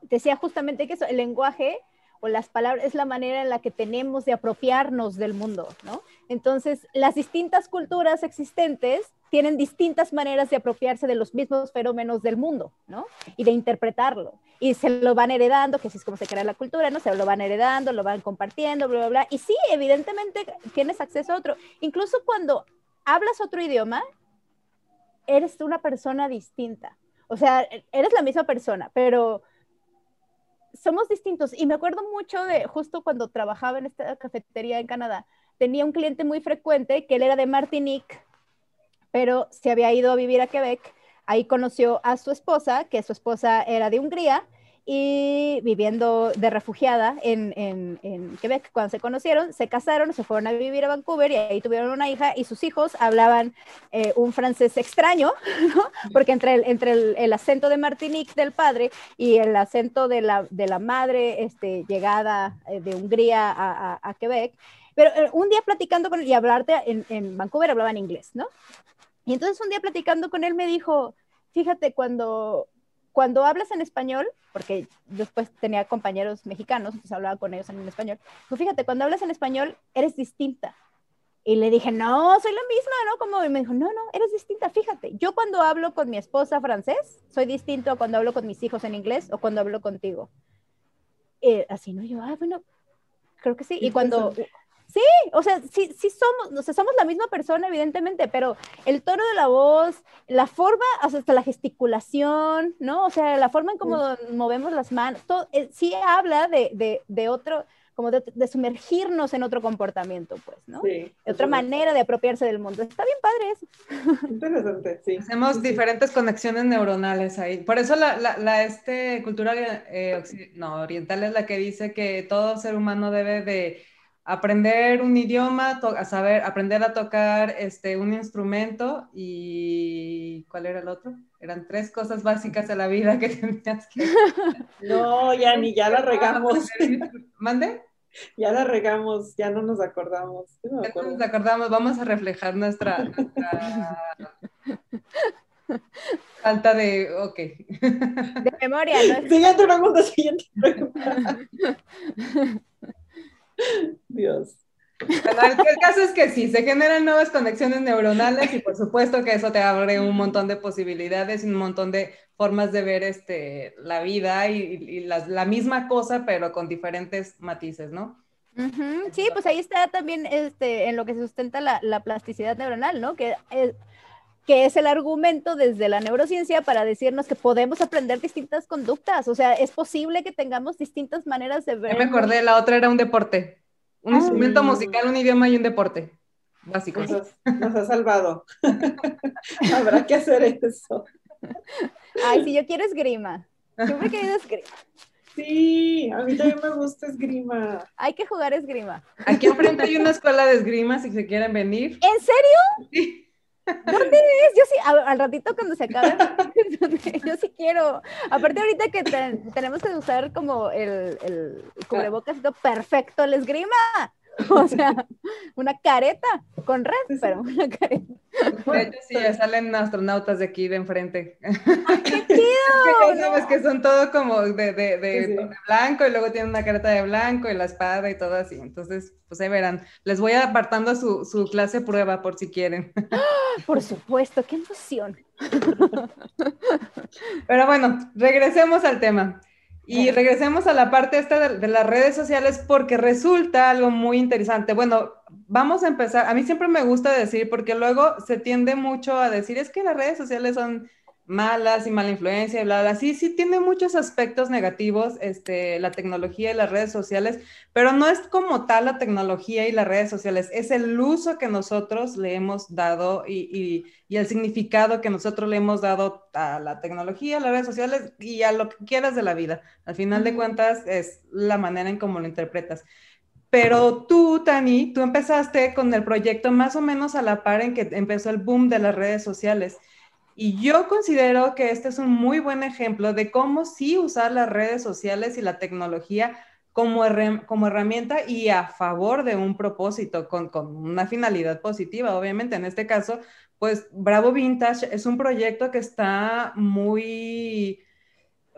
decía justamente que eso, el lenguaje o las palabras es la manera en la que tenemos de apropiarnos del mundo, ¿no? Entonces, las distintas culturas existentes tienen distintas maneras de apropiarse de los mismos fenómenos del mundo, ¿no? Y de interpretarlo. Y se lo van heredando, que así es como se crea la cultura, ¿no? Se lo van heredando, lo van compartiendo, bla, bla, bla. Y sí, evidentemente tienes acceso a otro. Incluso cuando hablas otro idioma, eres una persona distinta. O sea, eres la misma persona, pero somos distintos. Y me acuerdo mucho de justo cuando trabajaba en esta cafetería en Canadá, tenía un cliente muy frecuente que él era de Martinique, pero se había ido a vivir a Quebec. Ahí conoció a su esposa, que su esposa era de Hungría, y viviendo de refugiada en, en, Quebec. Cuando se conocieron, se casaron, se fueron a vivir a Vancouver y ahí tuvieron una hija y sus hijos hablaban eh, un francés extraño, ¿no? porque entre, el, entre el, acento de Martinique del padre y el acento de la, de la madre este, llegada eh, de Hungría a, a, Quebec, pero eh, un día platicando con él y hablarte en, en Vancouver hablaban inglés, ¿no? Y entonces un día platicando con él me dijo, fíjate, cuando cuando hablas en español, porque después tenía compañeros mexicanos, entonces hablaba con ellos en español, pues fíjate, cuando hablas en español eres distinta. Y le dije, no, soy la misma, ¿no? Como, y me dijo, no, no, eres distinta, fíjate. Yo cuando hablo con mi esposa francés, soy distinto a cuando hablo con mis hijos en inglés o cuando hablo contigo. Eh, así, ¿no? Yo, ah, bueno, creo que sí. Y cuando, Sí, o sea, sí, sí somos, o sea, somos la misma persona, evidentemente, pero el tono de la voz, la forma, hasta la gesticulación, ¿no? O sea, la forma en cómo movemos las manos, todo, eh, sí habla de, de, de otro, como de, sumergirnos en otro comportamiento, pues, ¿no? Sí, otra manera de apropiarse del mundo. Está bien padre eso. Interesante, sí. Hacemos diferentes conexiones neuronales ahí. Por eso la, la, la este, cultura eh, no, oriental es la que dice que todo ser humano debe de aprender un idioma, a saber, aprender a tocar este, un instrumento y ¿cuál era el otro? Eran tres cosas básicas de la vida que tenías que... No, ya ni ya la regamos. ¿Mande? Ya la regamos, ya no nos acordamos. No ya no nos acordamos, vamos a reflejar nuestra, falta de, ok. De memoria, ¿no? Siguiente pregunta, siguiente pregunta. Dios. el, caso es que sí, se generan nuevas conexiones neuronales y por supuesto que eso te abre un montón de posibilidades y un montón de formas de ver este, la vida y, la, misma cosa, pero con diferentes matices, ¿no? Sí, pues ahí está también este, en lo que se sustenta la, la plasticidad neuronal, ¿no? Que es, que es el argumento desde la neurociencia para decirnos que podemos aprender distintas conductas. O sea, es posible que tengamos distintas maneras de ver. me acordé, la otra era un deporte. Un ah. instrumento musical, un idioma y un deporte. Básico. Nos, ha salvado. Habrá que hacer eso. Ay, si yo quiero esgrima. Siempre he querido esgrima. Sí, a mí también me gusta esgrima. Hay que jugar esgrima. Aquí enfrente hay una escuela de esgrima si se quieren venir. ¿En serio? Sí. ¿Dónde es? Yo sí, al, ratito cuando se acabe, yo sí quiero. Aparte ahorita que tenemos que usar como el, el cubrebocas perfecto, el esgrima. O sea, una careta con red, pero una careta. De hecho, sí, ya salen astronautas de aquí de enfrente. ¡Qué chido! sabes que son todo como de, de, de, blanco y luego tienen una careta de blanco y la espada y todo así. Entonces, pues ahí verán. Les voy apartando su, su clase prueba por si quieren. Por supuesto, qué emoción. Pero bueno, regresemos al tema. Y regresemos a la parte esta de, las redes sociales porque resulta algo muy interesante. Bueno, vamos a empezar. A mí siempre me gusta decir, porque luego se tiende mucho a decir, es que las redes sociales son malas y mala influencia y bla, bla. Sí, sí tiene muchos aspectos negativos, este, la tecnología y las redes sociales, pero no es como tal la tecnología y las redes sociales, es el uso que nosotros le hemos dado y, y, el significado que nosotros le hemos dado a la tecnología, a las redes sociales y a lo que quieras de la vida. Al final de cuentas es la manera en cómo lo interpretas. Pero tú, Tani, tú empezaste con el proyecto más o menos a la par en que empezó el boom de las redes sociales. Y yo considero que este es un muy buen ejemplo de cómo sí usar las redes sociales y la tecnología como, como herramienta y a favor de un propósito, con, con, una finalidad positiva, obviamente. En este caso, pues Bravo Vintage es un proyecto que está muy,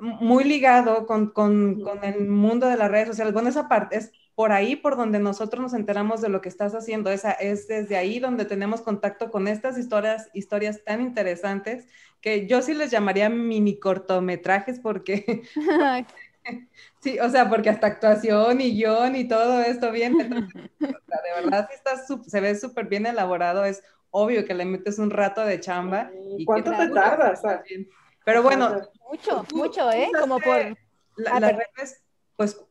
muy ligado con, con, con el mundo de las redes sociales. Bueno, esa parte es por ahí por donde nosotros nos enteramos de lo que estás haciendo. Esa, es desde ahí donde tenemos contacto con estas historias, historias tan interesantes que yo sí les llamaría mini cortometrajes porque... sí, o sea, porque hasta actuación y guion y todo esto bien. de verdad, sí está, se ve súper bien elaborado. Es obvio que le metes un rato de chamba. Y ¿Cuánto te tardas? Pero bueno. Mucho, mucho, ¿eh? Como por... las redes, pues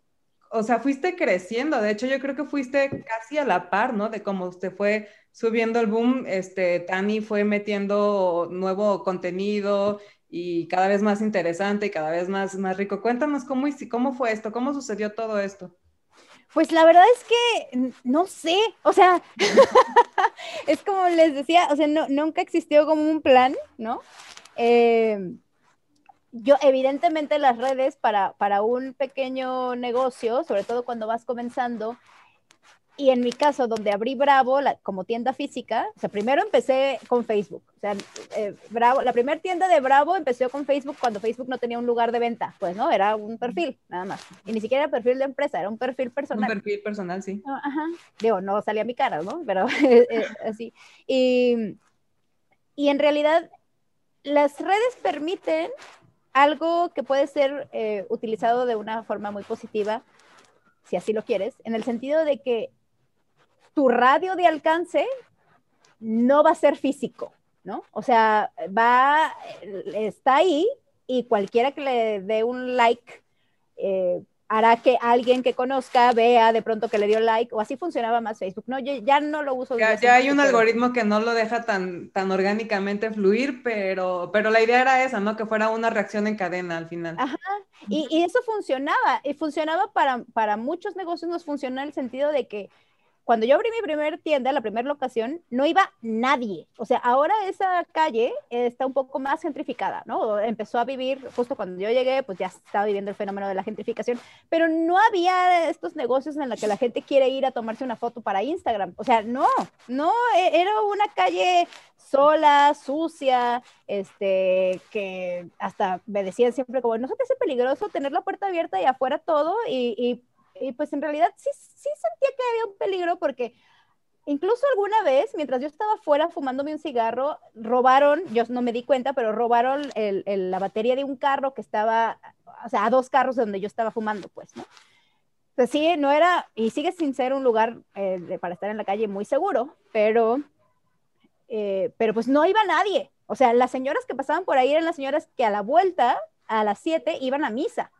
o sea, fuiste creciendo. De hecho, yo creo que fuiste casi a la par, ¿no? De cómo usted fue subiendo el boom, este, Tani fue metiendo nuevo contenido y cada vez más interesante y cada vez más, más rico. Cuéntanos cómo, cómo fue esto, cómo sucedió todo esto. Pues la verdad es que no sé, o sea, es como les decía, o sea, no, nunca existió como un plan, ¿no? Eh, yo evidentemente las redes para, para un pequeño negocio, sobre todo cuando vas comenzando, y en mi caso, donde abrí Bravo como tienda física, o sea, primero empecé con Facebook. O sea, eh, Bravo, la primera tienda de Bravo empezó con Facebook cuando Facebook no tenía un lugar de venta. Pues no, era un perfil, nada más. Y ni siquiera era perfil de empresa, era un perfil personal. Un perfil personal, sí. Ajá. Digo, no salía mi cara, ¿no? Pero eh, eh, así. Y, y en realidad, las redes permiten algo que puede ser eh, utilizado de una forma muy positiva, si así lo quieres, en el sentido de que tu radio de alcance no va a ser físico, ¿no? O sea, va, está ahí y cualquiera que le dé un like eh, hará que alguien que conozca vea de pronto que le dio like, o así funcionaba más Facebook. No, yo ya no lo uso. Ya, ya hay un algoritmo que no lo deja tan, tan orgánicamente fluir, pero, pero la idea era esa, ¿no? Que fuera una reacción en cadena al final. Ajá, y, y eso funcionaba, y funcionaba para, para muchos negocios, nos funciona en el sentido de que cuando yo abrí mi primer tienda, la primera locación, no iba nadie. O sea, ahora esa calle está un poco más gentrificada, ¿no? Empezó a vivir, justo cuando yo llegué, pues ya estaba viviendo el fenómeno de la gentrificación, pero no había estos negocios en los que la gente quiere ir a tomarse una foto para Instagram. O sea, no, no, e, era una calle sola, sucia, este, que hasta me decían siempre como, ¿no se te hace peligroso tener la puerta abierta y afuera todo? Y, y y pues en realidad sí, sí sentía que había un peligro porque incluso alguna vez, mientras yo estaba fuera fumándome un cigarro, robaron, yo no me di cuenta, pero robaron la batería de un carro que estaba, o sea, a dos carros de donde yo estaba fumando, pues, ¿no? Pues sí, no era, y sigue sin ser un lugar eh, para estar en la calle muy seguro, pero, eh, pero pues no iba nadie. O sea, las señoras que pasaban por ahí eran las señoras que a la vuelta, a las 7, iban a misa.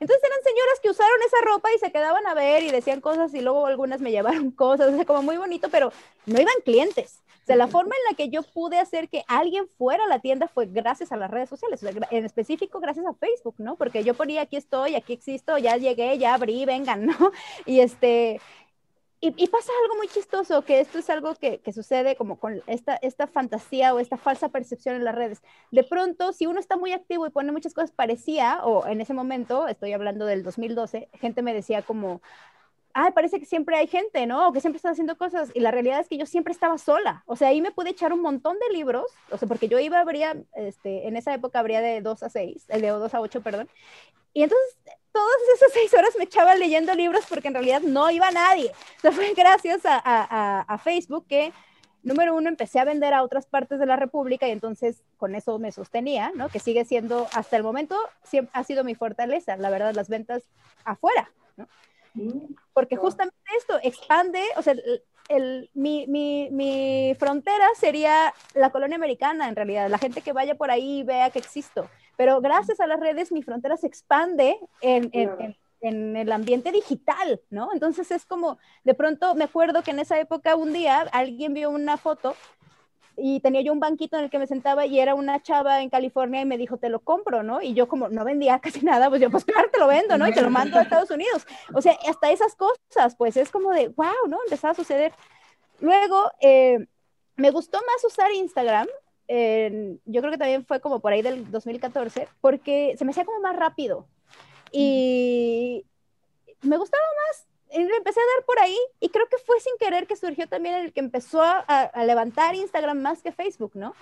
Entonces eran señoras que usaron esa ropa y se quedaban a ver y decían cosas y luego algunas me llevaron cosas, o sea, como muy bonito, pero no iban clientes. O sea, la forma en la que yo pude hacer que alguien fuera a la tienda fue gracias a las redes sociales, en específico gracias a Facebook, ¿no? Porque yo ponía aquí estoy, aquí existo, ya llegué, ya abrí, vengan, ¿no? Y este, y, pasa algo muy chistoso, que esto es algo que, sucede como con esta, esta fantasía o esta falsa percepción en las redes. De pronto, si uno está muy activo y pone muchas cosas, parecía, o en ese momento, estoy hablando del 2012, gente me decía como, ay, parece que siempre hay gente, ¿no? O que siempre están haciendo cosas. Y la realidad es que yo siempre estaba sola. O sea, ahí me pude echar un montón de libros, o sea, porque yo iba, habría, este, en esa época habría de 2 a 6, el de 2 a 8, perdón. Y entonces todas esas seis horas me echaba leyendo libros porque en realidad no iba nadie. O sea, fue gracias a, a, a, Facebook que, número uno, empecé a vender a otras partes de la República y entonces con eso me sostenía, ¿no? Que sigue siendo, hasta el momento, siempre ha sido mi fortaleza, la verdad, las ventas afuera, ¿no? Porque justamente esto expande, o sea, el, mi, mi, mi, frontera sería la colonia americana, en realidad, la gente que vaya por ahí y vea que existo. Pero gracias a las redes, mi frontera se expande en, en, en, el ambiente digital, ¿no? Entonces es como, de pronto me acuerdo que en esa época, un día, alguien vio una foto y tenía yo un banquito en el que me sentaba y era una chava en California y me dijo, te lo compro, ¿no? Y yo como no vendía casi nada, pues yo, pues claro, te lo vendo, ¿no? Y te lo mando a Estados Unidos. O sea, hasta esas cosas, pues es como de, wow, ¿no? Empezaba a suceder. Luego, eh, me gustó más usar Instagram. yo creo que también fue como por ahí del 2014, porque se me hacía como más rápido. Y me gustaba más empecé a dar por ahí y creo que fue sin querer que surgió también el que empezó a, levantar Instagram más que Facebook, ¿no?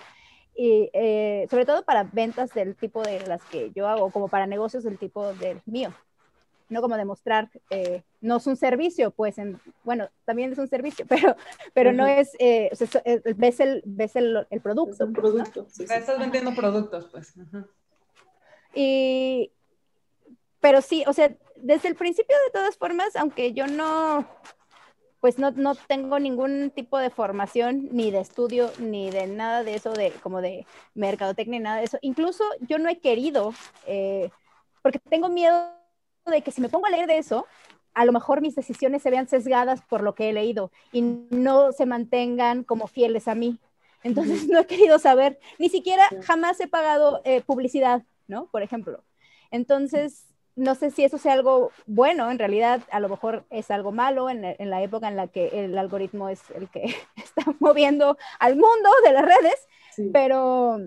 Y eh, sobre todo para ventas del tipo de las que yo hago, como para negocios del tipo del mío. ¿no? Como demostrar, eh, no es un servicio, pues, en, bueno, también es un servicio, pero, pero no es, eh, o sea, ves, el, ves el, el producto. Es un producto. ¿no? sí, sí. Estás vendiendo productos, pues. Y, pero sí, o sea, desde el principio de todas formas, aunque yo no, pues no, no, tengo ningún tipo de formación ni de estudio ni de nada de eso, de como de mercadotecnia, ni nada de eso. Incluso yo no he querido, eh, porque tengo miedo de que si me pongo a leer de eso, a lo mejor mis decisiones se vean sesgadas por lo que he leído y no se mantengan como fieles a mí. Entonces no he querido saber, ni siquiera jamás he pagado eh, publicidad, ¿no? Por ejemplo. Entonces, no sé si eso sea algo bueno, en realidad a lo mejor es algo malo en, en, la época en la que el algoritmo es el que está moviendo al mundo de las redes, sí. pero,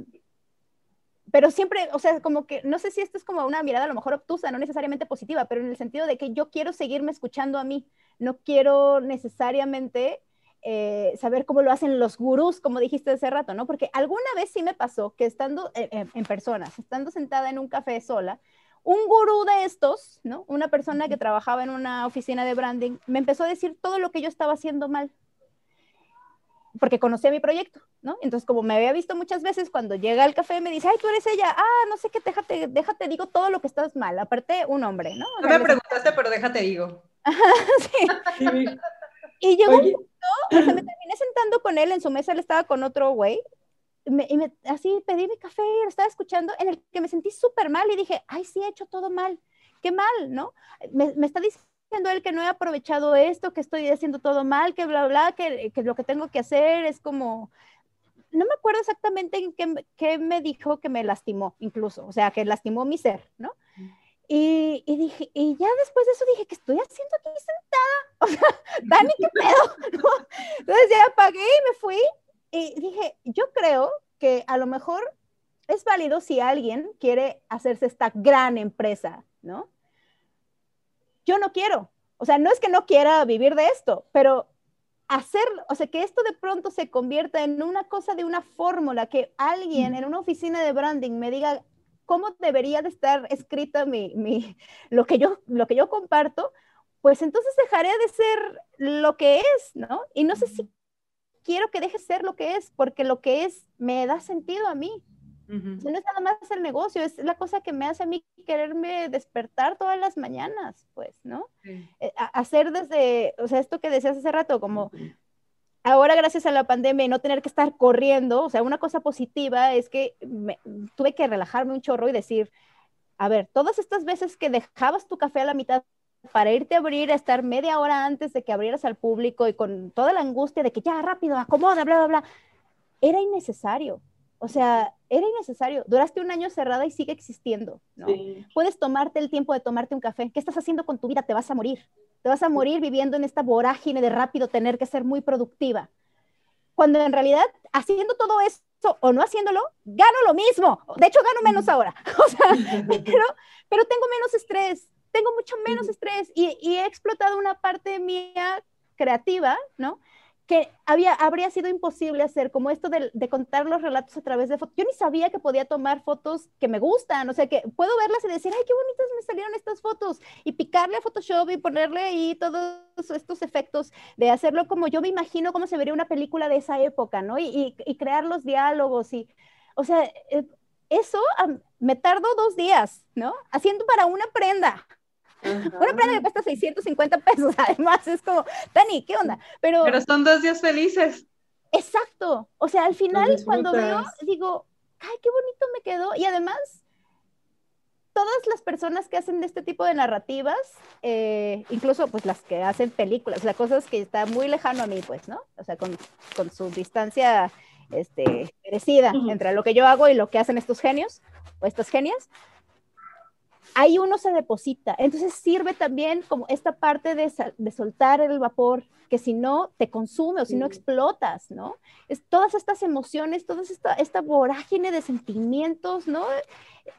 pero siempre, o sea, como que, no sé si esto es como una mirada a lo mejor obtusa, no necesariamente positiva, pero en el sentido de que yo quiero seguirme escuchando a mí, no quiero necesariamente eh, saber cómo lo hacen los gurús, como dijiste hace rato, ¿no? Porque alguna vez sí me pasó que estando en, en personas, estando sentada en un café sola, un gurú de estos, ¿no? Una persona que trabajaba en una oficina de branding, me empezó a decir todo lo que yo estaba haciendo mal, porque conocía mi proyecto, ¿no? Entonces, como me había visto muchas veces, cuando llega al café me dice, ay, tú eres ella, ah, no sé qué, déjate, déjate, digo todo lo que estás mal, aparte un hombre, ¿no? No me preguntaste, pero déjate, digo. sí. Y llegó Oye. un punto, o sea, me terminé sentando con él, en su mesa él estaba con otro güey, me, y me, así pedí mi café y lo estaba escuchando, en el que me sentí súper mal y dije, ay, sí, he hecho todo mal, qué mal, ¿no? Me, me, está diciendo él que no he aprovechado esto, que estoy haciendo todo mal, que bla, bla, que, que lo que tengo que hacer es como, no me acuerdo exactamente en qué, qué, me dijo que me lastimó, incluso, o sea, que lastimó mi ser, ¿no? Y, y, dije, y ya después de eso dije, ¿qué estoy haciendo aquí sentada? O sea, Dani, ¿qué pedo? ¿No? Entonces ya apagué y me fui y dije, yo creo que a lo mejor es válido si alguien quiere hacerse esta gran empresa, ¿no? Yo no quiero. O sea, no es que no quiera vivir de esto, pero hacer, o sea, que esto de pronto se convierta en una cosa de una fórmula, que alguien en una oficina de branding me diga cómo debería de estar escrita mi, mi, lo, que yo, lo que yo comparto, pues entonces dejaré de ser lo que es, ¿no? Y no sé si quiero que deje ser lo que es, porque lo que es me da sentido a mí. Uh -huh. no es nada más el negocio, es la cosa que me hace a mí quererme despertar todas las mañanas, pues, ¿no? Sí. Eh, hacer desde, o sea, esto que decías hace rato, como ahora gracias a la pandemia y no tener que estar corriendo, o sea, una cosa positiva es que me, tuve que relajarme un chorro y decir, a ver, todas estas veces que dejabas tu café a la mitad para irte a abrir, a estar media hora antes de que abrieras al público y con toda la angustia de que ya rápido, acomoda, bla, bla, bla, era innecesario. O sea, era innecesario. Duraste un año cerrada y sigue existiendo, ¿no? Sí. Puedes tomarte el tiempo de tomarte un café. ¿Qué estás haciendo con tu vida? Te vas a morir. Te vas a morir viviendo en esta vorágine de rápido tener que ser muy productiva. Cuando en realidad, haciendo todo eso o no haciéndolo, gano lo mismo. De hecho, gano menos ahora. O sea, pero, pero tengo menos estrés, tengo mucho menos estrés y, y, he explotado una parte mía creativa, ¿no? Que había, habría sido imposible hacer, como esto de, de, contar los relatos a través de fotos. Yo ni sabía que podía tomar fotos que me gustan, o sea, que puedo verlas y decir, ay, qué bonitas me salieron estas fotos, y picarle a Photoshop y ponerle ahí todos estos efectos, de hacerlo como yo me imagino cómo se vería una película de esa época, ¿no? Y, y, y crear los diálogos, y, o sea, eh, eso um, me tardó dos días, ¿no? Haciendo para una prenda. Una prenda que cuesta 650 pesos, además, es como, Dani, ¿qué onda? Pero, Pero son dos días felices. Exacto. O sea, al final, cuando veo, digo, ay, qué bonito me quedó. Y además, todas las personas que hacen de este tipo de narrativas, eh, incluso pues las que hacen películas, o sea, cosas que está muy lejano a mí, pues, ¿no? O sea, con, con su distancia este, merecida uh -huh. entre lo que yo hago y lo que hacen estos genios o estas genias, ahí uno se deposita. Entonces sirve también como esta parte de, de soltar el vapor, que si no te consume o si no explotas, ¿no? Es todas estas emociones, toda esta, esta vorágine de sentimientos, ¿no?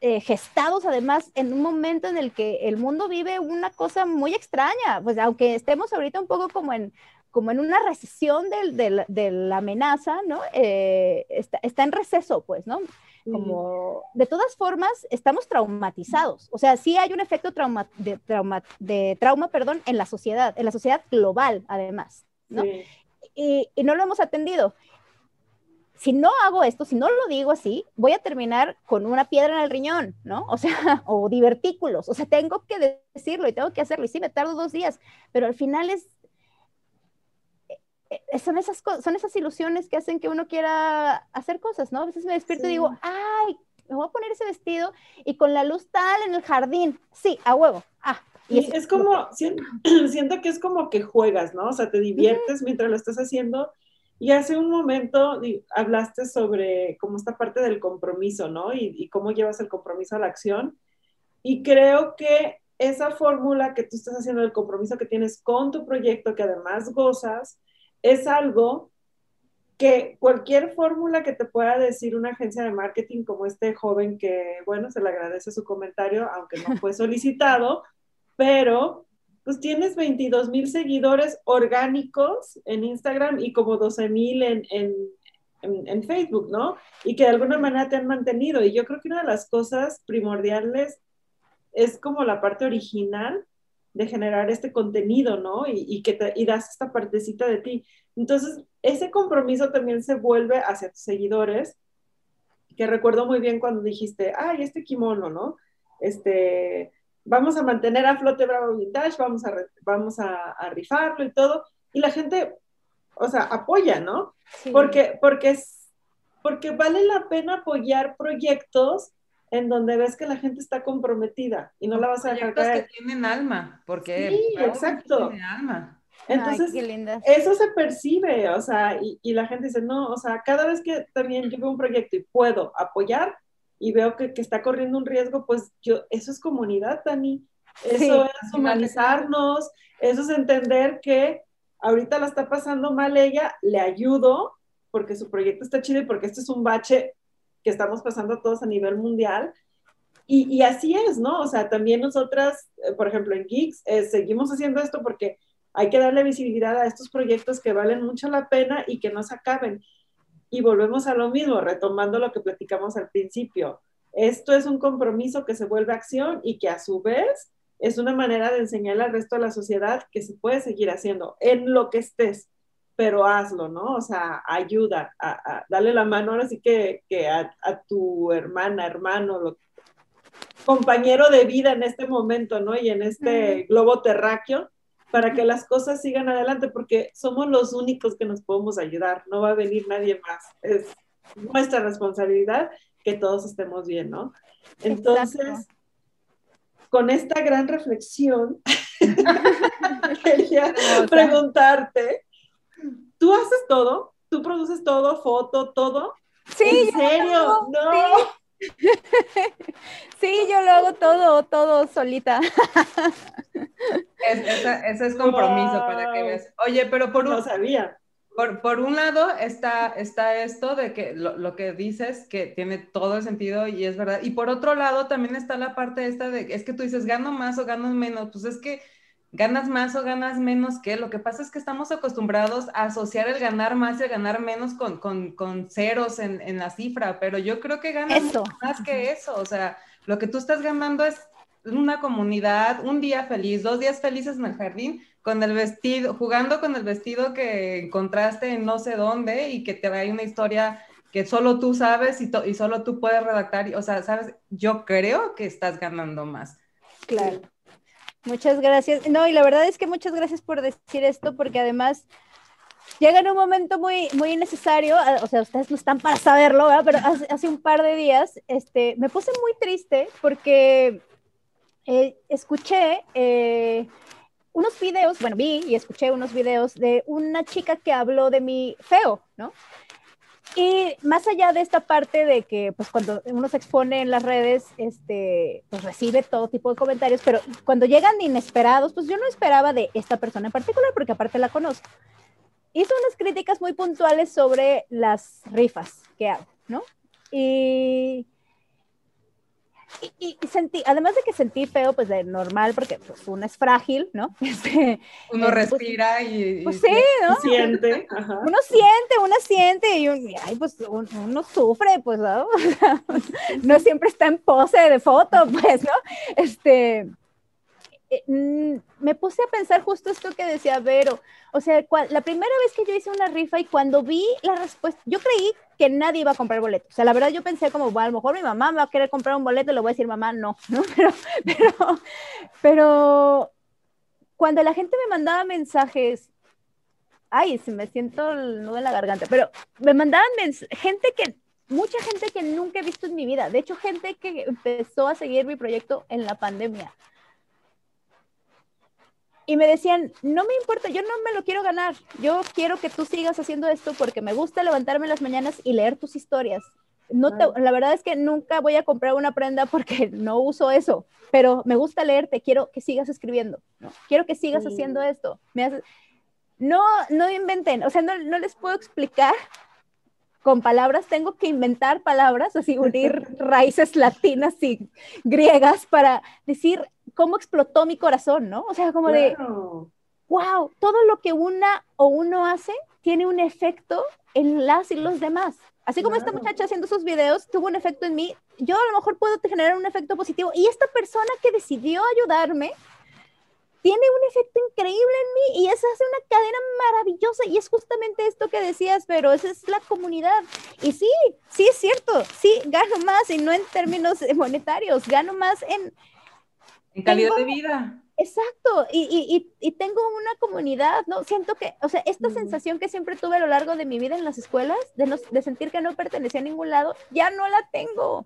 Eh, gestados además en un momento en el que el mundo vive una cosa muy extraña, pues aunque estemos ahorita un poco como en, como en una recesión de, de, de la amenaza, ¿no? Eh, está, está, en receso, pues, ¿no? Como, de todas formas, estamos traumatizados. O sea, sí hay un efecto trauma, de, trauma, de trauma, perdón, en la sociedad, en la sociedad global, además, ¿no? Y, y, no lo hemos atendido. Si no hago esto, si no lo digo así, voy a terminar con una piedra en el riñón, ¿no? O sea, o divertículos. O sea, tengo que decirlo y tengo que hacerlo. Y sí, me tardo dos días, pero al final es son esas, son esas ilusiones que hacen que uno quiera hacer cosas, ¿no? A veces me despierto y digo, ay, me voy a poner ese vestido y con la luz tal en el jardín. Sí, a huevo. Ah, y, es, como, siento, que es como que juegas, ¿no? O sea, te diviertes mientras lo estás haciendo. Y hace un momento hablaste sobre como esta parte del compromiso, ¿no? Y, y cómo llevas el compromiso a la acción. Y creo que esa fórmula que tú estás haciendo, el compromiso que tienes con tu proyecto, que además gozas, es algo que cualquier fórmula que te pueda decir una agencia de marketing como este joven que, bueno, se le agradece su comentario, aunque no fue solicitado, pero pues tienes 22 mil seguidores orgánicos en Instagram y como 12 mil en, en, en, Facebook, ¿no? Y que de alguna manera te han mantenido. Y yo creo que una de las cosas primordiales es como la parte original de generar este contenido, ¿no? Y, que te, y das esta partecita de ti. Entonces, ese compromiso también se vuelve hacia tus seguidores, que recuerdo muy bien cuando dijiste, ay, este kimono, ¿no? Este, vamos a mantener a flote Bravo Vintage, vamos a, vamos a, rifarlo y todo, y la gente, o sea, apoya, ¿no? Porque, porque, es, porque vale la pena apoyar proyectos en donde ves que la gente está comprometida y no la vas a dejar caer. que tienen alma, porque sí, exacto. Tiene alma. Entonces, eso se percibe, o sea, y, y, la gente dice, no, o sea, cada vez que también yo veo un proyecto y puedo apoyar y veo que, que está corriendo un riesgo, pues yo, eso es comunidad, Tani. Eso es humanizarnos, eso es entender que ahorita la está pasando mal ella, le ayudo porque su proyecto está chido y porque esto es un bache que estamos pasando todos a nivel mundial. Y, así es, ¿no? O sea, también nosotras, eh, por ejemplo, en Geeks, eh, seguimos haciendo esto porque hay que darle visibilidad a estos proyectos que valen mucho la pena y que no se acaben. Y volvemos a lo mismo, retomando lo que platicamos al principio. Esto es un compromiso que se vuelve acción y que a su vez es una manera de enseñarle al resto de la sociedad que se puede seguir haciendo en lo que estés pero hazlo, ¿no? O sea, ayuda, a, dale la mano ahora sí que, a, tu hermana, hermano, compañero de vida en este momento, ¿no? Y en este globo terráqueo, para que las cosas sigan adelante, porque somos los únicos que nos podemos ayudar, no va a venir nadie más. Es nuestra responsabilidad que todos estemos bien, ¿no? Entonces, con esta gran reflexión, quería preguntarte ¿Tú haces todo? ¿Tú produces todo? ¿Foto? ¿Todo? Sí. ¿En serio? no. Sí. yo lo hago todo, todo solita. ese, es compromiso para que veas. Oye, pero por un... sabía. Por, por, un lado está, está esto de que lo, lo, que dices que tiene todo el sentido y es verdad. Y por otro lado también está la parte esta de, es que tú dices, gano más o gano menos. Pues es que ganas más o ganas menos que. Lo que pasa es que estamos acostumbrados a asociar el ganar más y el ganar menos con, con, con ceros en, en, la cifra, pero yo creo que ganas más que eso. O sea, lo que tú estás ganando es una comunidad, un día feliz, dos días felices en el jardín, con el vestido, jugando con el vestido que encontraste en no sé dónde y que te da una historia que solo tú sabes y, y solo tú puedes redactar. O sea, sabes, yo creo que estás ganando más. Claro. Muchas gracias. No, y la verdad es que muchas gracias por decir esto, porque además llega en un momento muy, muy necesario, o sea, ustedes no están para saberlo, pero hace, un par de días este, me puse muy triste porque eh, escuché eh, unos videos, bueno, vi y escuché unos videos de una chica que habló de mi feo, ¿no? Y más allá de esta parte de que, pues, cuando uno se expone en las redes, este, pues recibe todo tipo de comentarios, pero cuando llegan inesperados, pues yo no esperaba de esta persona en particular, porque aparte la conozco. Hizo unas críticas muy puntuales sobre las rifas que hago, ¿no? Y, y, sentí, además de que sentí feo, pues de normal, porque pues uno es frágil, ¿no? Este, uno eh, pues, respira y, Pues sí, ¿no? Siente. Uno siente, uno siente y, ay, pues uno, sufre, pues, ¿no? no siempre está en pose de foto, pues, ¿no? Este, eh, mm, me puse a pensar justo esto que decía Vero. O sea, la primera vez que yo hice una rifa y cuando vi la respuesta, yo creí que nadie iba a comprar boletos. O sea, la verdad yo pensé como, bueno, a lo mejor mi mamá me va a querer comprar un boleto y le voy a decir, mamá, no, ¿no? Pero, pero, pero cuando la gente me mandaba mensajes, ay, se me siento el nudo en la garganta, pero me mandaban gente que, mucha gente que nunca he visto en mi vida. De hecho, gente que empezó a seguir mi proyecto en la pandemia y me decían, no me importa, yo no me lo quiero ganar, yo quiero que tú sigas haciendo esto porque me gusta levantarme en las mañanas y leer tus historias. No la verdad es que nunca voy a comprar una prenda porque no uso eso, pero me gusta leerte, quiero que sigas escribiendo, ¿no? quiero que sigas haciendo esto. Me no, no inventen, o sea, no, no les puedo explicar con palabras, tengo que inventar palabras, así unir raíces latinas y griegas para decir cómo explotó mi corazón, ¿no? O sea, como de, wow, todo lo que una o uno hace tiene un efecto en las y los demás. Así como esta muchacha haciendo sus videos tuvo un efecto en mí, yo a lo mejor puedo generar un efecto positivo. Y esta persona que decidió ayudarme tiene un efecto increíble en mí y esa hace una cadena maravillosa y es justamente esto que decías, pero esa es la comunidad. Y sí, sí es cierto, sí, gano más y no en términos monetarios, gano más en... En calidad de vida. Exacto, y, y, y, tengo una comunidad, ¿no? Siento que, o sea, esta sensación que siempre tuve a lo largo de mi vida en las escuelas, de, no, de sentir que no pertenecía a ningún lado, ya no la tengo.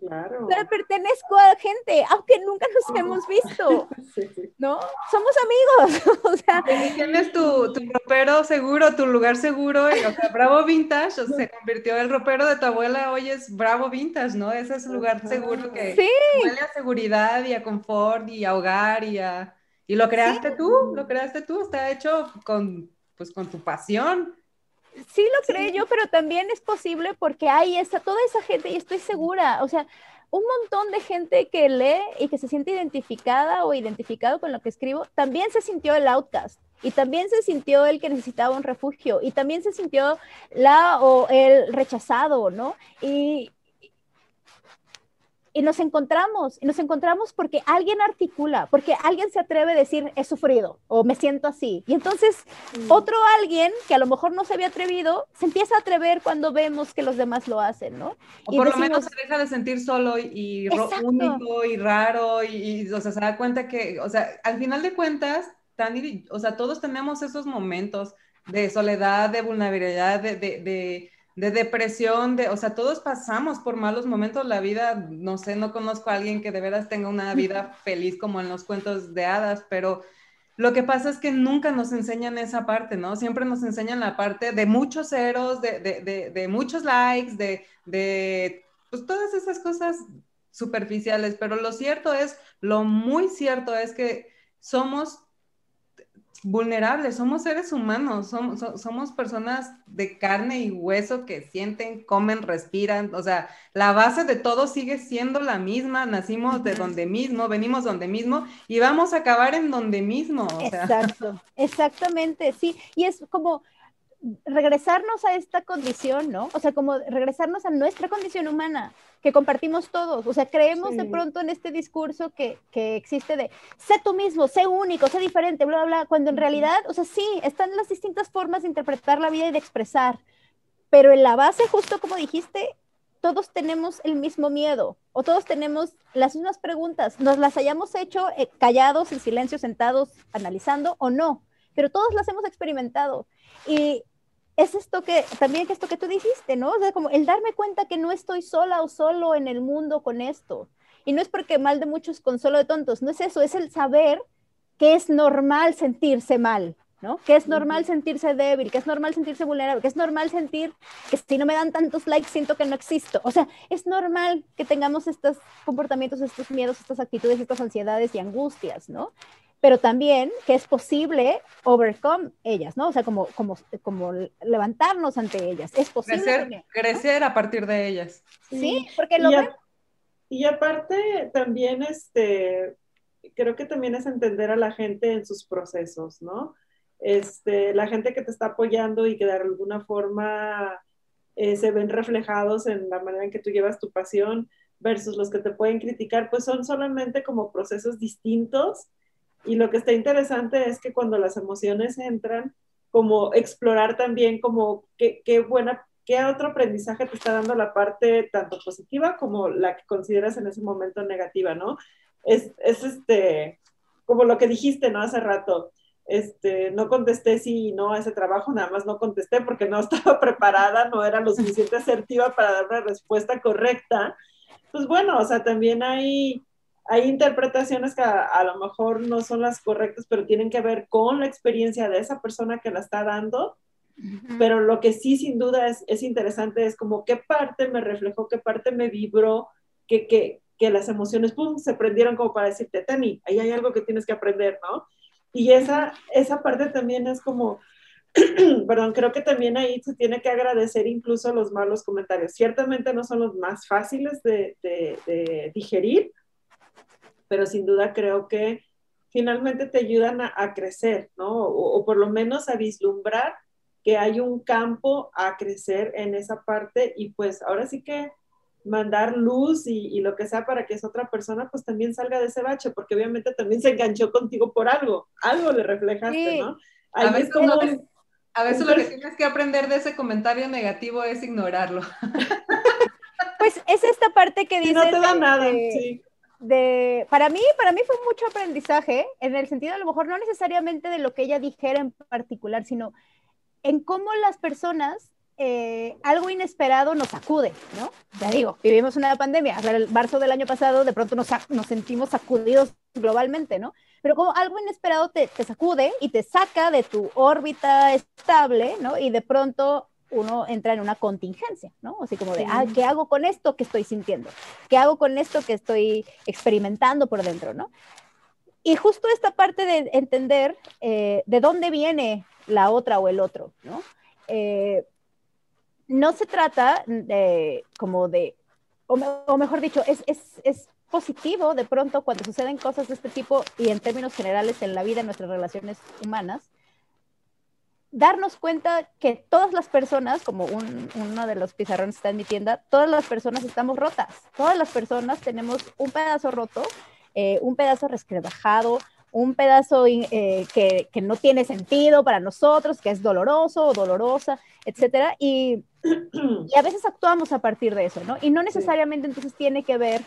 Claro. Pero pertenezco a gente, aunque nunca nos hemos visto. ¿No? Somos amigos. o sea, tienes tu, tu, ropero seguro, tu lugar seguro. Y, o sea, Bravo Vintage o se convirtió el ropero de tu abuela. Hoy es Bravo Vintage, ¿no? Ese es un lugar seguro que sí. huele a seguridad y a confort y a hogar y a. Y lo creaste tú, lo creaste tú, está hecho con, pues, con tu pasión sí lo creo yo, pero también es posible porque hay esa, toda esa gente, y estoy segura, o sea, un montón de gente que lee y que se siente identificada o identificado con lo que escribo, también se sintió el outcast. Y también se sintió el que necesitaba un refugio, y también se sintió la o el rechazado, ¿no? Y, y nos encontramos, y nos encontramos porque alguien articula, porque alguien se atreve a decir, he sufrido o me siento así. Y entonces mm. otro alguien que a lo mejor no se había atrevido, se empieza a atrever cuando vemos que los demás lo hacen, ¿no? O por lo menos se deja de sentir solo y, único y raro y, o sea, se da cuenta que, o sea, al final de cuentas, o sea, todos tenemos esos momentos de soledad, de vulnerabilidad, de, de de depresión, de, o sea, todos pasamos por malos momentos la vida, no sé, no conozco a alguien que de veras tenga una vida feliz como en los cuentos de hadas, pero lo que pasa es que nunca nos enseñan esa parte, ¿no? Siempre nos enseñan la parte de muchos ceros, de, de, de, muchos likes, de, de, pues todas esas cosas superficiales, pero lo cierto es, lo muy cierto es que somos vulnerables, somos seres humanos, somos, somos personas de carne y hueso que sienten, comen, respiran, o sea, la base de todo sigue siendo la misma, nacimos de donde mismo, venimos donde mismo y vamos a acabar en donde mismo. Exacto, exactamente, sí, y es como regresarnos a esta condición, ¿no? O sea, como regresarnos a nuestra condición humana, que compartimos todos. O sea, creemos de pronto en este discurso que, que, existe de sé tú mismo, sé único, sé diferente, bla, bla, bla, cuando en realidad, o sea, sí, están las distintas formas de interpretar la vida y de expresar, pero en la base, justo como dijiste, todos tenemos el mismo miedo o todos tenemos las mismas preguntas, nos las hayamos hecho eh, callados, en silencio, sentados, analizando o no, pero todos las hemos experimentado. Y es esto que, también que esto que tú dijiste, ¿no? O sea, como el darme cuenta que no estoy sola o solo en el mundo con esto. Y no es porque mal de muchos con solo de tontos, no es eso, es el saber que es normal sentirse mal, ¿no? Que es normal sentirse débil, que es normal sentirse vulnerable, que es normal sentir que si no me dan tantos likes siento que no existo. O sea, es normal que tengamos estos comportamientos, estos miedos, estas actitudes, estas ansiedades y angustias, ¿no? Pero también que es posible overcome ellas, ¿no? O sea, como, como, como levantarnos ante ellas. Es posible. Crecer, crecer a partir de ellas. Sí, porque lo ven. Y aparte, también, este, creo que también es entender a la gente en sus procesos, ¿no? Este, la gente que te está apoyando y que de alguna forma eh, se ven reflejados en la manera en que tú llevas tu pasión versus los que te pueden criticar, pues son solamente como procesos distintos. Y lo que está interesante es que cuando las emociones entran, como explorar también como qué, qué buena, qué otro aprendizaje te está dando la parte tanto positiva como la que consideras en ese momento negativa, ¿no? Es, es este, como lo que dijiste, ¿no? Hace rato, este, no contesté sí y no a ese trabajo, nada más no contesté porque no estaba preparada, no era lo suficiente asertiva para dar una respuesta correcta. Pues bueno, o sea, también hay, hay interpretaciones que a, lo mejor no son las correctas, pero tienen que ver con la experiencia de esa persona que la está dando. Pero lo que sí, sin duda, es, es interesante es como qué parte me reflejó, qué parte me vibró, que, que, que las emociones, pum, se prendieron como para decirte, Tani, ahí hay algo que tienes que aprender, ¿no? Y esa, esa parte también es como, perdón, creo que también ahí se tiene que agradecer incluso los malos comentarios. Ciertamente no son los más fáciles de, de, digerir, pero sin duda creo que finalmente te ayudan a, crecer, ¿no? O, o, por lo menos a vislumbrar que hay un campo a crecer en esa parte y pues ahora sí que mandar luz y, lo que sea para que esa otra persona pues también salga de ese bache, porque obviamente también se enganchó contigo por algo, algo le reflejaste, ¿no? a veces, lo que, a veces lo que tienes que aprender de ese comentario negativo es ignorarlo. Pues es esta parte que dice... No te da nada, sí. De, para mí, para mí fue mucho aprendizaje, en el sentido a lo mejor no necesariamente de lo que ella dijera en particular, sino en cómo las personas eh, algo inesperado nos sacude, ¿no? Ya digo, vivimos una pandemia, el marzo del año pasado de pronto nos, nos sentimos sacudidos globalmente, ¿no? Pero como algo inesperado te, te, sacude y te saca de tu órbita estable, ¿no? Y de pronto uno entra en una contingencia, ¿no? Así como de, ah, ¿qué hago con esto que estoy sintiendo? ¿Qué hago con esto que estoy experimentando por dentro, ¿no? Y justo esta parte de entender eh, de dónde viene la otra o el otro, ¿no? Eh, no se trata de, como de, o, mejor dicho, es, es, positivo de pronto cuando suceden cosas de este tipo y en términos generales en la vida, en nuestras relaciones humanas, darnos cuenta que todas las personas, como uno de los pizarrones está en mi tienda, todas las personas estamos rotas, todas las personas tenemos un pedazo roto, eh, un pedazo resquebrajado, un pedazo eh, que, que, no tiene sentido para nosotros, que es doloroso o dolorosa, etcétera, y, y, a veces actuamos a partir de eso, ¿no? Y no necesariamente entonces tiene que ver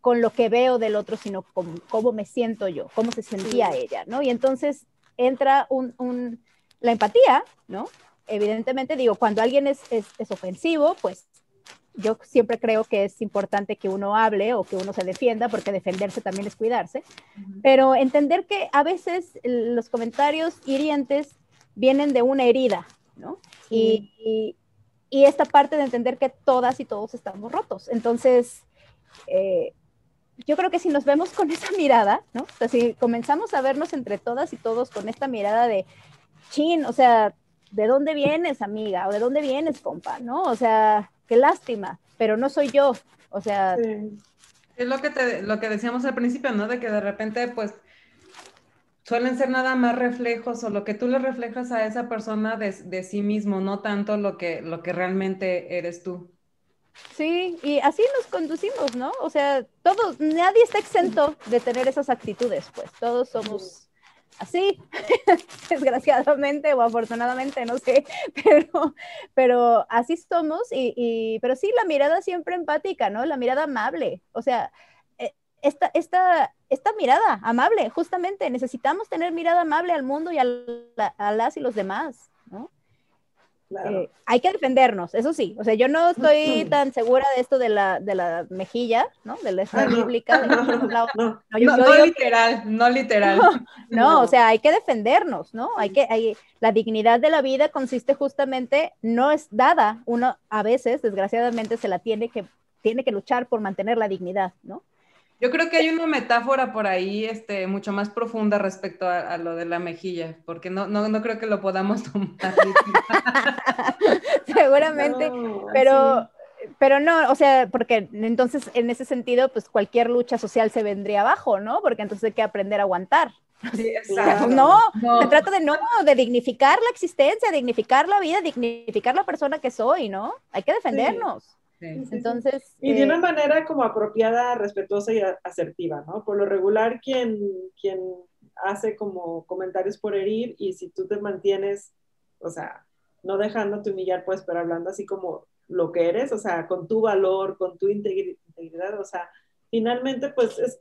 con lo que veo del otro, sino con cómo me siento yo, cómo se sentía ella, ¿no? Y entonces entra un, un, la empatía, ¿no? Evidentemente, digo, cuando alguien es, es, es ofensivo, pues yo siempre creo que es importante que uno hable o que uno se defienda, porque defenderse también es cuidarse, pero entender que a veces los comentarios hirientes vienen de una herida, ¿no? Y, y, esta parte de entender que todas y todos estamos rotos. Entonces, eh, yo creo que si nos vemos con esa mirada, ¿no? O sea, si comenzamos a vernos entre todas y todos con esta mirada de, chin, o sea, ¿de dónde vienes, amiga? ¿O de dónde vienes, compa? ¿No? O sea, qué lástima, pero no soy yo. O sea... Es lo que, te, lo que decíamos al principio, ¿no? De que de repente, pues, suelen ser nada más reflejos o lo que tú le reflejas a esa persona de, de, sí mismo, no tanto lo que, lo que realmente eres tú. Sí, y así nos conducimos, ¿no? O sea, todos, nadie está exento de tener esas actitudes, pues todos somos así, desgraciadamente o afortunadamente, no sé, pero, pero así somos y, pero sí, la mirada siempre empática, ¿no? La mirada amable, o sea, eh, esta, esta, esta mirada amable, justamente, necesitamos tener mirada amable al mundo y a, a las y los demás, Eh, hay que defendernos, eso sí. O sea, yo no estoy tan segura de esto de la, de la mejilla, ¿no? De la esta bíblica. no, literal, no literal. No, o sea, hay que defendernos, ¿no? Hay que, hay, la dignidad de la vida consiste justamente, no es dada, uno a veces, desgraciadamente, se la tiene que, tiene que luchar por mantener la dignidad, ¿no? Yo creo que hay una metáfora por ahí este, mucho más profunda respecto a, lo de la mejilla, porque no, no, no creo que lo podamos tomar. Seguramente, pero pero no, o sea, porque entonces en ese sentido, pues cualquier lucha social se vendría abajo, ¿no? Porque entonces hay que aprender a aguantar. Sí, exacto. No, se trata de no, de dignificar la existencia, dignificar la vida, dignificar la persona que soy, ¿no? Hay que defendernos. Entonces. Y de una eh, manera como apropiada, respetuosa y asertiva, ¿no? Por lo regular, quien, quien hace como comentarios por herir y si tú te mantienes, o sea, no dejándote humillar, pues, pero hablando así como lo que eres, o sea, con tu valor, con tu integridad, o sea, finalmente, pues, es,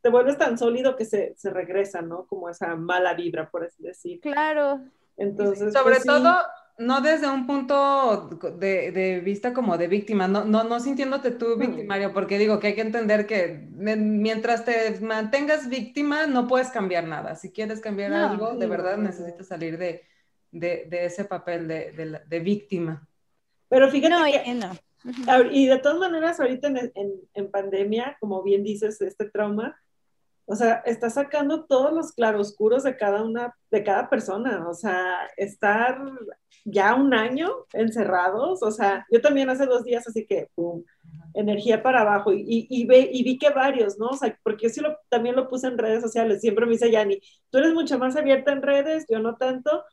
te vuelves tan sólido que se, se, regresa, ¿no? Como esa mala vibra, por así decir. Claro. Entonces, sobre pues, todo, no desde un punto de, de, vista como de víctima, no, no, no sintiéndote tú victimario, porque digo que hay que entender que mientras te mantengas víctima no puedes cambiar nada. Si quieres cambiar algo, de verdad necesitas salir de, de, de ese papel de, de, víctima. Pero fíjate que, y de todas maneras ahorita en, en, en pandemia, como bien dices, este trauma, o sea, está sacando todos los claroscuros de cada una, de cada persona. O sea, estar ya un año encerrados, o sea, yo también hace dos días, así que, pum, energía para abajo. Y, y, ve, y vi que varios, ¿no? O sea, porque yo sí también lo puse en redes sociales. Siempre me dice Yanni, tú eres mucho más abierta en redes, yo no tanto.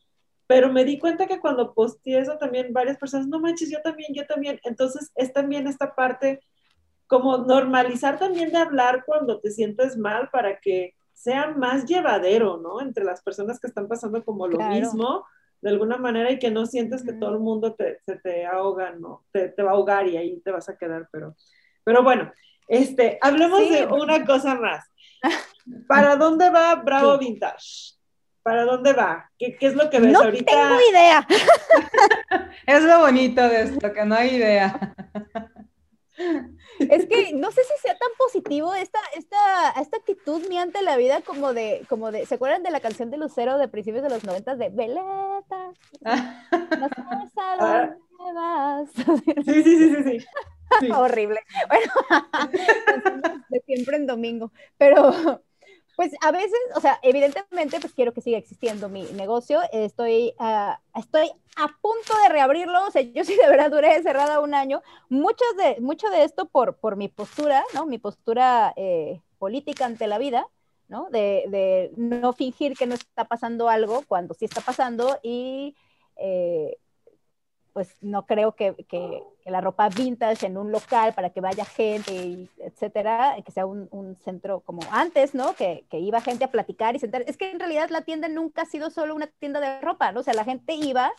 Pero me di cuenta que cuando posteé eso también varias personas, no manches, yo también, yo también. Entonces es también esta parte como normalizar también de hablar cuando te sientes mal para que sea más llevadero, ¿no? Entre las personas que están pasando como lo mismo, de alguna manera, y que no sientes que todo el mundo te, se te ahoga, ¿no? Te, te, va a ahogar y ahí te vas a quedar, pero, pero bueno, este, hablemos de una cosa más. ¿Para dónde va Bravo Vintage? ¿Para dónde va? ¿Qué, qué es lo que ves no ahorita? No tengo idea. es lo bonito de esto, que no hay idea. Es que no sé si sea tan positivo esta, esta, esta actitud mía ante la vida como de, como de, ¿se acuerdan de la canción de Lucero de principios de los noventas de Veleta? No sabes a dónde vas. Sí, sí, sí, sí, sí. Horrible. Bueno, de siempre en domingo. Pero, pues a veces, o sea, evidentemente, pues quiero que siga existiendo mi negocio. Estoy, uh, estoy a punto de reabrirlo. O sea, yo sí de verdad duré cerrada un año. Muchas de, mucho de esto por, por mi postura, ¿no? Mi postura eh, política ante la vida, ¿no? De, de, no fingir que no está pasando algo cuando sí está pasando y eh, pues no creo que, que, la ropa vintage en un local para que vaya gente, y etcétera, que sea un, un, centro como antes, ¿no? Que, que, iba gente a platicar y sentar. Es que en realidad la tienda nunca ha sido solo una tienda de ropa, ¿no? O sea, la gente iba,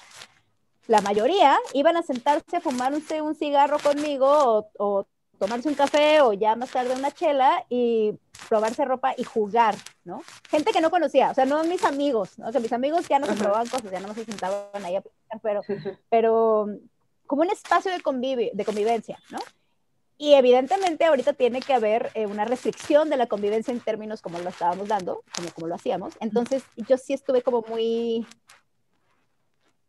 la mayoría iban a sentarse a fumarse un cigarro conmigo o, o tomarse un café o ya más tarde una chela y probarse ropa y jugar, ¿no? Gente que no conocía, o sea, no mis amigos, ¿no? O sea, mis amigos ya no se probaban cosas, ya no se sentaban ahí a platicar, pero, pero como un espacio de, convive, de convivencia, ¿no? Y evidentemente ahorita tiene que haber eh, una restricción de la convivencia en términos como lo estábamos dando, como, como lo hacíamos. Entonces yo sí estuve como muy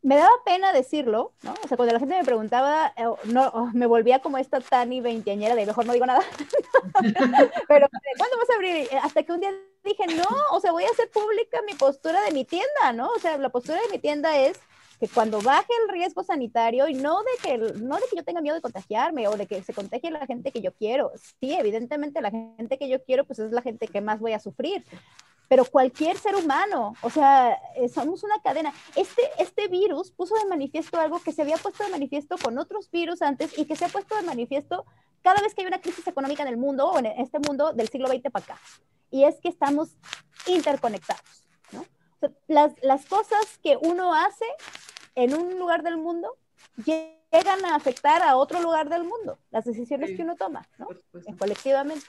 me daba pena decirlo, ¿no? O sea, cuando la gente me preguntaba, eh, no, oh, me volvía como esta Tani veinteañera de mejor no digo nada. Pero, ¿cuándo vas a abrir? Eh, hasta que un día dije, no, o sea, voy a hacer pública mi postura de mi tienda, ¿no? O sea, la postura de mi tienda es que cuando baje el riesgo sanitario y no de que no de que yo tenga miedo de contagiarme o de que se contagie la gente que yo quiero. Sí, evidentemente la gente que yo quiero pues es la gente que más voy a sufrir, pero cualquier ser humano, o sea, eh, somos una cadena. Este, este virus puso de manifiesto algo que se había puesto de manifiesto con otros virus antes y que se ha puesto de manifiesto cada vez que hay una crisis económica en el mundo o en este mundo del siglo XX para acá. Y es que estamos interconectados. ¿no? las, las cosas que uno hace en un lugar del mundo llegan a afectar a otro lugar del mundo, las decisiones que uno toma, ¿no? colectivamente.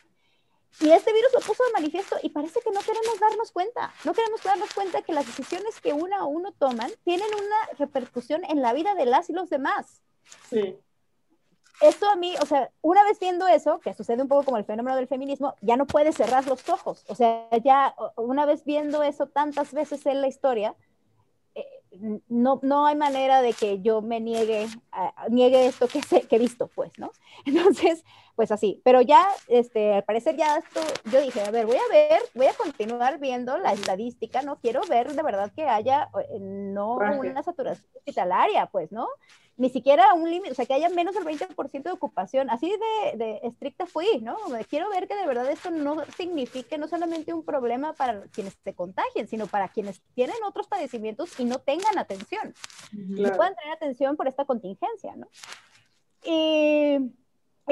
Y este virus lo puso de manifiesto y parece que no queremos darnos cuenta, no queremos darnos cuenta que las decisiones que uno o uno toman tienen una repercusión en la vida de las y los demás. Sí. Esto a mí, o sea, una vez viendo eso, que sucede un poco como el fenómeno del feminismo, ya no puedes cerrar los ojos. O sea, ya una vez viendo eso tantas veces en la historia, eh, no, no hay manera de que yo me niegue, niegue esto que, sé, que he visto, pues, ¿no? Entonces, pues así, pero ya, este, al parecer ya esto, yo dije, a ver, voy a ver, voy a continuar viendo la estadística, no quiero ver de verdad que haya, eh, no una saturación hospitalaria, pues, ¿no? Ni siquiera un límite, o sea, que haya menos del 20% de ocupación, así de, de estricta fui, ¿no? Quiero ver que de verdad esto no signifique no solamente un problema para quienes se contagien, sino para quienes tienen otros padecimientos y no tengan atención, no puedan tener atención por esta contingencia, ¿no? Y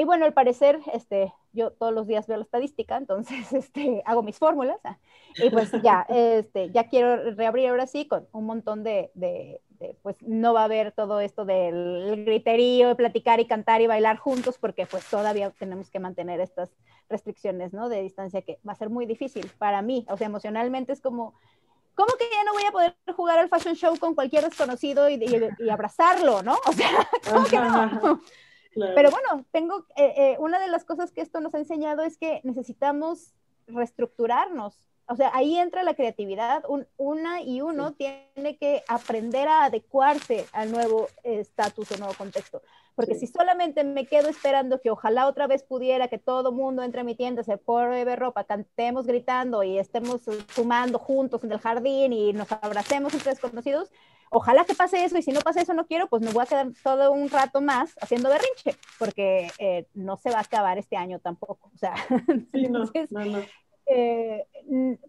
y bueno, al parecer, este, yo todos los días veo la estadística, entonces este, hago mis fórmulas. Ah, y pues ya, este, ya quiero reabrir ahora sí con un montón de, de, pues no va a haber todo esto del griterío, de platicar y cantar y bailar juntos, porque pues todavía tenemos que mantener estas restricciones, ¿no? De distancia que va a ser muy difícil para mí. O sea, emocionalmente es como, ¿cómo que ya no voy a poder jugar al fashion show con cualquier desconocido y, y, y abrazarlo, ¿no? O sea, ¿cómo que no? Pero bueno, tengo, eh, eh, una de las cosas que esto nos ha enseñado es que necesitamos reestructurarnos. O sea, ahí entra la creatividad. una y uno tiene que aprender a adecuarse al nuevo estatus o nuevo contexto. Porque si solamente me quedo esperando que ojalá otra vez pudiera que todo mundo entre a mi tienda, se pruebe ropa, cantemos gritando y estemos fumando juntos en el jardín y nos abracemos entre desconocidos, ojalá que pase eso y si no pasa eso no quiero, pues me voy a quedar todo un rato más haciendo berrinche, porque eh, no se va a acabar este año tampoco. O sea, sí, no, no, eh,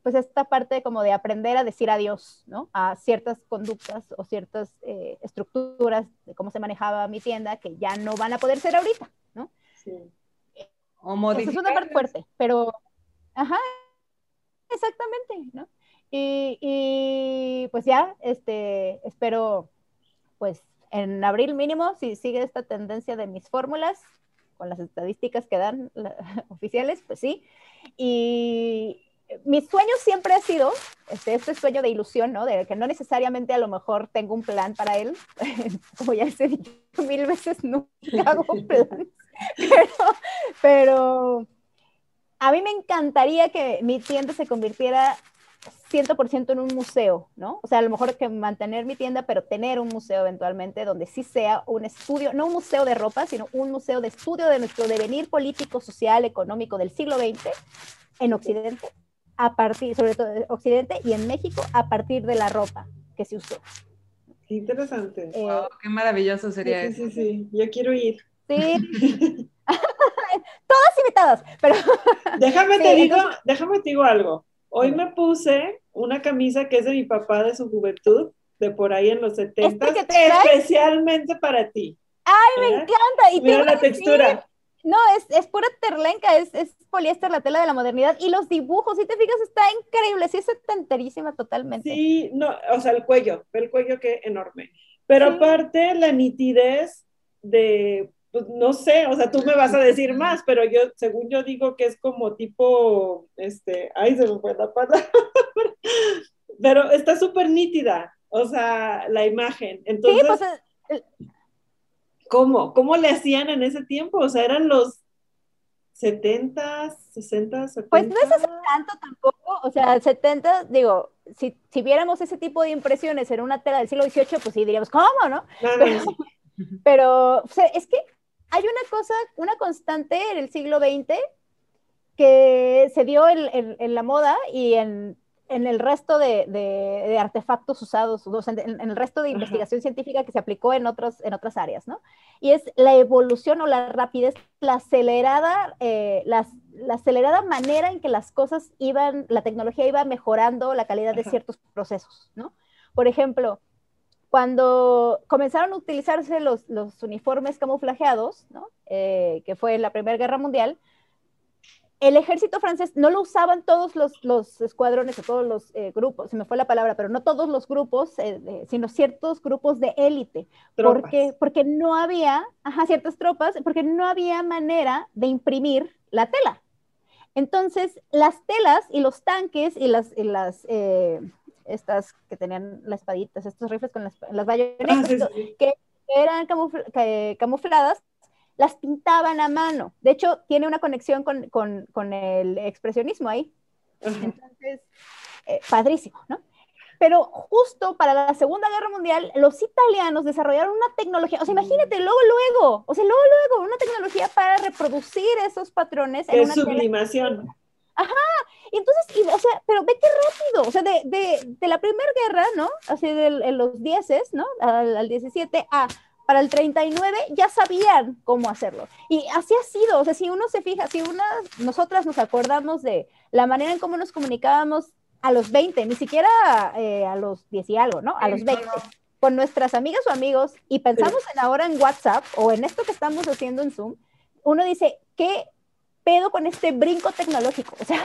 pues esta parte como de aprender a decir adiós, ¿no? A ciertas conductas o ciertas eh, estructuras de cómo se manejaba mi tienda que ya no van a poder ser ahorita, ¿no? Sí. O modificar. es una parte fuerte, pero, ajá, exactamente, ¿no? Y, pues ya, este, espero, pues en abril mínimo, si sigue esta tendencia de mis fórmulas, con las estadísticas que dan oficiales, pues sí. Y mi sueño siempre ha sido, este, este sueño de ilusión, ¿no? De que no necesariamente a lo mejor tengo un plan para él, como ya les he dicho mil veces, nunca hago plan, pero, pero a mí me encantaría que mi tienda se convirtiera 100% en un museo, ¿no? O sea, a lo mejor que mantener mi tienda, pero tener un museo eventualmente donde sí sea un estudio, no un museo de ropa, sino un museo de estudio de nuestro devenir político, social, económico del siglo XX en Occidente, a partir, sobre todo en Occidente y en México, a partir de la ropa que se usó. Qué interesante. Eh, qué maravilloso sería eso. Sí, sí, sí, yo quiero ir. Sí. Todas invitadas, pero... Déjame te digo, déjame te digo algo. Hoy me puse una camisa que es de mi papá de su juventud, de por ahí en los 70, especialmente para ti. ¡Ay, me encanta! Y Mira la textura. No, es, es, pura terlenca, es, es, poliéster, la tela de la modernidad. Y los dibujos, si te fijas, está increíble. Sí, es setenterísima totalmente. Sí, no, o sea, el cuello, el cuello que enorme. Pero aparte, la nitidez de pues no sé, o sea, tú me vas a decir más, pero yo, según yo digo que es como tipo, este, ay, se me fue la palabra, pero está súper nítida, o sea, la imagen. Entonces, sí, pues, ¿cómo? ¿Cómo le hacían en ese tiempo? O sea, eran los 70, 60, 70. Pues no es hace tanto tampoco, o sea, 70, digo, si, si viéramos ese tipo de impresiones en una tela del siglo XVIII, pues sí diríamos, ¿cómo, no? pero, pero o sea, es que hay una cosa, una constante en el siglo XX que se dio en, la moda y en, el resto de, artefactos usados, en, el resto de investigación científica que se aplicó en, otros, en otras áreas, ¿no? Y es la evolución o la rapidez, la acelerada, eh, la, acelerada manera en que las cosas iban, la tecnología iba mejorando la calidad de ciertos procesos, ¿no? Por ejemplo, cuando comenzaron a utilizarse los, los uniformes camuflajeados, ¿no? Eh, que fue en la Primera Guerra Mundial, el ejército francés no lo usaban todos los, los escuadrones o todos los eh, grupos, se me fue la palabra, pero no todos los grupos, eh, sino ciertos grupos de élite. Porque, porque no había, ajá, ciertas tropas, porque no había manera de imprimir la tela. Entonces, las telas y los tanques y las, y las estas que tenían las espaditas, estos rifles con las, las bayonetas, ah, que eran camufladas, las pintaban a mano. De hecho, tiene una conexión con, con, el expresionismo ahí. Entonces, eh, padrísimo, ¿no? pero justo para la Segunda Guerra Mundial, los italianos desarrollaron una tecnología, o sea, imagínate, luego, luego, o sea, luego, luego, una tecnología para reproducir esos patrones. en una sublimación. Ajá, y entonces, o sea, pero ve qué rápido, o sea, de, de, de la Primera Guerra, ¿no? Así de, en los 10, ¿no? Al, al 17, a para el 39 ya sabían cómo hacerlo. Y así ha sido, o sea, si uno se fija, si una, nosotras nos acordamos de la manera en cómo nos comunicábamos a los 20, ni siquiera eh, a los 10 y algo, ¿no? A los 20, con nuestras amigas o amigos, y pensamos en ahora en WhatsApp o en esto que estamos haciendo en Zoom, uno dice, ¿qué pedo con este brinco tecnológico? O sea,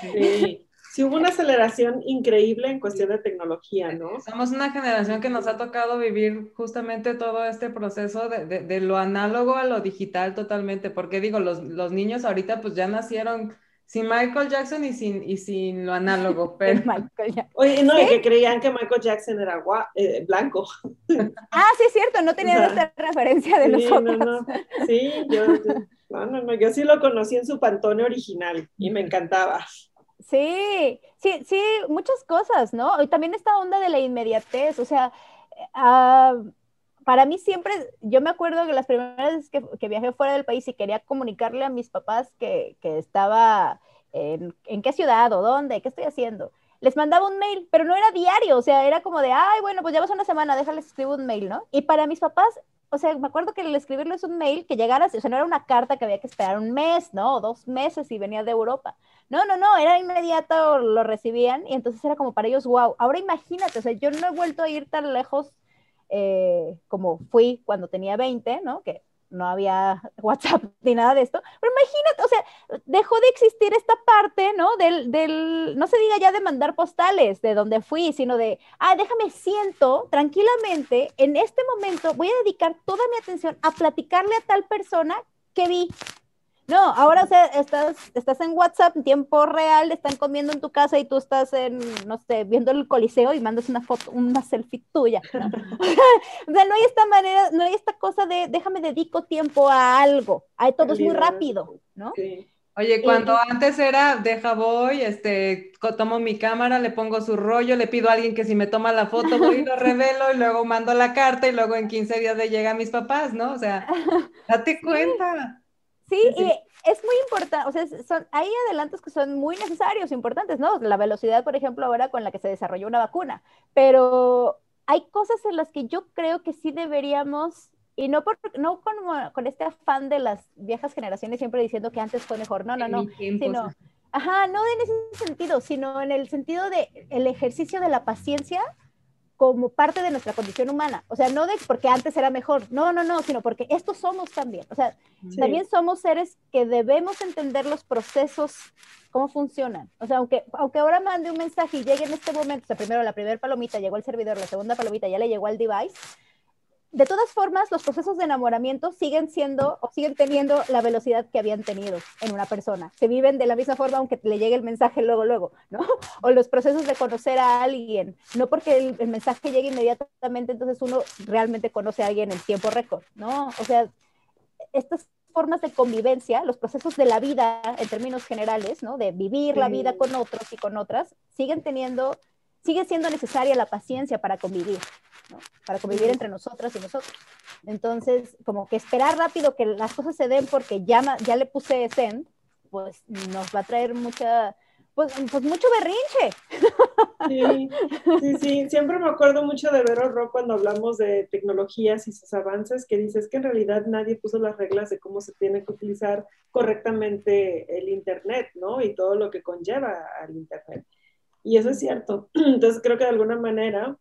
sí sí hubo una aceleración increíble en cuestión de tecnología, ¿no? Somos una generación que nos ha tocado vivir justamente todo este proceso de, de, lo análogo a lo digital totalmente, porque digo, los, los, niños ahorita pues ya nacieron sin Michael Jackson y sin, y sin lo análogo, pero... Oye, no, y que creían que Michael Jackson era eh, blanco. Ah, sí, es cierto, no tenían esta referencia de sí, nosotros. No, no. Sí, yo, no, no, no, yo sí lo conocí en su Pantone original y me encantaba. Sí, sí, sí, muchas cosas, ¿no? Y también esta onda de la inmediatez, o sea, ah, para mí siempre, yo me acuerdo que las primeras veces que, viajé fuera del país y quería comunicarle a mis papás que, estaba en, en, qué ciudad o dónde, qué estoy haciendo, les mandaba un mail, pero no era diario, o sea, era como de, ay, bueno, pues ya vas una semana, déjales escribir un mail, ¿no? Y para mis papás o sea, me acuerdo que el escribirles un mail que llegara, o sea, no era una carta que había que esperar un mes, ¿no? O dos meses y venía de Europa. No, no, no, era inmediato, lo recibían y entonces era como para ellos, wow. Ahora imagínate, o sea, yo no he vuelto a ir tan lejos eh, como fui cuando tenía 20, ¿no? Que no había WhatsApp ni nada de esto, pero imagínate, o sea, dejó de existir esta parte, ¿no? Del, del, no se diga ya de mandar postales de donde fui, sino de, ah, déjame siento tranquilamente, en este momento voy a dedicar toda mi atención a platicarle a tal persona que vi, no, ahora o sea, estás, estás en WhatsApp en tiempo real, están comiendo en tu casa y tú estás en, no sé, viendo el coliseo y mandas una foto, una selfie tuya. o sea, no hay esta manera, no hay esta cosa de déjame dedico tiempo a algo. Hay todo es muy rápido, ¿no? Sí. Oye, cuando antes era, deja voy, este, tomo mi cámara, le pongo su rollo, le pido a alguien que si me toma la foto, voy y lo revelo y luego mando la carta y luego en 15 días le llega a mis papás, ¿no? O sea, date cuenta. Sí, y es muy importante, o sea, son, hay adelantos que son muy necesarios, importantes, ¿no? La velocidad, por ejemplo, ahora con la que se desarrolló una vacuna, pero hay cosas en las que yo creo que sí deberíamos, y no, por, no con, con este afán de las viejas generaciones siempre diciendo que antes fue mejor, no, no, no, sino, ajá, no en ese sentido, sino en el sentido de el ejercicio de la paciencia como parte de nuestra condición humana. O sea, no de porque antes era mejor, no, no, no, sino porque estos somos también. O sea, también somos seres que debemos entender los procesos, cómo funcionan. O sea, aunque, aunque ahora mande un mensaje y llegue en este momento, o sea, primero la primera palomita llegó al servidor, la segunda palomita ya le llegó al device, de todas formas, los procesos de enamoramiento siguen siendo o siguen teniendo la velocidad que habían tenido en una persona. Se viven de la misma forma aunque le llegue el mensaje luego, luego, ¿no? O los procesos de conocer a alguien, no porque el, mensaje llegue inmediatamente, entonces uno realmente conoce a alguien en tiempo récord, ¿no? O sea, estas formas de convivencia, los procesos de la vida en términos generales, ¿no? De vivir la vida con otros y con otras, siguen teniendo, sigue siendo necesaria la paciencia para convivir, para convivir entre nosotras y nosotros. Entonces, como que esperar rápido que las cosas se den porque ya, ya le puse send, pues nos va a traer mucha, pues, pues mucho berrinche. Sí, sí, sí, siempre me acuerdo mucho de Vero Rock cuando hablamos de tecnologías y sus avances, que dices que en realidad nadie puso las reglas de cómo se tiene que utilizar correctamente el Internet, ¿no? Y todo lo que conlleva al Internet. Y eso es cierto. Entonces creo que de alguna manera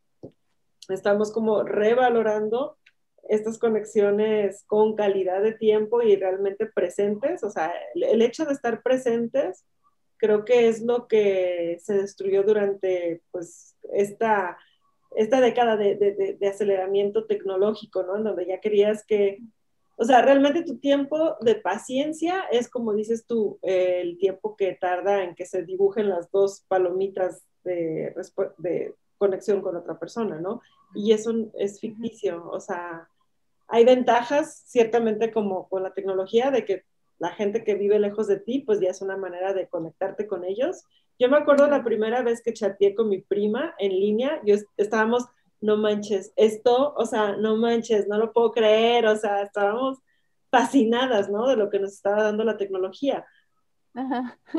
estamos como revalorando estas conexiones con calidad de tiempo y realmente presentes. O sea, el, hecho de estar presentes creo que es lo que se destruyó durante pues esta, esta década de, de, aceleramiento tecnológico, ¿no? En donde ya querías que, o sea, realmente tu tiempo de paciencia es como dices tú, el tiempo que tarda en que se dibujen las dos palomitas de, de conexión con otra persona, ¿no? Y eso es ficticio, o sea, hay ventajas ciertamente como con la tecnología de que la gente que vive lejos de ti, pues ya es una manera de conectarte con ellos. Yo me acuerdo la primera vez que chateé con mi prima en línea, yo estábamos, no manches, esto, o sea, no manches, no lo puedo creer, o sea, estábamos fascinadas, ¿no? De lo que nos estaba dando la tecnología.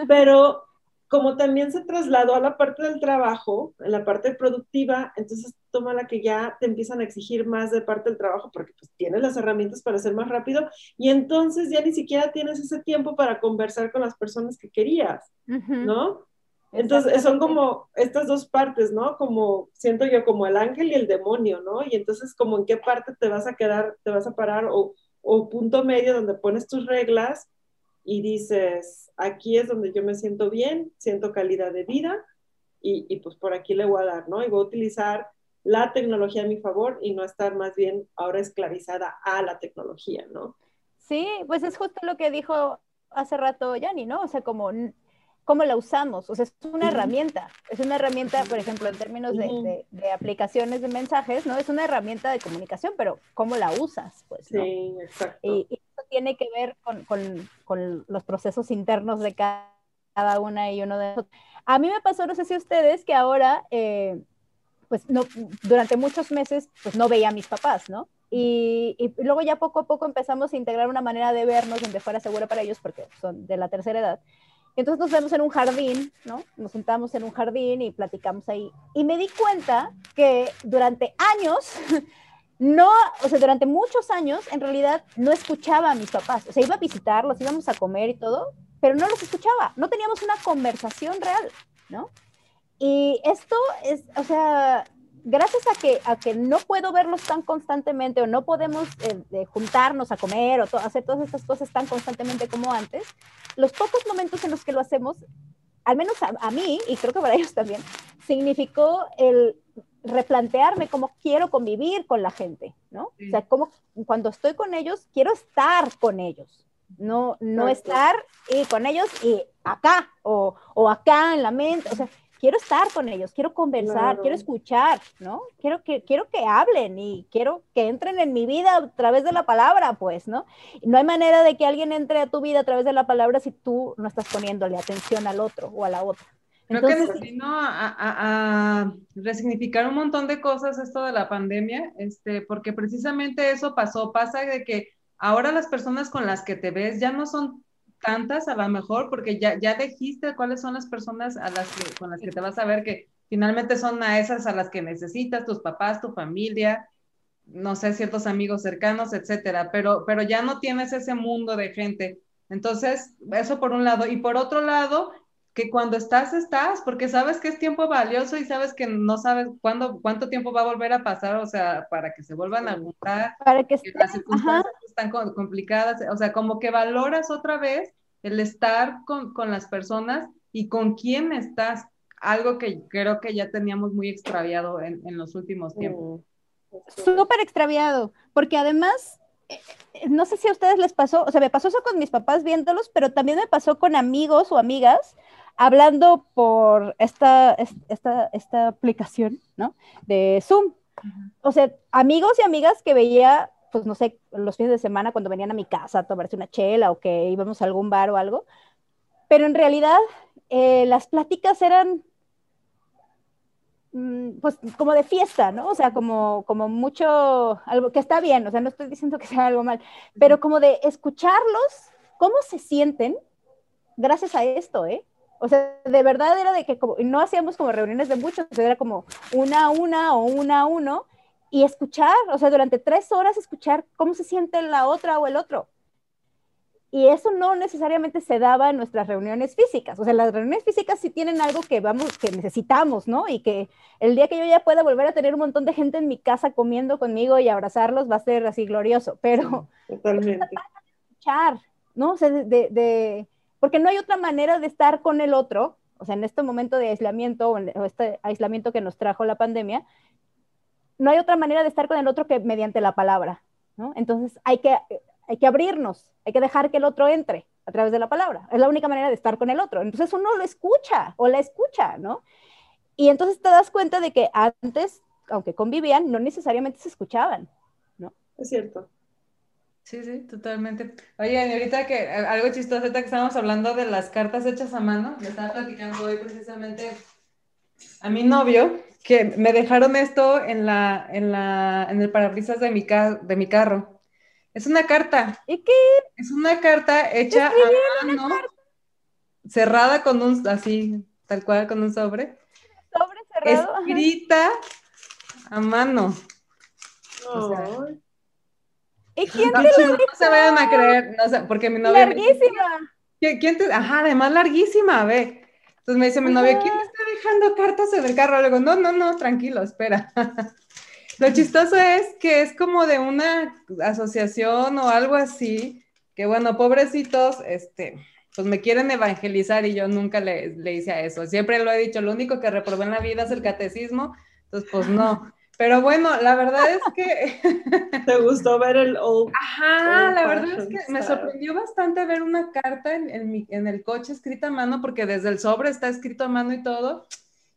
Pero como también se trasladó a la parte del trabajo, en la parte productiva, entonces toma la que ya te empiezan a exigir más de parte del trabajo porque pues tienes las herramientas para ser más rápido y entonces ya ni siquiera tienes ese tiempo para conversar con las personas que querías, ¿no? Entonces son como estas dos partes, ¿no? Como siento yo como el ángel y el demonio, ¿no? Y entonces como en qué parte te vas a quedar, te vas a parar o, o punto medio donde pones tus reglas y dices, aquí es donde yo me siento bien, siento calidad de vida y, pues por aquí le voy a dar, ¿no? Y voy a utilizar la tecnología a mi favor y no estar más bien ahora esclavizada a la tecnología, ¿no? Sí, pues es justo lo que dijo hace rato Yanni, ¿no? O sea, como cómo la usamos. O sea, es una herramienta. Es una herramienta, por ejemplo, en términos de, de, aplicaciones de mensajes, ¿no? Es una herramienta de comunicación, pero ¿cómo la usas? Pues, ¿no? Sí, exacto. Y, eso tiene que ver con, con, con, los procesos internos de cada una y uno de nosotros. A mí me pasó, no sé si ustedes, que ahora, eh, pues, no, durante muchos meses, pues, no veía a mis papás, ¿no? Y, y, luego ya poco a poco empezamos a integrar una manera de vernos donde fuera segura para ellos, porque son de la tercera edad. Entonces nos vemos en un jardín, ¿no? Nos sentamos en un jardín y platicamos ahí. Y me di cuenta que durante años, no, o sea, durante muchos años, en realidad no escuchaba a mis papás. O sea, iba a visitarlos, íbamos a comer y todo, pero no los escuchaba. No teníamos una conversación real, ¿no? Y esto es, o sea, gracias a que, a que no puedo verlos tan constantemente o no podemos eh, juntarnos a comer o hacer todas estas cosas tan constantemente como antes, los pocos momentos en los que lo hacemos, al menos a, mí, y creo que para ellos también, significó el replantearme cómo quiero convivir con la gente, ¿no? O sea, cómo cuando estoy con ellos, quiero estar con ellos, no, no estar y con ellos y acá o, o acá en la mente, o sea, quiero estar con ellos, quiero conversar, quiero escuchar, ¿no? Quiero que, quiero que hablen y quiero que entren en mi vida a través de la palabra, pues, ¿no? No hay manera de que alguien entre a tu vida a través de la palabra si tú no estás poniéndole atención al otro o a la otra. Creo que nos vino a, a, resignificar un montón de cosas esto de la pandemia, este, porque precisamente eso pasó, pasa de que ahora las personas con las que te ves ya no son tantas a lo mejor, porque ya, ya dijiste cuáles son las personas a las que, con las que te vas a ver, que finalmente son a esas a las que necesitas, tus papás, tu familia, no sé, ciertos amigos cercanos, etcétera, pero, pero ya no tienes ese mundo de gente. Entonces, eso por un lado. Y por otro lado, que cuando estás, estás, porque sabes que es tiempo valioso y sabes que no sabes cuándo, cuánto tiempo va a volver a pasar, o sea, para que se vuelvan a juntar, para que, las circunstancias están complicadas, o sea, como que valoras otra vez el estar con, con las personas y con quién estás, algo que creo que ya teníamos muy extraviado en, en los últimos tiempos. Súper extraviado, porque además eh, eh, no sé si a ustedes les pasó, o sea, me pasó eso con mis papás viéndolos, pero también me pasó con amigos o amigas hablando por esta, esta, esta aplicación, ¿no? De Zoom. O sea, amigos y amigas que veía, pues no sé, los fines de semana cuando venían a mi casa a tomarse una chela o que íbamos a algún bar o algo. Pero en realidad eh, las pláticas eran mm, pues como de fiesta, ¿no? O sea, como, como mucho, algo que está bien, o sea, no estoy diciendo que sea algo mal, pero como de escucharlos, cómo se sienten gracias a esto, ¿eh? O sea, de verdad era de que como, no hacíamos como reuniones de muchos, era como una a una o una a uno y escuchar, o sea, durante tres horas escuchar cómo se siente la otra o el otro. Y eso no necesariamente se daba en nuestras reuniones físicas. O sea, las reuniones físicas sí tienen algo que vamos, que necesitamos, ¿no? Y que el día que yo ya pueda volver a tener un montón de gente en mi casa comiendo conmigo y abrazarlos va a ser así glorioso. Pero totalmente. escuchar, ¿no? O sea, de, de porque no hay otra manera de estar con el otro, o sea, en este momento de aislamiento o este aislamiento que nos trajo la pandemia, no hay otra manera de estar con el otro que mediante la palabra, ¿no? Entonces hay que, hay que abrirnos, hay que dejar que el otro entre a través de la palabra. Es la única manera de estar con el otro. Entonces uno lo escucha o la escucha, ¿no? Y entonces te das cuenta de que antes, aunque convivían, no necesariamente se escuchaban, ¿no? Es cierto. Sí, sí, totalmente. Oye, ahorita que eh, algo chistoso, ahorita que estábamos hablando de las cartas hechas a mano, me estaba platicando hoy precisamente a mi novio que me dejaron esto en la, en la, en el parabrisas de mi, de mi carro. Es una carta. ¿Y qué? Es una carta hecha a mano, cerrada con un, así, tal cual, con un sobre. Sobre cerrado. Escrita a mano. ¿Y quién te lo No se vayan a creer, no sé, porque mi novia... Larguísima. ¿Quién te, ajá, además larguísima, ve. Entonces me dice mi novia, ¿quién te está dejando cartas en el carro? Le digo, no, no, no, tranquilo, espera. Lo chistoso es que es como de una asociación o algo así, que bueno, pobrecitos, este, pues me quieren evangelizar y yo nunca le, le hice a eso. Siempre lo he dicho, lo único que reprobé en la vida es el catecismo, entonces pues no. Pero bueno, la verdad es que... ¿Te gustó ver el old? Ajá, la verdad es que me sorprendió bastante ver una carta en, en, el coche escrita a mano, porque desde el sobre está escrito a mano y todo.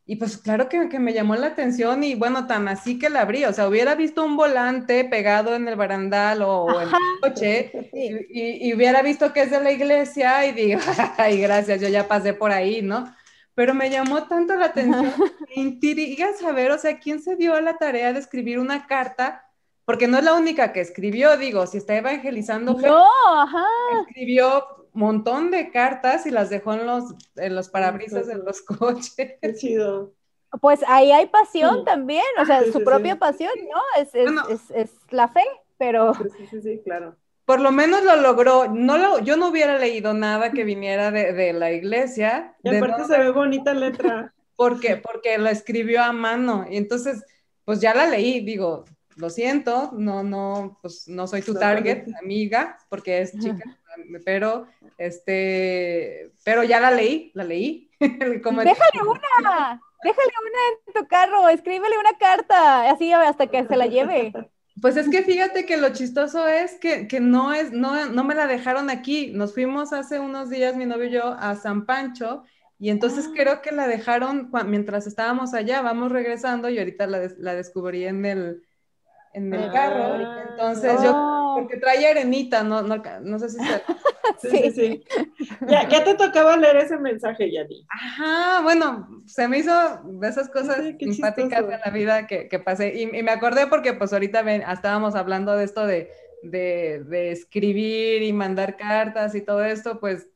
Y pues claro que, que, me llamó la atención y bueno, tan así que la abrí. O sea, hubiera visto un volante pegado en el barandal o, en el coche y, y, hubiera visto que es de la iglesia y digo, ay, gracias, yo ya pasé por ahí, ¿no? Pero me llamó tanto la atención, me intriga saber, o sea, quién se dio a la tarea de escribir una carta, porque no es la única que escribió, digo, si está evangelizando, no, ajá. escribió un montón de cartas y las dejó en los, en los parabrisas de los coches. Qué chido. Pues ahí hay pasión también, o sea, su propia pasión, ¿no? Es, es, es, la fe, pero... Sí, sí, sí, claro por lo menos lo logró. No lo, yo no hubiera leído nada que viniera de, la iglesia. Y aparte se ve bonita letra. ¿Por qué? Porque la escribió a mano. Y entonces, pues ya la leí, digo, lo siento, no, no, pues no soy tu target, amiga, porque es chica, pero este, pero ya la leí, la leí. déjale una, déjale una en tu carro, escríbele una carta, así hasta que se la lleve. Pues es que fíjate que lo chistoso es que, no es, no, no me la dejaron aquí. Nos fuimos hace unos días, mi novio y yo, a San Pancho, y entonces ah. creo que la dejaron mientras estábamos allá, vamos regresando, y ahorita la, la descubrí en el, en el carro. Ah. Entonces yo, oh. porque trae arenita, no, no, no sé si se... sí, sí, sí. Ya, ya, te tocaba leer ese mensaje, Yanni. Ajá, bueno, se me hizo de esas cosas simpáticas de la vida que, que pasé. Y, y, me acordé porque pues ahorita ven, estábamos hablando de esto de, de, de, escribir y mandar cartas y todo esto, pues...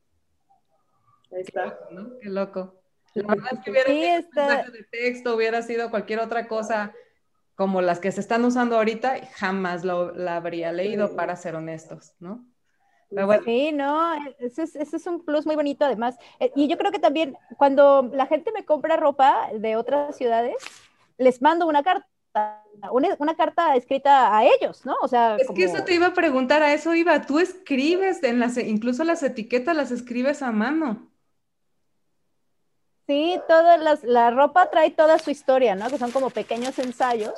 Ahí está. Qué loco, Qué loco. La verdad es que hubiera sido un mensaje de texto, hubiera sido cualquier otra cosa como las que se están usando ahorita, jamás lo, la habría leído, para ser honestos, ¿no? Sí, no, ese es, un plus muy bonito además. Eh, y yo creo que también cuando la gente me compra ropa de otras ciudades, les mando una carta, una, carta escrita a ellos, ¿no? O sea, es que eso te iba a preguntar, a eso iba, tú escribes, en las, incluso las etiquetas las escribes a mano. Sí, toda la ropa trae toda su historia, ¿no? Que son como pequeños ensayos.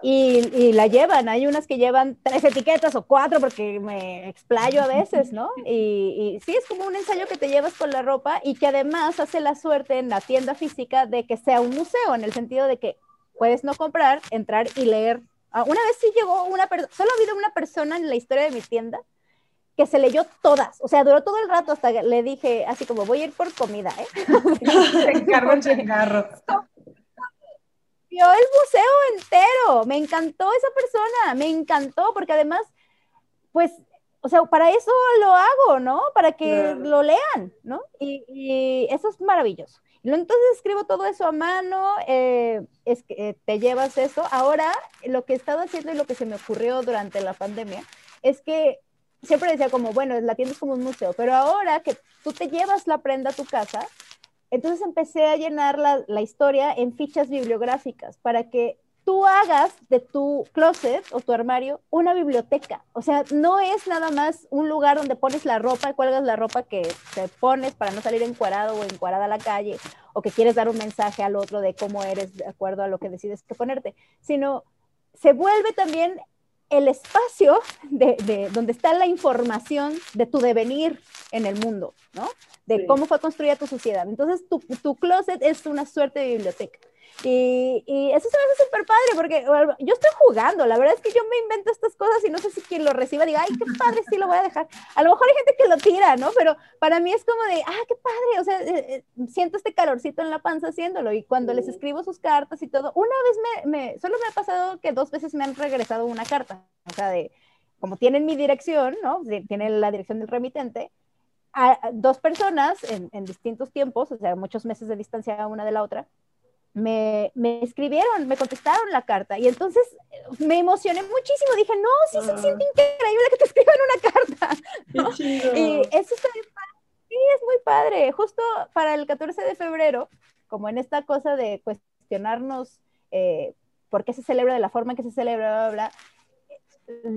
Y, la llevan, hay unas que llevan tres etiquetas o cuatro porque me explayo a veces, ¿no? Y, y, sí, es como un ensayo que te llevas con la ropa y que además hace la suerte en la tienda física de que sea un museo, en el sentido de que puedes no comprar, entrar y leer. Ah, una vez sí llegó una persona, solo ha habido una persona en la historia de mi tienda que se leyó todas, o sea, duró todo el rato hasta que le dije así como voy a ir por comida, ¿eh? encargo, encargo. Vio el museo entero, me encantó esa persona, me encantó, porque además, pues, o sea, para eso lo hago, ¿no? Para que lo lean, ¿no? Y, eso es maravilloso. Entonces escribo todo eso a mano, eh, es que eh, te llevas eso. Ahora, lo que he estado haciendo y lo que se me ocurrió durante la pandemia es que siempre decía como, bueno, la tienda es como un museo, pero ahora que tú te llevas la prenda a tu casa, entonces empecé a llenar la, la historia en fichas bibliográficas para que tú hagas de tu closet o tu armario una biblioteca. O sea, no es nada más un lugar donde pones la ropa, cuelgas la ropa que te pones para no salir encuadrado o encuadrada a la calle, o que quieres dar un mensaje al otro de cómo eres de acuerdo a lo que decides que ponerte, sino se vuelve también el espacio de, donde está la información de tu devenir en el mundo, ¿no? de cómo fue construida tu sociedad. Entonces, tu, tu closet es una suerte de biblioteca. Y, y, eso se me hace súper padre porque yo estoy jugando, la verdad es que yo me invento estas cosas y no sé si quien lo reciba diga, ay, qué padre, sí lo voy a dejar. A lo mejor hay gente que lo tira, ¿no? Pero para mí es como de, ah, qué padre, o sea, eh, eh, siento este calorcito en la panza haciéndolo y cuando les escribo sus cartas y todo, una vez me, me, solo me ha pasado que dos veces me han regresado una carta, o sea, de, como tienen mi dirección, ¿no? Tienen la dirección del remitente, a dos personas en, en distintos tiempos, o sea, muchos meses de distancia una de la otra, me, me, escribieron, me contestaron la carta y entonces me emocioné muchísimo. Dije, no, sí se siente ah. increíble que te escriban una carta. Y eso está bien Sí, es muy padre. Justo para el 14 de febrero, como en esta cosa de cuestionarnos eh, por qué se celebra de la forma en que se celebra, bla, bla,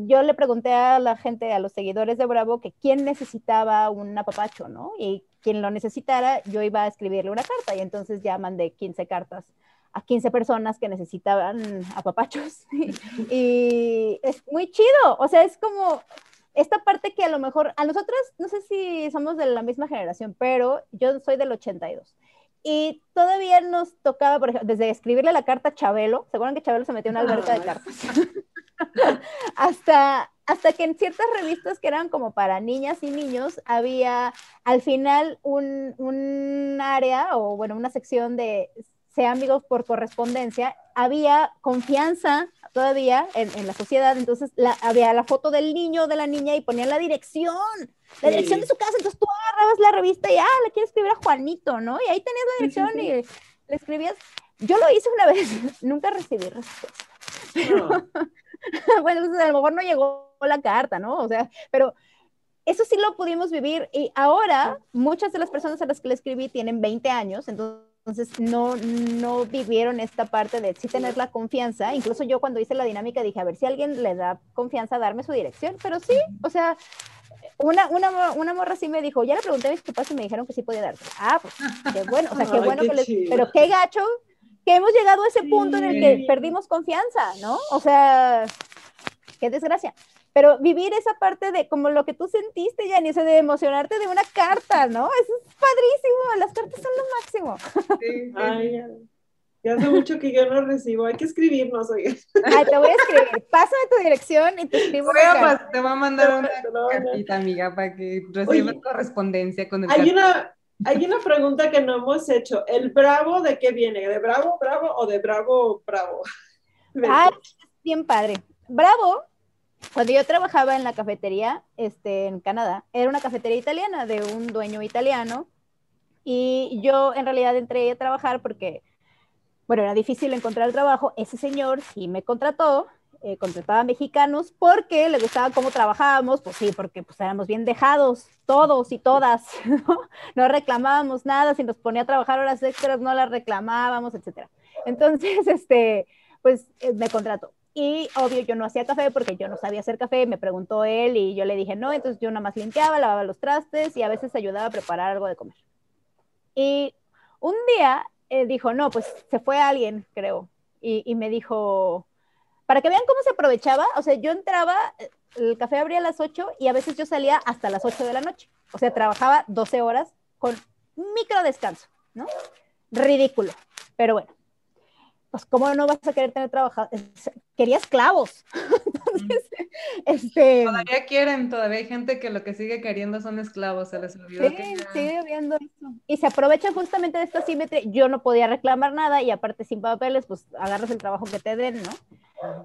yo le pregunté a la gente, a los seguidores de Bravo, que quién necesitaba un apapacho, ¿no? Y quien lo necesitara, yo iba a escribirle una carta y entonces ya mandé 15 cartas a 15 personas que necesitaban apapachos. y es muy chido, o sea, es como esta parte que a lo mejor a nosotros, no sé si somos de la misma generación, pero yo soy del 82. Y todavía nos tocaba, por ejemplo, desde escribirle la carta a Chabelo, ¿se acuerdan que Chabelo se metió en una alberca de cartas? hasta, hasta que en ciertas revistas que eran como para niñas y niños, había al final un, un área o bueno, una sección de sea amigos por correspondencia, había confianza todavía en, en la sociedad, entonces la, había la foto del niño o de la niña y ponían la dirección, la dirección de su casa, entonces tú agarrabas la revista y, ah, le quiero escribir a Juanito, ¿no? Y ahí tenías la dirección y le escribías. Yo lo hice una vez, nunca recibí respuesta. bueno, pues, a lo mejor no llegó la carta, ¿no? O sea, pero eso sí lo pudimos vivir y ahora muchas de las personas a las que le escribí tienen 20 años, entonces no, no vivieron esta parte de sí tener la confianza. Incluso yo cuando hice la dinámica dije, a ver si alguien le da confianza a darme su dirección, pero sí, o sea, una, una, una morra sí me dijo, ya le pregunté a mis papás y me dijeron que sí podía darse. Ah, pues qué bueno, o sea, qué bueno que les... Pero qué gacho que hemos llegado a ese punto en el que perdimos confianza, ¿no? O sea, qué desgracia. Pero vivir esa parte de como lo que tú sentiste, ya ni de emocionarte de una carta, ¿no? Eso es padrísimo, las cartas son lo máximo. Sí, Ay, ya, hace mucho que yo no recibo, hay que escribirnos, oye. Ay, te voy a escribir, pásame tu dirección y te escribo una Te voy a mandar una cartita, amiga, para que recibas correspondencia con el Hay una hay una pregunta que no hemos hecho. ¿El bravo de qué viene? ¿De bravo, bravo o de bravo, bravo? Ah, bien padre. Bravo, cuando yo trabajaba en la cafetería este, en Canadá, era una cafetería italiana de un dueño italiano y yo en realidad entré a trabajar porque, bueno, era difícil encontrar trabajo. Ese señor sí me contrató eh, contrataba mexicanos porque le gustaba cómo trabajábamos, pues sí, porque pues éramos bien dejados, todos y todas, ¿no? no reclamábamos nada, si nos ponía a trabajar horas extras no las reclamábamos, etcétera. Entonces, este, pues eh, me contrató. Y obvio, yo no hacía café porque yo no sabía hacer café, me preguntó él y yo le dije no, entonces yo nada más limpiaba, lavaba los trastes y a veces ayudaba a preparar algo de comer. Y un día eh, dijo, no, pues se fue alguien, creo, y, y me dijo, para que vean cómo se aprovechaba, o sea, yo entraba, el café abría a las 8 y a veces yo salía hasta las 8 de la noche. O sea, trabajaba 12 horas con micro descanso, ¿no? Ridículo. Pero bueno, pues cómo no vas a querer tener trabajado, quería esclavos. Entonces, este... Todavía quieren, todavía hay gente que lo que sigue queriendo son esclavos, se les olvidó. Sí, sigue viendo eso. Y se aprovecha justamente de esta simetría. Yo no podía reclamar nada y aparte sin papeles, pues agarras el trabajo que te den, ¿no?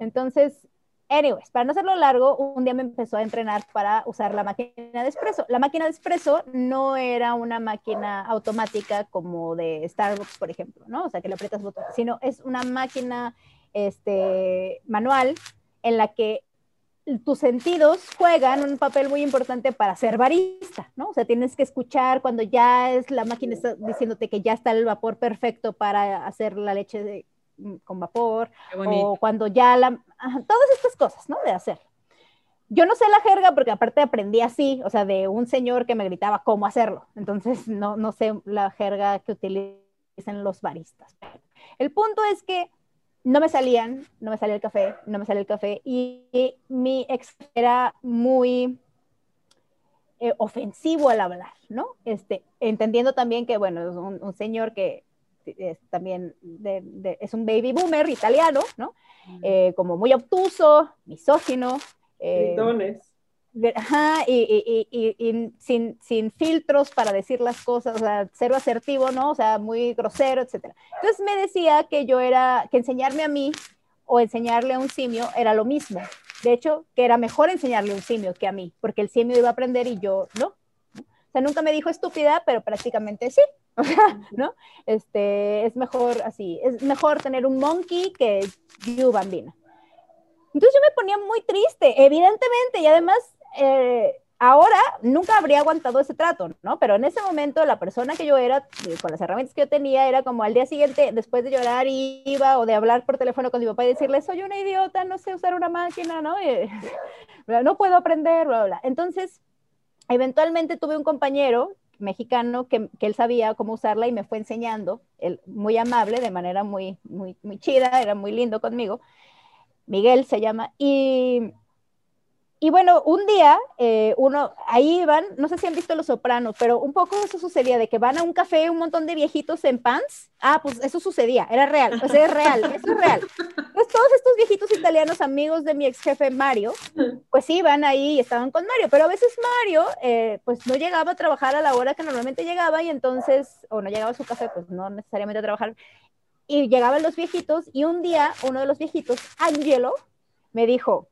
Entonces, Anyways, para no hacerlo largo, un día me empezó a entrenar para usar la máquina de espresso. La máquina de espresso no era una máquina automática como de Starbucks, por ejemplo, ¿no? O sea, que le aprietas botones, sino es una máquina este, manual en la que tus sentidos juegan un papel muy importante para ser barista, ¿no? O sea, tienes que escuchar cuando ya es la máquina está diciéndote que ya está el vapor perfecto para hacer la leche de, con vapor, o cuando ya la... todas estas cosas, ¿no? De hacer. Yo no sé la jerga porque aparte aprendí así, o sea, de un señor que me gritaba cómo hacerlo. Entonces, no, no sé la jerga que utilizan los baristas. El punto es que no me salían, no me salía el café, no me salía el café, y, mi ex era muy eh, ofensivo al hablar, ¿no? Este, entendiendo también que, bueno, es un, señor que es también es un baby boomer italiano, ¿no? Eh, como muy obtuso, misógino. Eh, Ajá, y, y, y, sin, sin, filtros para decir las cosas, o sea, cero asertivo, ¿no? O sea, muy grosero, etc. Entonces me decía que yo era, que enseñarme a mí o enseñarle a un simio era lo mismo. De hecho, que era mejor enseñarle a un simio que a mí, porque el simio iba a aprender y yo no. O sea, nunca me dijo estúpida, pero prácticamente sí. O sea, ¿no? Este, es mejor así, es mejor tener un monkey que you bambina. Entonces yo me ponía muy triste, evidentemente, y además eh, ahora nunca habría aguantado ese trato, ¿no? Pero en ese momento la persona que yo era, eh, con las herramientas que yo tenía, era como al día siguiente, después de llorar, iba o de hablar por teléfono con mi papá y decirle, soy una idiota, no sé usar una máquina, ¿no? no puedo aprender, bla, bla. Entonces, eventualmente tuve un compañero mexicano que, que, él sabía cómo usarla y me fue enseñando, él, muy amable, de manera muy, muy, muy chida, era muy lindo conmigo. Miguel se llama, y y bueno, un día, eh, uno, ahí van, no sé si han visto Los Sopranos, pero un poco eso sucedía, de que van a un café un montón de viejitos en pants. Ah, pues eso sucedía, era real, o sea, es real, eso es real. Pues todos estos viejitos italianos, amigos de mi ex jefe Mario, pues van ahí y estaban con Mario, pero a veces Mario, eh, pues no llegaba a trabajar a la hora que normalmente llegaba y entonces, o no llegaba a su café, pues no necesariamente a trabajar. Y llegaban los viejitos y un día uno de los viejitos, Angelo, me dijo,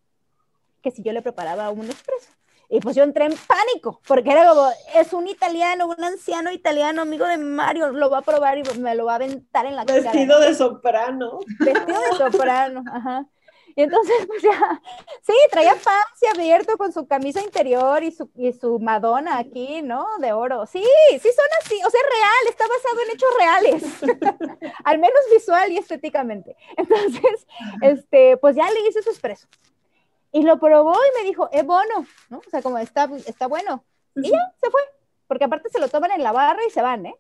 que si yo le preparaba un expreso. Y pues yo entré en pánico, porque era como, es un italiano, un anciano italiano, amigo de Mario, lo va a probar y me lo va a aventar en la cara. Vestido de soprano. Vestido de soprano, ajá. Y entonces, pues ya, sí, traía pants abierto con su camisa interior y su, y su Madonna aquí, ¿no? De oro. Sí, sí son así, o sea, real, está basado en hechos reales, al menos visual y estéticamente. Entonces, este, pues ya le hice su expreso. Y lo probó y me dijo, es bueno, ¿no? O sea, como está, está bueno. Y ya, se fue. Porque aparte se lo toman en la barra y se van, ¿eh?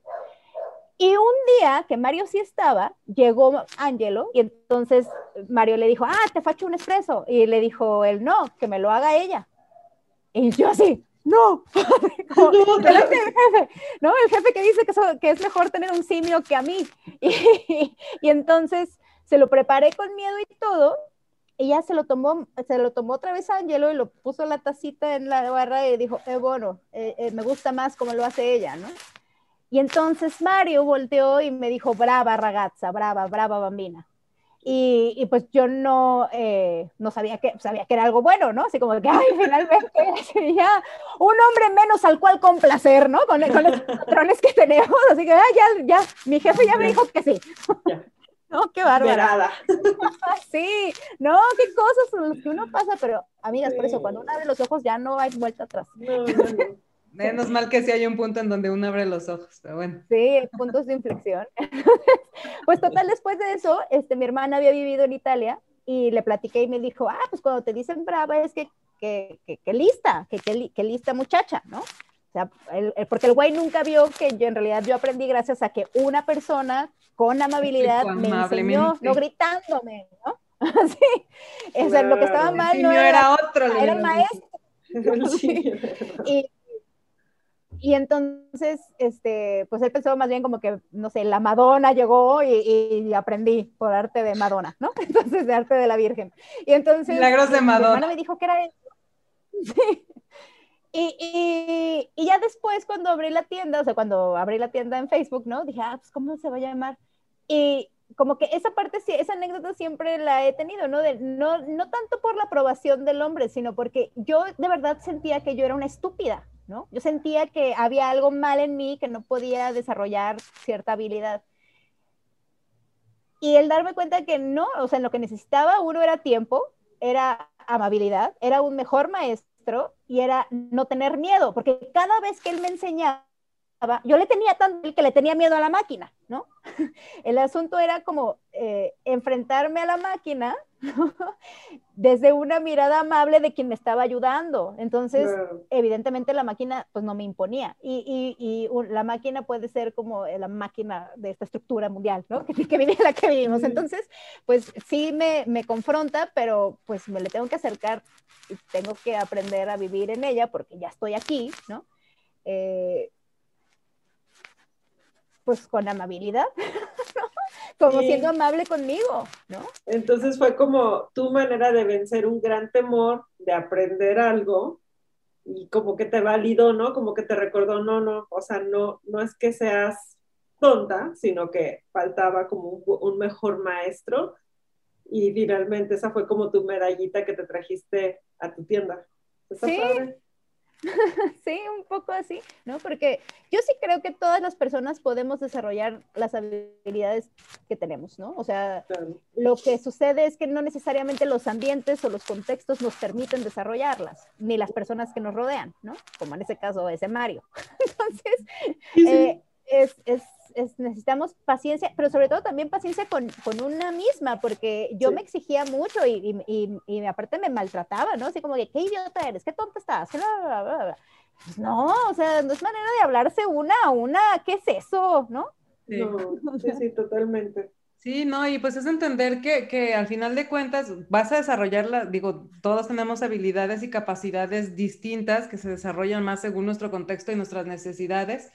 Y un día que Mario sí estaba, llegó Angelo y entonces Mario le dijo, ah, te facho un espresso. Y le dijo él, no, que me lo haga ella. Y yo así, no, no, el jefe, ¿no? El jefe que dice que, que, es mejor tener un simio que a mí. Y, y entonces se lo preparé con miedo y todo, ella se lo tomó, se lo tomó otra vez a Angelo y lo puso la tacita en la barra y dijo, eh, bueno, eh, eh, me gusta más como lo hace ella, ¿no? Y entonces Mario volteó y me dijo, brava ragazza, brava, brava bambina. Y, y pues yo no, eh, no sabía que, sabía que era algo bueno, ¿no? Así como que, ay, finalmente, ya un hombre menos al cual complacer, ¿no? Con, con los patrones que tenemos, así que, ah, ya, ya, mi jefe ya me dijo que sí. No, qué bárbara. sí, no, qué cosas son las que uno pasa, pero amigas, por eso cuando uno abre los ojos ya no hay vuelta atrás. Menos mal que sí hay un punto en donde uno abre los ojos, pero bueno. Sí, puntos de inflexión. pues total, después de eso, este, mi hermana había vivido en Italia y le platiqué y me dijo, ah, pues cuando te dicen brava es que, que, que, lista, que, que, lista muchacha, ¿no? Sea, porque el güey nunca vio que yo en realidad yo aprendí gracias a que una persona con amabilidad me enseñó, no gritándome, ¿no? sí, es lo que estaba mal no era, otro, era el maestro. y, y entonces, este, pues él pensó más bien como que, no sé, la Madonna llegó y, y, aprendí por arte de Madonna, ¿no? Entonces, de arte de la Virgen. Y entonces... Milagros de Madonna. Mi hermana me dijo que era eso. Sí. Y, y, ya después, cuando abrí la tienda, o sea, cuando abrí la tienda en Facebook, ¿no? Dije, ah, pues, ¿cómo se va a llamar? Y como que esa parte, esa anécdota siempre la he tenido, ¿no? De, no, no tanto por la aprobación del hombre, sino porque yo de verdad sentía que yo era una estúpida, ¿no? Yo sentía que había algo mal en mí, que no podía desarrollar cierta habilidad. Y el darme cuenta que no, o sea, lo que necesitaba uno era tiempo, era amabilidad, era un mejor maestro y era no tener miedo, porque cada vez que él me enseñaba, yo le tenía tanto que le tenía miedo a la máquina, ¿no? El asunto era como eh, enfrentarme a la máquina desde una mirada amable de quien me estaba ayudando. Entonces, evidentemente la máquina pues no me imponía. Y, y, la máquina puede ser como la máquina de esta estructura mundial, ¿no? Que, que vive la que vivimos. Entonces, pues sí me, me confronta, pero pues me le tengo que acercar y tengo que aprender a vivir en ella porque ya estoy aquí, ¿no? Eh, pues con amabilidad, como siendo amable conmigo, ¿no? Entonces fue como tu manera de vencer un gran temor, de aprender algo y como que te validó, ¿no? Como que te recordó, no, no, o sea, no, no es que seas tonta, sino que faltaba como un, mejor maestro y finalmente esa fue como tu medallita que te trajiste a tu tienda. sí, sí, un poco así, ¿no? Porque yo sí creo que todas las personas podemos desarrollar las habilidades que tenemos, ¿no? O sea, lo que sucede es que no necesariamente los ambientes o los contextos nos permiten desarrollarlas, ni las personas que nos rodean, ¿no? Como en ese caso ese Mario. Entonces, eh, es, es necesitamos paciencia, pero sobre todo también paciencia con, con una misma, porque yo me exigía mucho y, y, y, aparte me maltrataba, ¿no? Así como que, qué idiota eres, qué tonta estás, pues no, o sea, no es manera de hablarse una a una, ¿qué es eso, no? Sí. sí, sí, totalmente. Sí, no, y pues es entender que, que, al final de cuentas vas a desarrollarla, digo, todos tenemos habilidades y capacidades distintas que se desarrollan más según nuestro contexto y nuestras necesidades.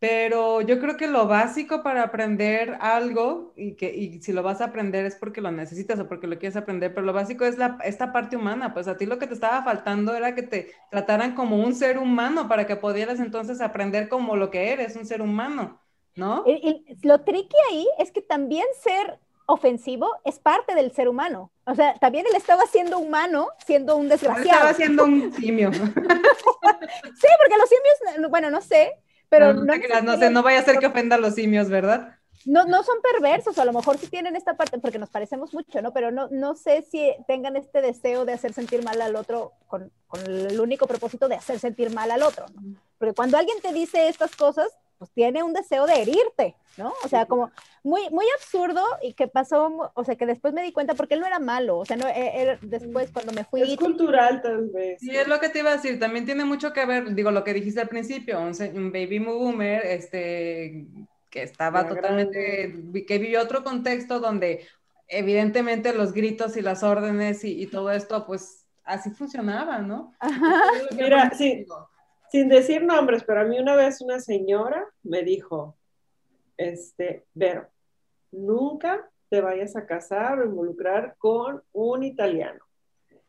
Pero yo creo que lo básico para aprender algo, y que y si lo vas a aprender es porque lo necesitas o porque lo quieres aprender, pero lo básico es la, esta parte humana, pues a ti lo que te estaba faltando era que te trataran como un ser humano para que pudieras entonces aprender como lo que eres, un ser humano, ¿no? Y, lo tricky ahí es que también ser ofensivo es parte del ser humano. O sea, también él estaba siendo humano, siendo un desgraciado. estaba siendo un simio. sí, porque los simios, bueno, no sé, pero no, no, sé, no vaya a ser que ofenda a los simios, ¿verdad? No, no son perversos, a lo mejor sí tienen esta parte, porque nos parecemos mucho, ¿no? Pero no, no sé si tengan este deseo de hacer sentir mal al otro con, con el único propósito de hacer sentir mal al otro, ¿no? Porque cuando alguien te dice estas cosas, pues tiene un deseo de herirte, ¿no? O sea, como muy, muy absurdo y que pasó, o sea, que después me di cuenta porque él no era malo, o sea, no, e, era después cuando me fui. Es cultural tal vez. Sí, es lo que te iba a decir, también tiene mucho que ver, digo, lo que dijiste al principio, un, baby boomer, este, que estaba totalmente, que vivió otro contexto donde evidentemente los gritos y las órdenes y, y todo esto, pues así funcionaba, ¿no? Mira, sí sin decir nombres, pero a mí una vez una señora me dijo, este, Vero, nunca te vayas a casar o involucrar con un italiano.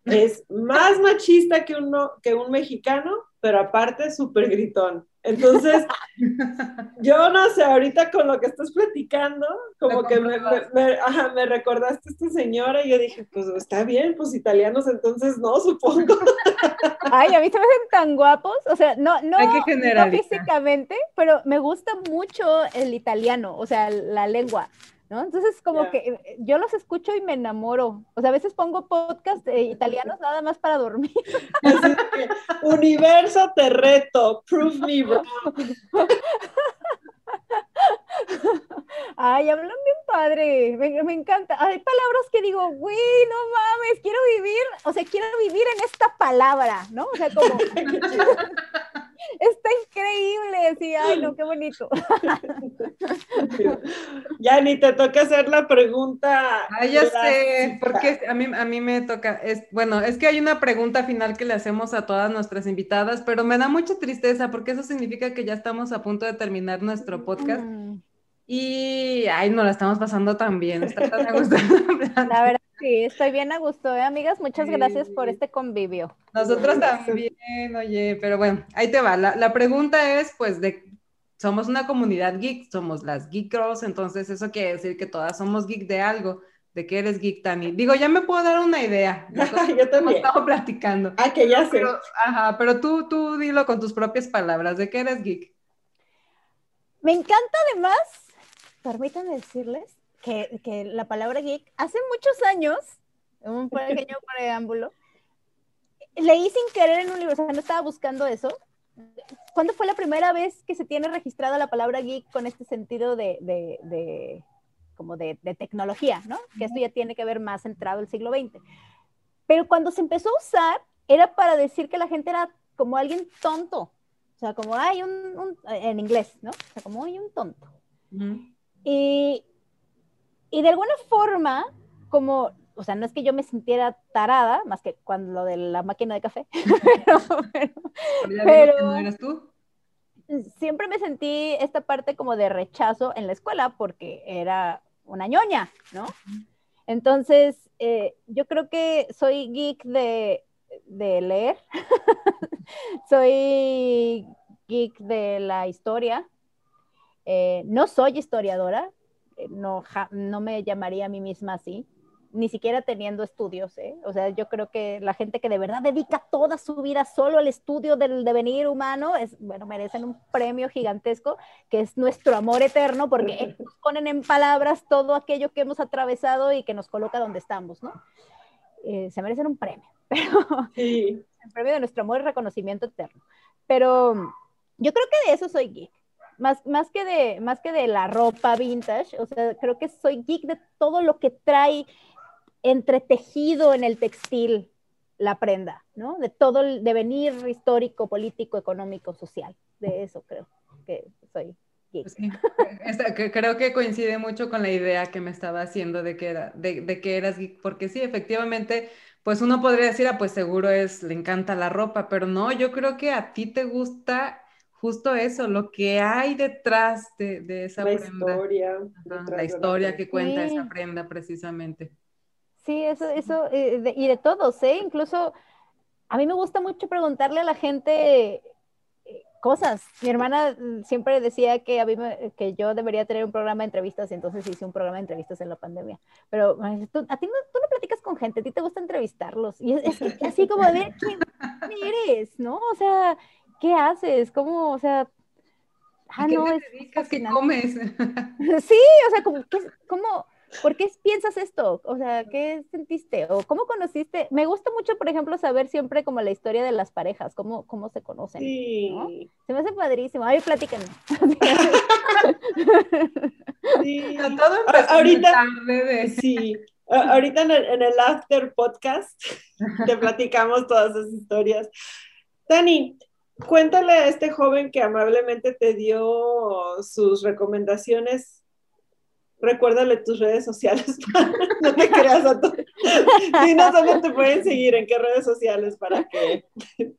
Es más machista que, uno, que un mexicano, pero aparte súper gritón. Entonces, yo no sé, ahorita con lo que estás platicando, como que me, me, recordaste a esta señora y yo dije, pues está bien, pues italianos entonces no, supongo. Ay, a mí se me hacen tan guapos, o sea, no, no, no físicamente, pero me gusta mucho el italiano, o sea, la lengua. ¿No? Entonces, como que eh, yo los escucho y me enamoro. O sea, a veces pongo podcast italianos nada más para dormir. universo te reto, prove me wrong. Ay, hablan bien padre, me, me, encanta. Hay palabras que digo, güey, no mames, quiero vivir, o sea, quiero vivir en esta palabra, ¿no? O sea, como... Está increíble, sí, ay, no, qué bonito. ya ni te toca hacer la pregunta. Ay, ya sé, porque a mí, a mí me toca, es, bueno, es que hay una pregunta final que le hacemos a todas nuestras invitadas, pero me da mucha tristeza porque eso significa que ya estamos a punto de terminar nuestro podcast. Mm. Y, ay, nos la estamos pasando tan bien, está tan a gusto. La verdad, sí, estoy bien a gusto, ¿eh, amigas? Muchas gracias por este convivio. Nosotros también, oye, pero bueno, ahí te va. La, la, pregunta es, pues, de, somos una comunidad geek, somos las Geek Girls, entonces eso quiere decir que todas somos geek de algo. ¿De qué eres geek, Tani? Digo, ya me puedo dar una idea. Yo también. Estamos platicando. Ah, que ya sé. ajá, pero tú, tú dilo con tus propias palabras. ¿De qué eres geek? Me encanta además permítanme decirles que, que, la palabra geek, hace muchos años, un pequeño preámbulo, leí sin querer en un libro, o sea, no estaba buscando eso. ¿Cuándo fue la primera vez que se tiene registrada la palabra geek con este sentido de, de, de como de, de, tecnología, ¿no? Que esto ya tiene que ver más entrado el siglo XX. Pero cuando se empezó a usar, era para decir que la gente era como alguien tonto. O sea, como hay un, un, en inglés, ¿no? O sea, como hay un tonto. y, y de alguna forma, como o sea, no es que yo me sintiera tarada, más que cuando lo de la máquina de café, pero, pero, pero no eres tú. Siempre me sentí esta parte como de rechazo en la escuela porque era una ñoña, ¿no? Entonces, eh, yo creo que soy geek de, de leer, soy geek de la historia, eh, no soy historiadora, eh, no, no me llamaría a mí misma así, ni siquiera teniendo estudios, ¿eh? O sea, yo creo que la gente que de verdad dedica toda su vida solo al estudio del devenir humano, es, bueno, merecen un premio gigantesco, que es nuestro amor eterno, porque ponen en palabras todo aquello que hemos atravesado y que nos coloca donde estamos, ¿no? Eh, se merecen un premio, pero sí. el premio de nuestro amor y reconocimiento eterno. Pero yo creo que de eso soy geek. Más, más, que de, más que de la ropa vintage, o sea, creo que soy geek de todo lo que trae entretejido en el textil la prenda, ¿no? De todo el devenir histórico, político, económico, social. De eso creo que soy geek. Pues creo que coincide mucho con la idea que me estaba haciendo de que, de, que eras geek, porque sí, efectivamente, pues uno podría decir, ah, pues seguro es, le encanta la ropa, pero no, yo creo que a ti te gusta justo eso, lo que hay detrás de, esa la prenda. Historia, la historia que cuenta esa prenda precisamente. Sí, eso, eso, eh, y de todos, ¿eh? Incluso a mí me gusta mucho preguntarle a la gente eh, cosas. Mi hermana siempre decía que, a mí que yo debería tener un programa de entrevistas y entonces hice un programa de entrevistas en la pandemia. Pero tú, a ti no, tú no platicas con gente, a ti te gusta entrevistarlos. Y es, así como de ver quién eres, ¿no? O sea, ¿qué haces? ¿Cómo, o sea... Ah, no, es, ¿Qué comes? Sí, o sea, como, ¿cómo, ¿por qué piensas esto? O sea, ¿qué sentiste? ¿O cómo conociste? Me gusta mucho, por ejemplo, saber siempre como la historia de las parejas, cómo, cómo se conocen. Sí. Se me hace padrísimo. Ay, platíquenme. Sí. Todo ahorita, sí. Ahorita en el, en el After Podcast te platicamos todas esas historias. Dani, cuéntale a este joven que amablemente te dio sus recomendaciones recuérdale tus redes sociales no te creas a tu... Dinos dónde te pueden seguir, en qué redes sociales para que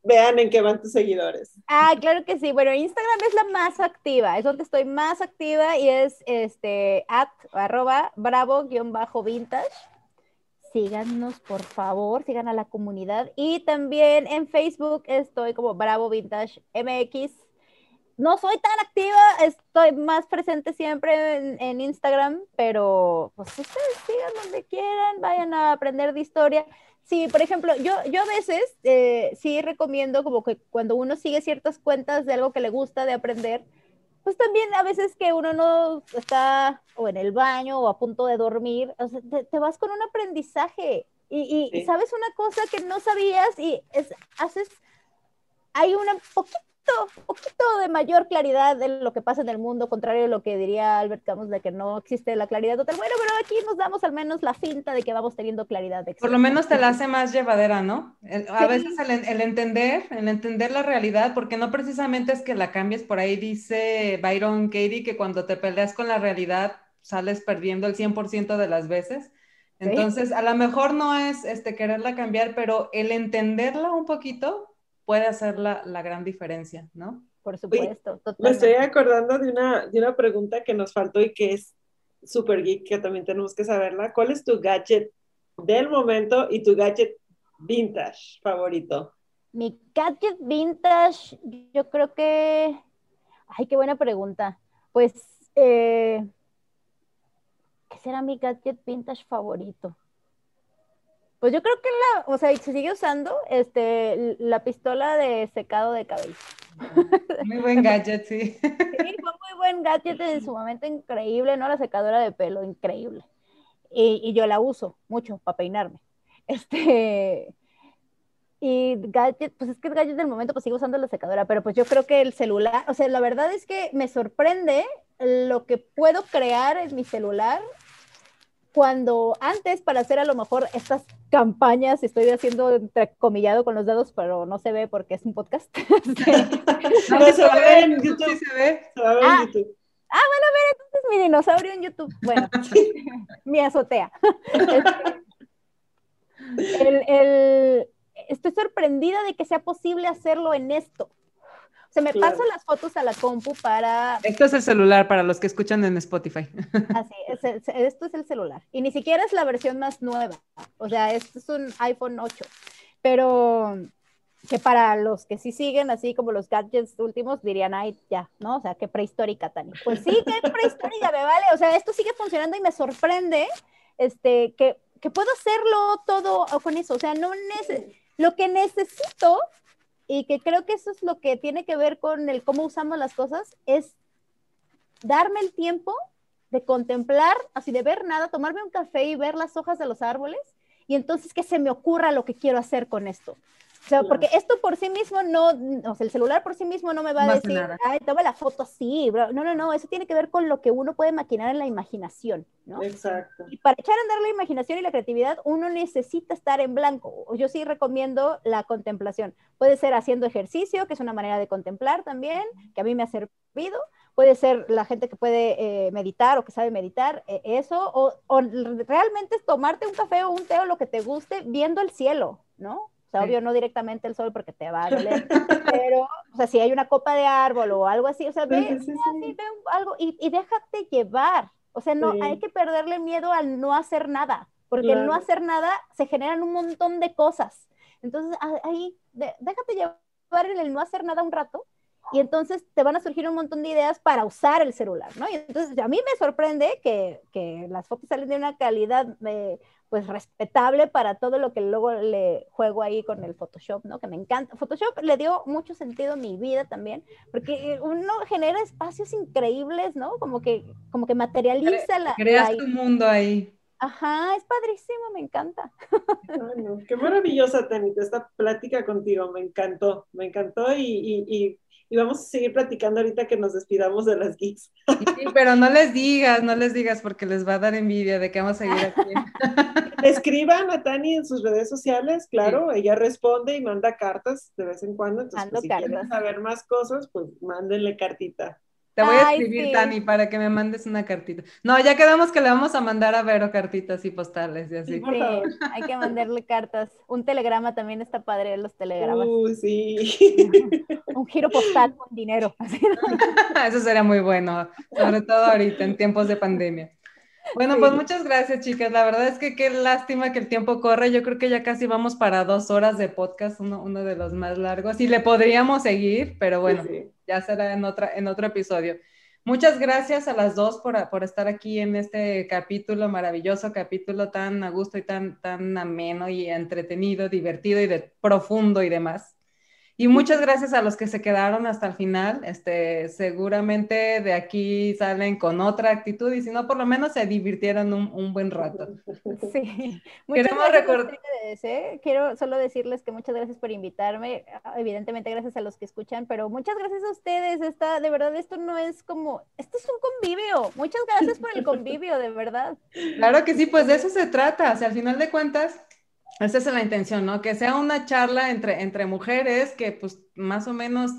vean en qué van tus seguidores. Ah, claro que sí. Bueno, Instagram es la más activa, es donde estoy más activa y es este at arroba bravo-vintage. Síganos, por favor, sigan a la comunidad. Y también en Facebook estoy como Bravo Vintage MX no soy tan activa, estoy más presente siempre en, Instagram, pero pues ustedes sigan donde quieran, vayan a aprender de historia. Sí, por ejemplo, yo, yo a veces eh, sí recomiendo como que cuando uno sigue ciertas cuentas de algo que le gusta de aprender, pues también a veces que uno no está o en el baño o a punto de dormir, o sea, te, vas con un aprendizaje y, y sabes una cosa que no sabías y es, haces, hay una poquita un poquito de mayor claridad de lo que pasa en el mundo, contrario a lo que diría Albert Camus de que no existe la claridad total. Bueno, pero aquí nos damos al menos la cinta de que vamos teniendo claridad. De Por lo menos te la hace más llevadera, ¿no? a veces el, entender, el entender la realidad, porque no precisamente es que la cambies, por ahí dice Byron Katie que cuando te peleas con la realidad sales perdiendo el 100% de las veces. Entonces, a lo mejor no es este, quererla cambiar, pero el entenderla un poquito puede hacer la, la gran diferencia, ¿no? Por supuesto. me estoy acordando de una, de una pregunta que nos faltó y que es súper geek, que también tenemos que saberla. ¿Cuál es tu gadget del momento y tu gadget vintage favorito? Mi gadget vintage, yo creo que... Ay, qué buena pregunta. Pues, eh... ¿qué será mi gadget vintage favorito? Pues yo creo que la, o sea, se sigue usando este, la pistola de secado de cabello. Muy buen gadget, sí. Sí, fue muy buen gadget en su momento increíble, ¿no? La secadora de pelo, increíble. Y, y yo la uso mucho para peinarme. Este, y gadget, pues es que el gadget del momento, pues sigo usando la secadora, pero pues yo creo que el celular, o sea, la verdad es que me sorprende lo que puedo crear en mi celular cuando antes para hacer a lo mejor estas campañas, estoy haciendo entrecomillado con los dedos, pero no se ve porque es un podcast. no, se va a ver en YouTube. se ve. Se va a ver en YouTube. Ah, bueno, a ver, entonces mi dinosaurio en YouTube. Bueno, mi azotea. el, estoy sorprendida de que sea posible hacerlo en esto. Se me pasan las fotos a la compu para... Esto es el celular para los que escuchan en Spotify. Así, esto es el celular. Y ni siquiera es la versión más nueva. O sea, esto es un iPhone 8. Pero que para los que sí siguen, así como los gadgets últimos, dirían, ay, ya, ¿no? O sea, qué prehistórica, Tani. Pues sí, qué prehistórica, me vale. O sea, esto sigue funcionando y me sorprende este, que, que puedo hacerlo todo con eso. O sea, no lo que necesito y que creo que eso es lo que tiene que ver con el cómo usamos las cosas, es darme el tiempo de contemplar, así de ver nada, tomarme un café y ver las hojas de los árboles y entonces que se me ocurra lo que quiero hacer con esto. O sea, porque esto por sí mismo no, o sea, el celular por sí mismo no me va a decir, ay, toma la foto así, bro. No, no, no, eso tiene que ver con lo que uno puede maquinar en la imaginación, ¿no? Exacto. Y para echar a andar la imaginación y la creatividad, uno necesita estar en blanco. Yo sí recomiendo la contemplación. Puede ser haciendo ejercicio, que es una manera de contemplar también, que a mí me ha servido. Puede ser la gente que puede eh, meditar o que sabe meditar, eh, eso, o, o realmente tomarte un café o un té o lo que te guste viendo el cielo, ¿no? O sea, obvio, no directamente el sol porque te va a doler, pero, o sea, si hay una copa de árbol o algo así, o sea, ve, algo y, y, déjate llevar. O sea, no, hay que perderle miedo al no hacer nada, porque el no hacer nada se generan un montón de cosas. Entonces, ahí, déjate llevar en el no hacer nada un rato y entonces te van a surgir un montón de ideas para usar el celular, ¿no? Y entonces a mí me sorprende que, que las fotos salen de una calidad eh, pues respetable para todo lo que luego le juego ahí con el Photoshop, ¿no? Que me encanta. Photoshop le dio mucho sentido a mi vida también, porque uno genera espacios increíbles, ¿no? Como que, como que materializa la... Creas tu mundo ahí. Ajá, es padrísimo, me encanta. qué maravillosa, Tenita, esta plática contigo, me encantó, me encantó y, y y vamos a seguir platicando ahorita que nos despidamos de las geeks. Sí, pero no les digas, no les digas porque les va a dar envidia de que vamos a seguir aquí. Escriban a Tani en sus redes sociales, claro, ella responde y manda cartas de vez en cuando, entonces pues, si quieren saber más cosas, pues mándenle cartita. Te voy a escribir, Tani, para que me mandes una cartita. No, ya quedamos que le vamos a mandar a Vero cartitas y postales y así. Sí, hay que mandarle cartas. Un telegrama también está padre, los telegramas. Uh, sí. Un giro postal con dinero. Eso sería muy bueno, sobre todo ahorita, en tiempos de pandemia. Bueno, pues muchas gracias, chicas. La verdad es que qué lástima que el tiempo corre. Yo creo que ya casi vamos para dos horas de podcast, uno, uno de los más largos. Y le podríamos seguir, pero bueno, ya será en, otra, en otro episodio. Muchas gracias a las dos por, por, estar aquí en este capítulo, maravilloso capítulo tan a gusto y tan, tan ameno y entretenido, divertido y profundo y demás. Y muchas gracias a los que se quedaron hasta el final. Este, seguramente de aquí salen con otra actitud y si no, por lo menos se divirtieron un, buen rato. Sí. Muchas Queremos ¿eh? Quiero solo decirles que muchas gracias por invitarme. Evidentemente, gracias a los que escuchan, pero muchas gracias a ustedes. Esta, de verdad, esto no es como, esto es un convivio. Muchas gracias por el convivio, de verdad. Claro que sí, pues de eso se trata. O sea, al final de cuentas esa es la intención, ¿no? Que sea una charla entre, entre mujeres que pues más o menos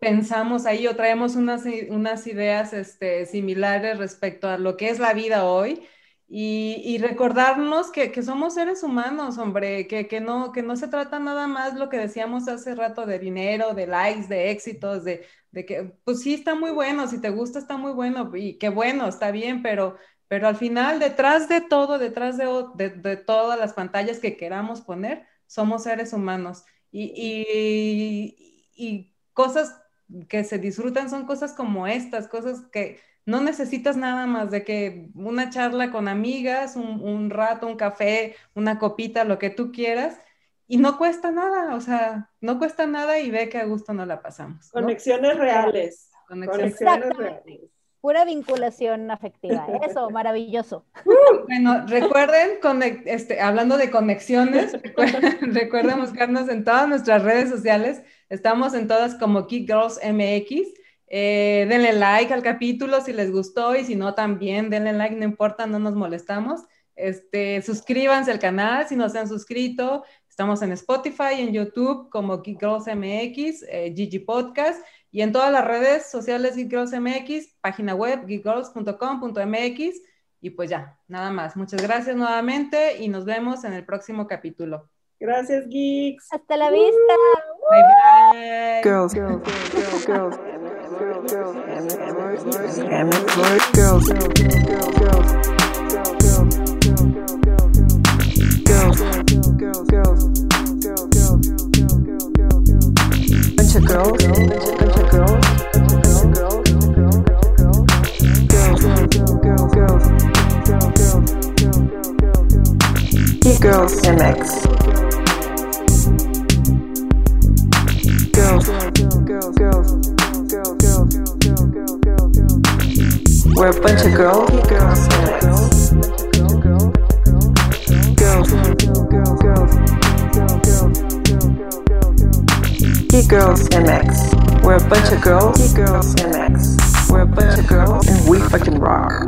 pensamos ahí o traemos unas, unas ideas este, similares respecto a lo que es la vida hoy y, recordarnos que, que, somos seres humanos, hombre, que, que, no, que no se trata nada más lo que decíamos hace rato de dinero, de likes, de éxitos, de, de que pues sí está muy bueno, si te gusta está muy bueno y qué bueno, está bien, pero pero al final, detrás de todo, detrás de, de, todas las pantallas que queramos poner, somos seres humanos. Y, y, y, cosas que se disfrutan son cosas como estas, cosas que no necesitas nada más de que una charla con amigas, un, un rato, un café, una copita, lo que tú quieras, y no cuesta nada, o sea, no cuesta nada y ve que a gusto no la pasamos. Conexiones reales. Conexiones reales. Pura vinculación afectiva. Eso, maravilloso. Bueno, recuerden, este, hablando de conexiones, recuerden, buscarnos en todas nuestras redes sociales. Estamos en todas como Kick Girls MX Eh, denle like al capítulo si les gustó y si no también denle like, no importa, no nos molestamos. Este, suscríbanse al canal si no se han suscrito. Estamos en Spotify, en YouTube como Geek Girls MX, eh, Gigi Podcast y en todas las redes sociales Geek Girls MX, página web geekgirls.com.mx y pues ya, nada más. Muchas gracias nuevamente y nos vemos en el próximo capítulo. Gracias, Geeks. Hasta la vista. Bye bye. girls, girls, girls, girls, girls, girls, girls, girls, girls, girls, MX. We're a bunch of girls, girls MX. We're a bunch of girls, and we fucking rock.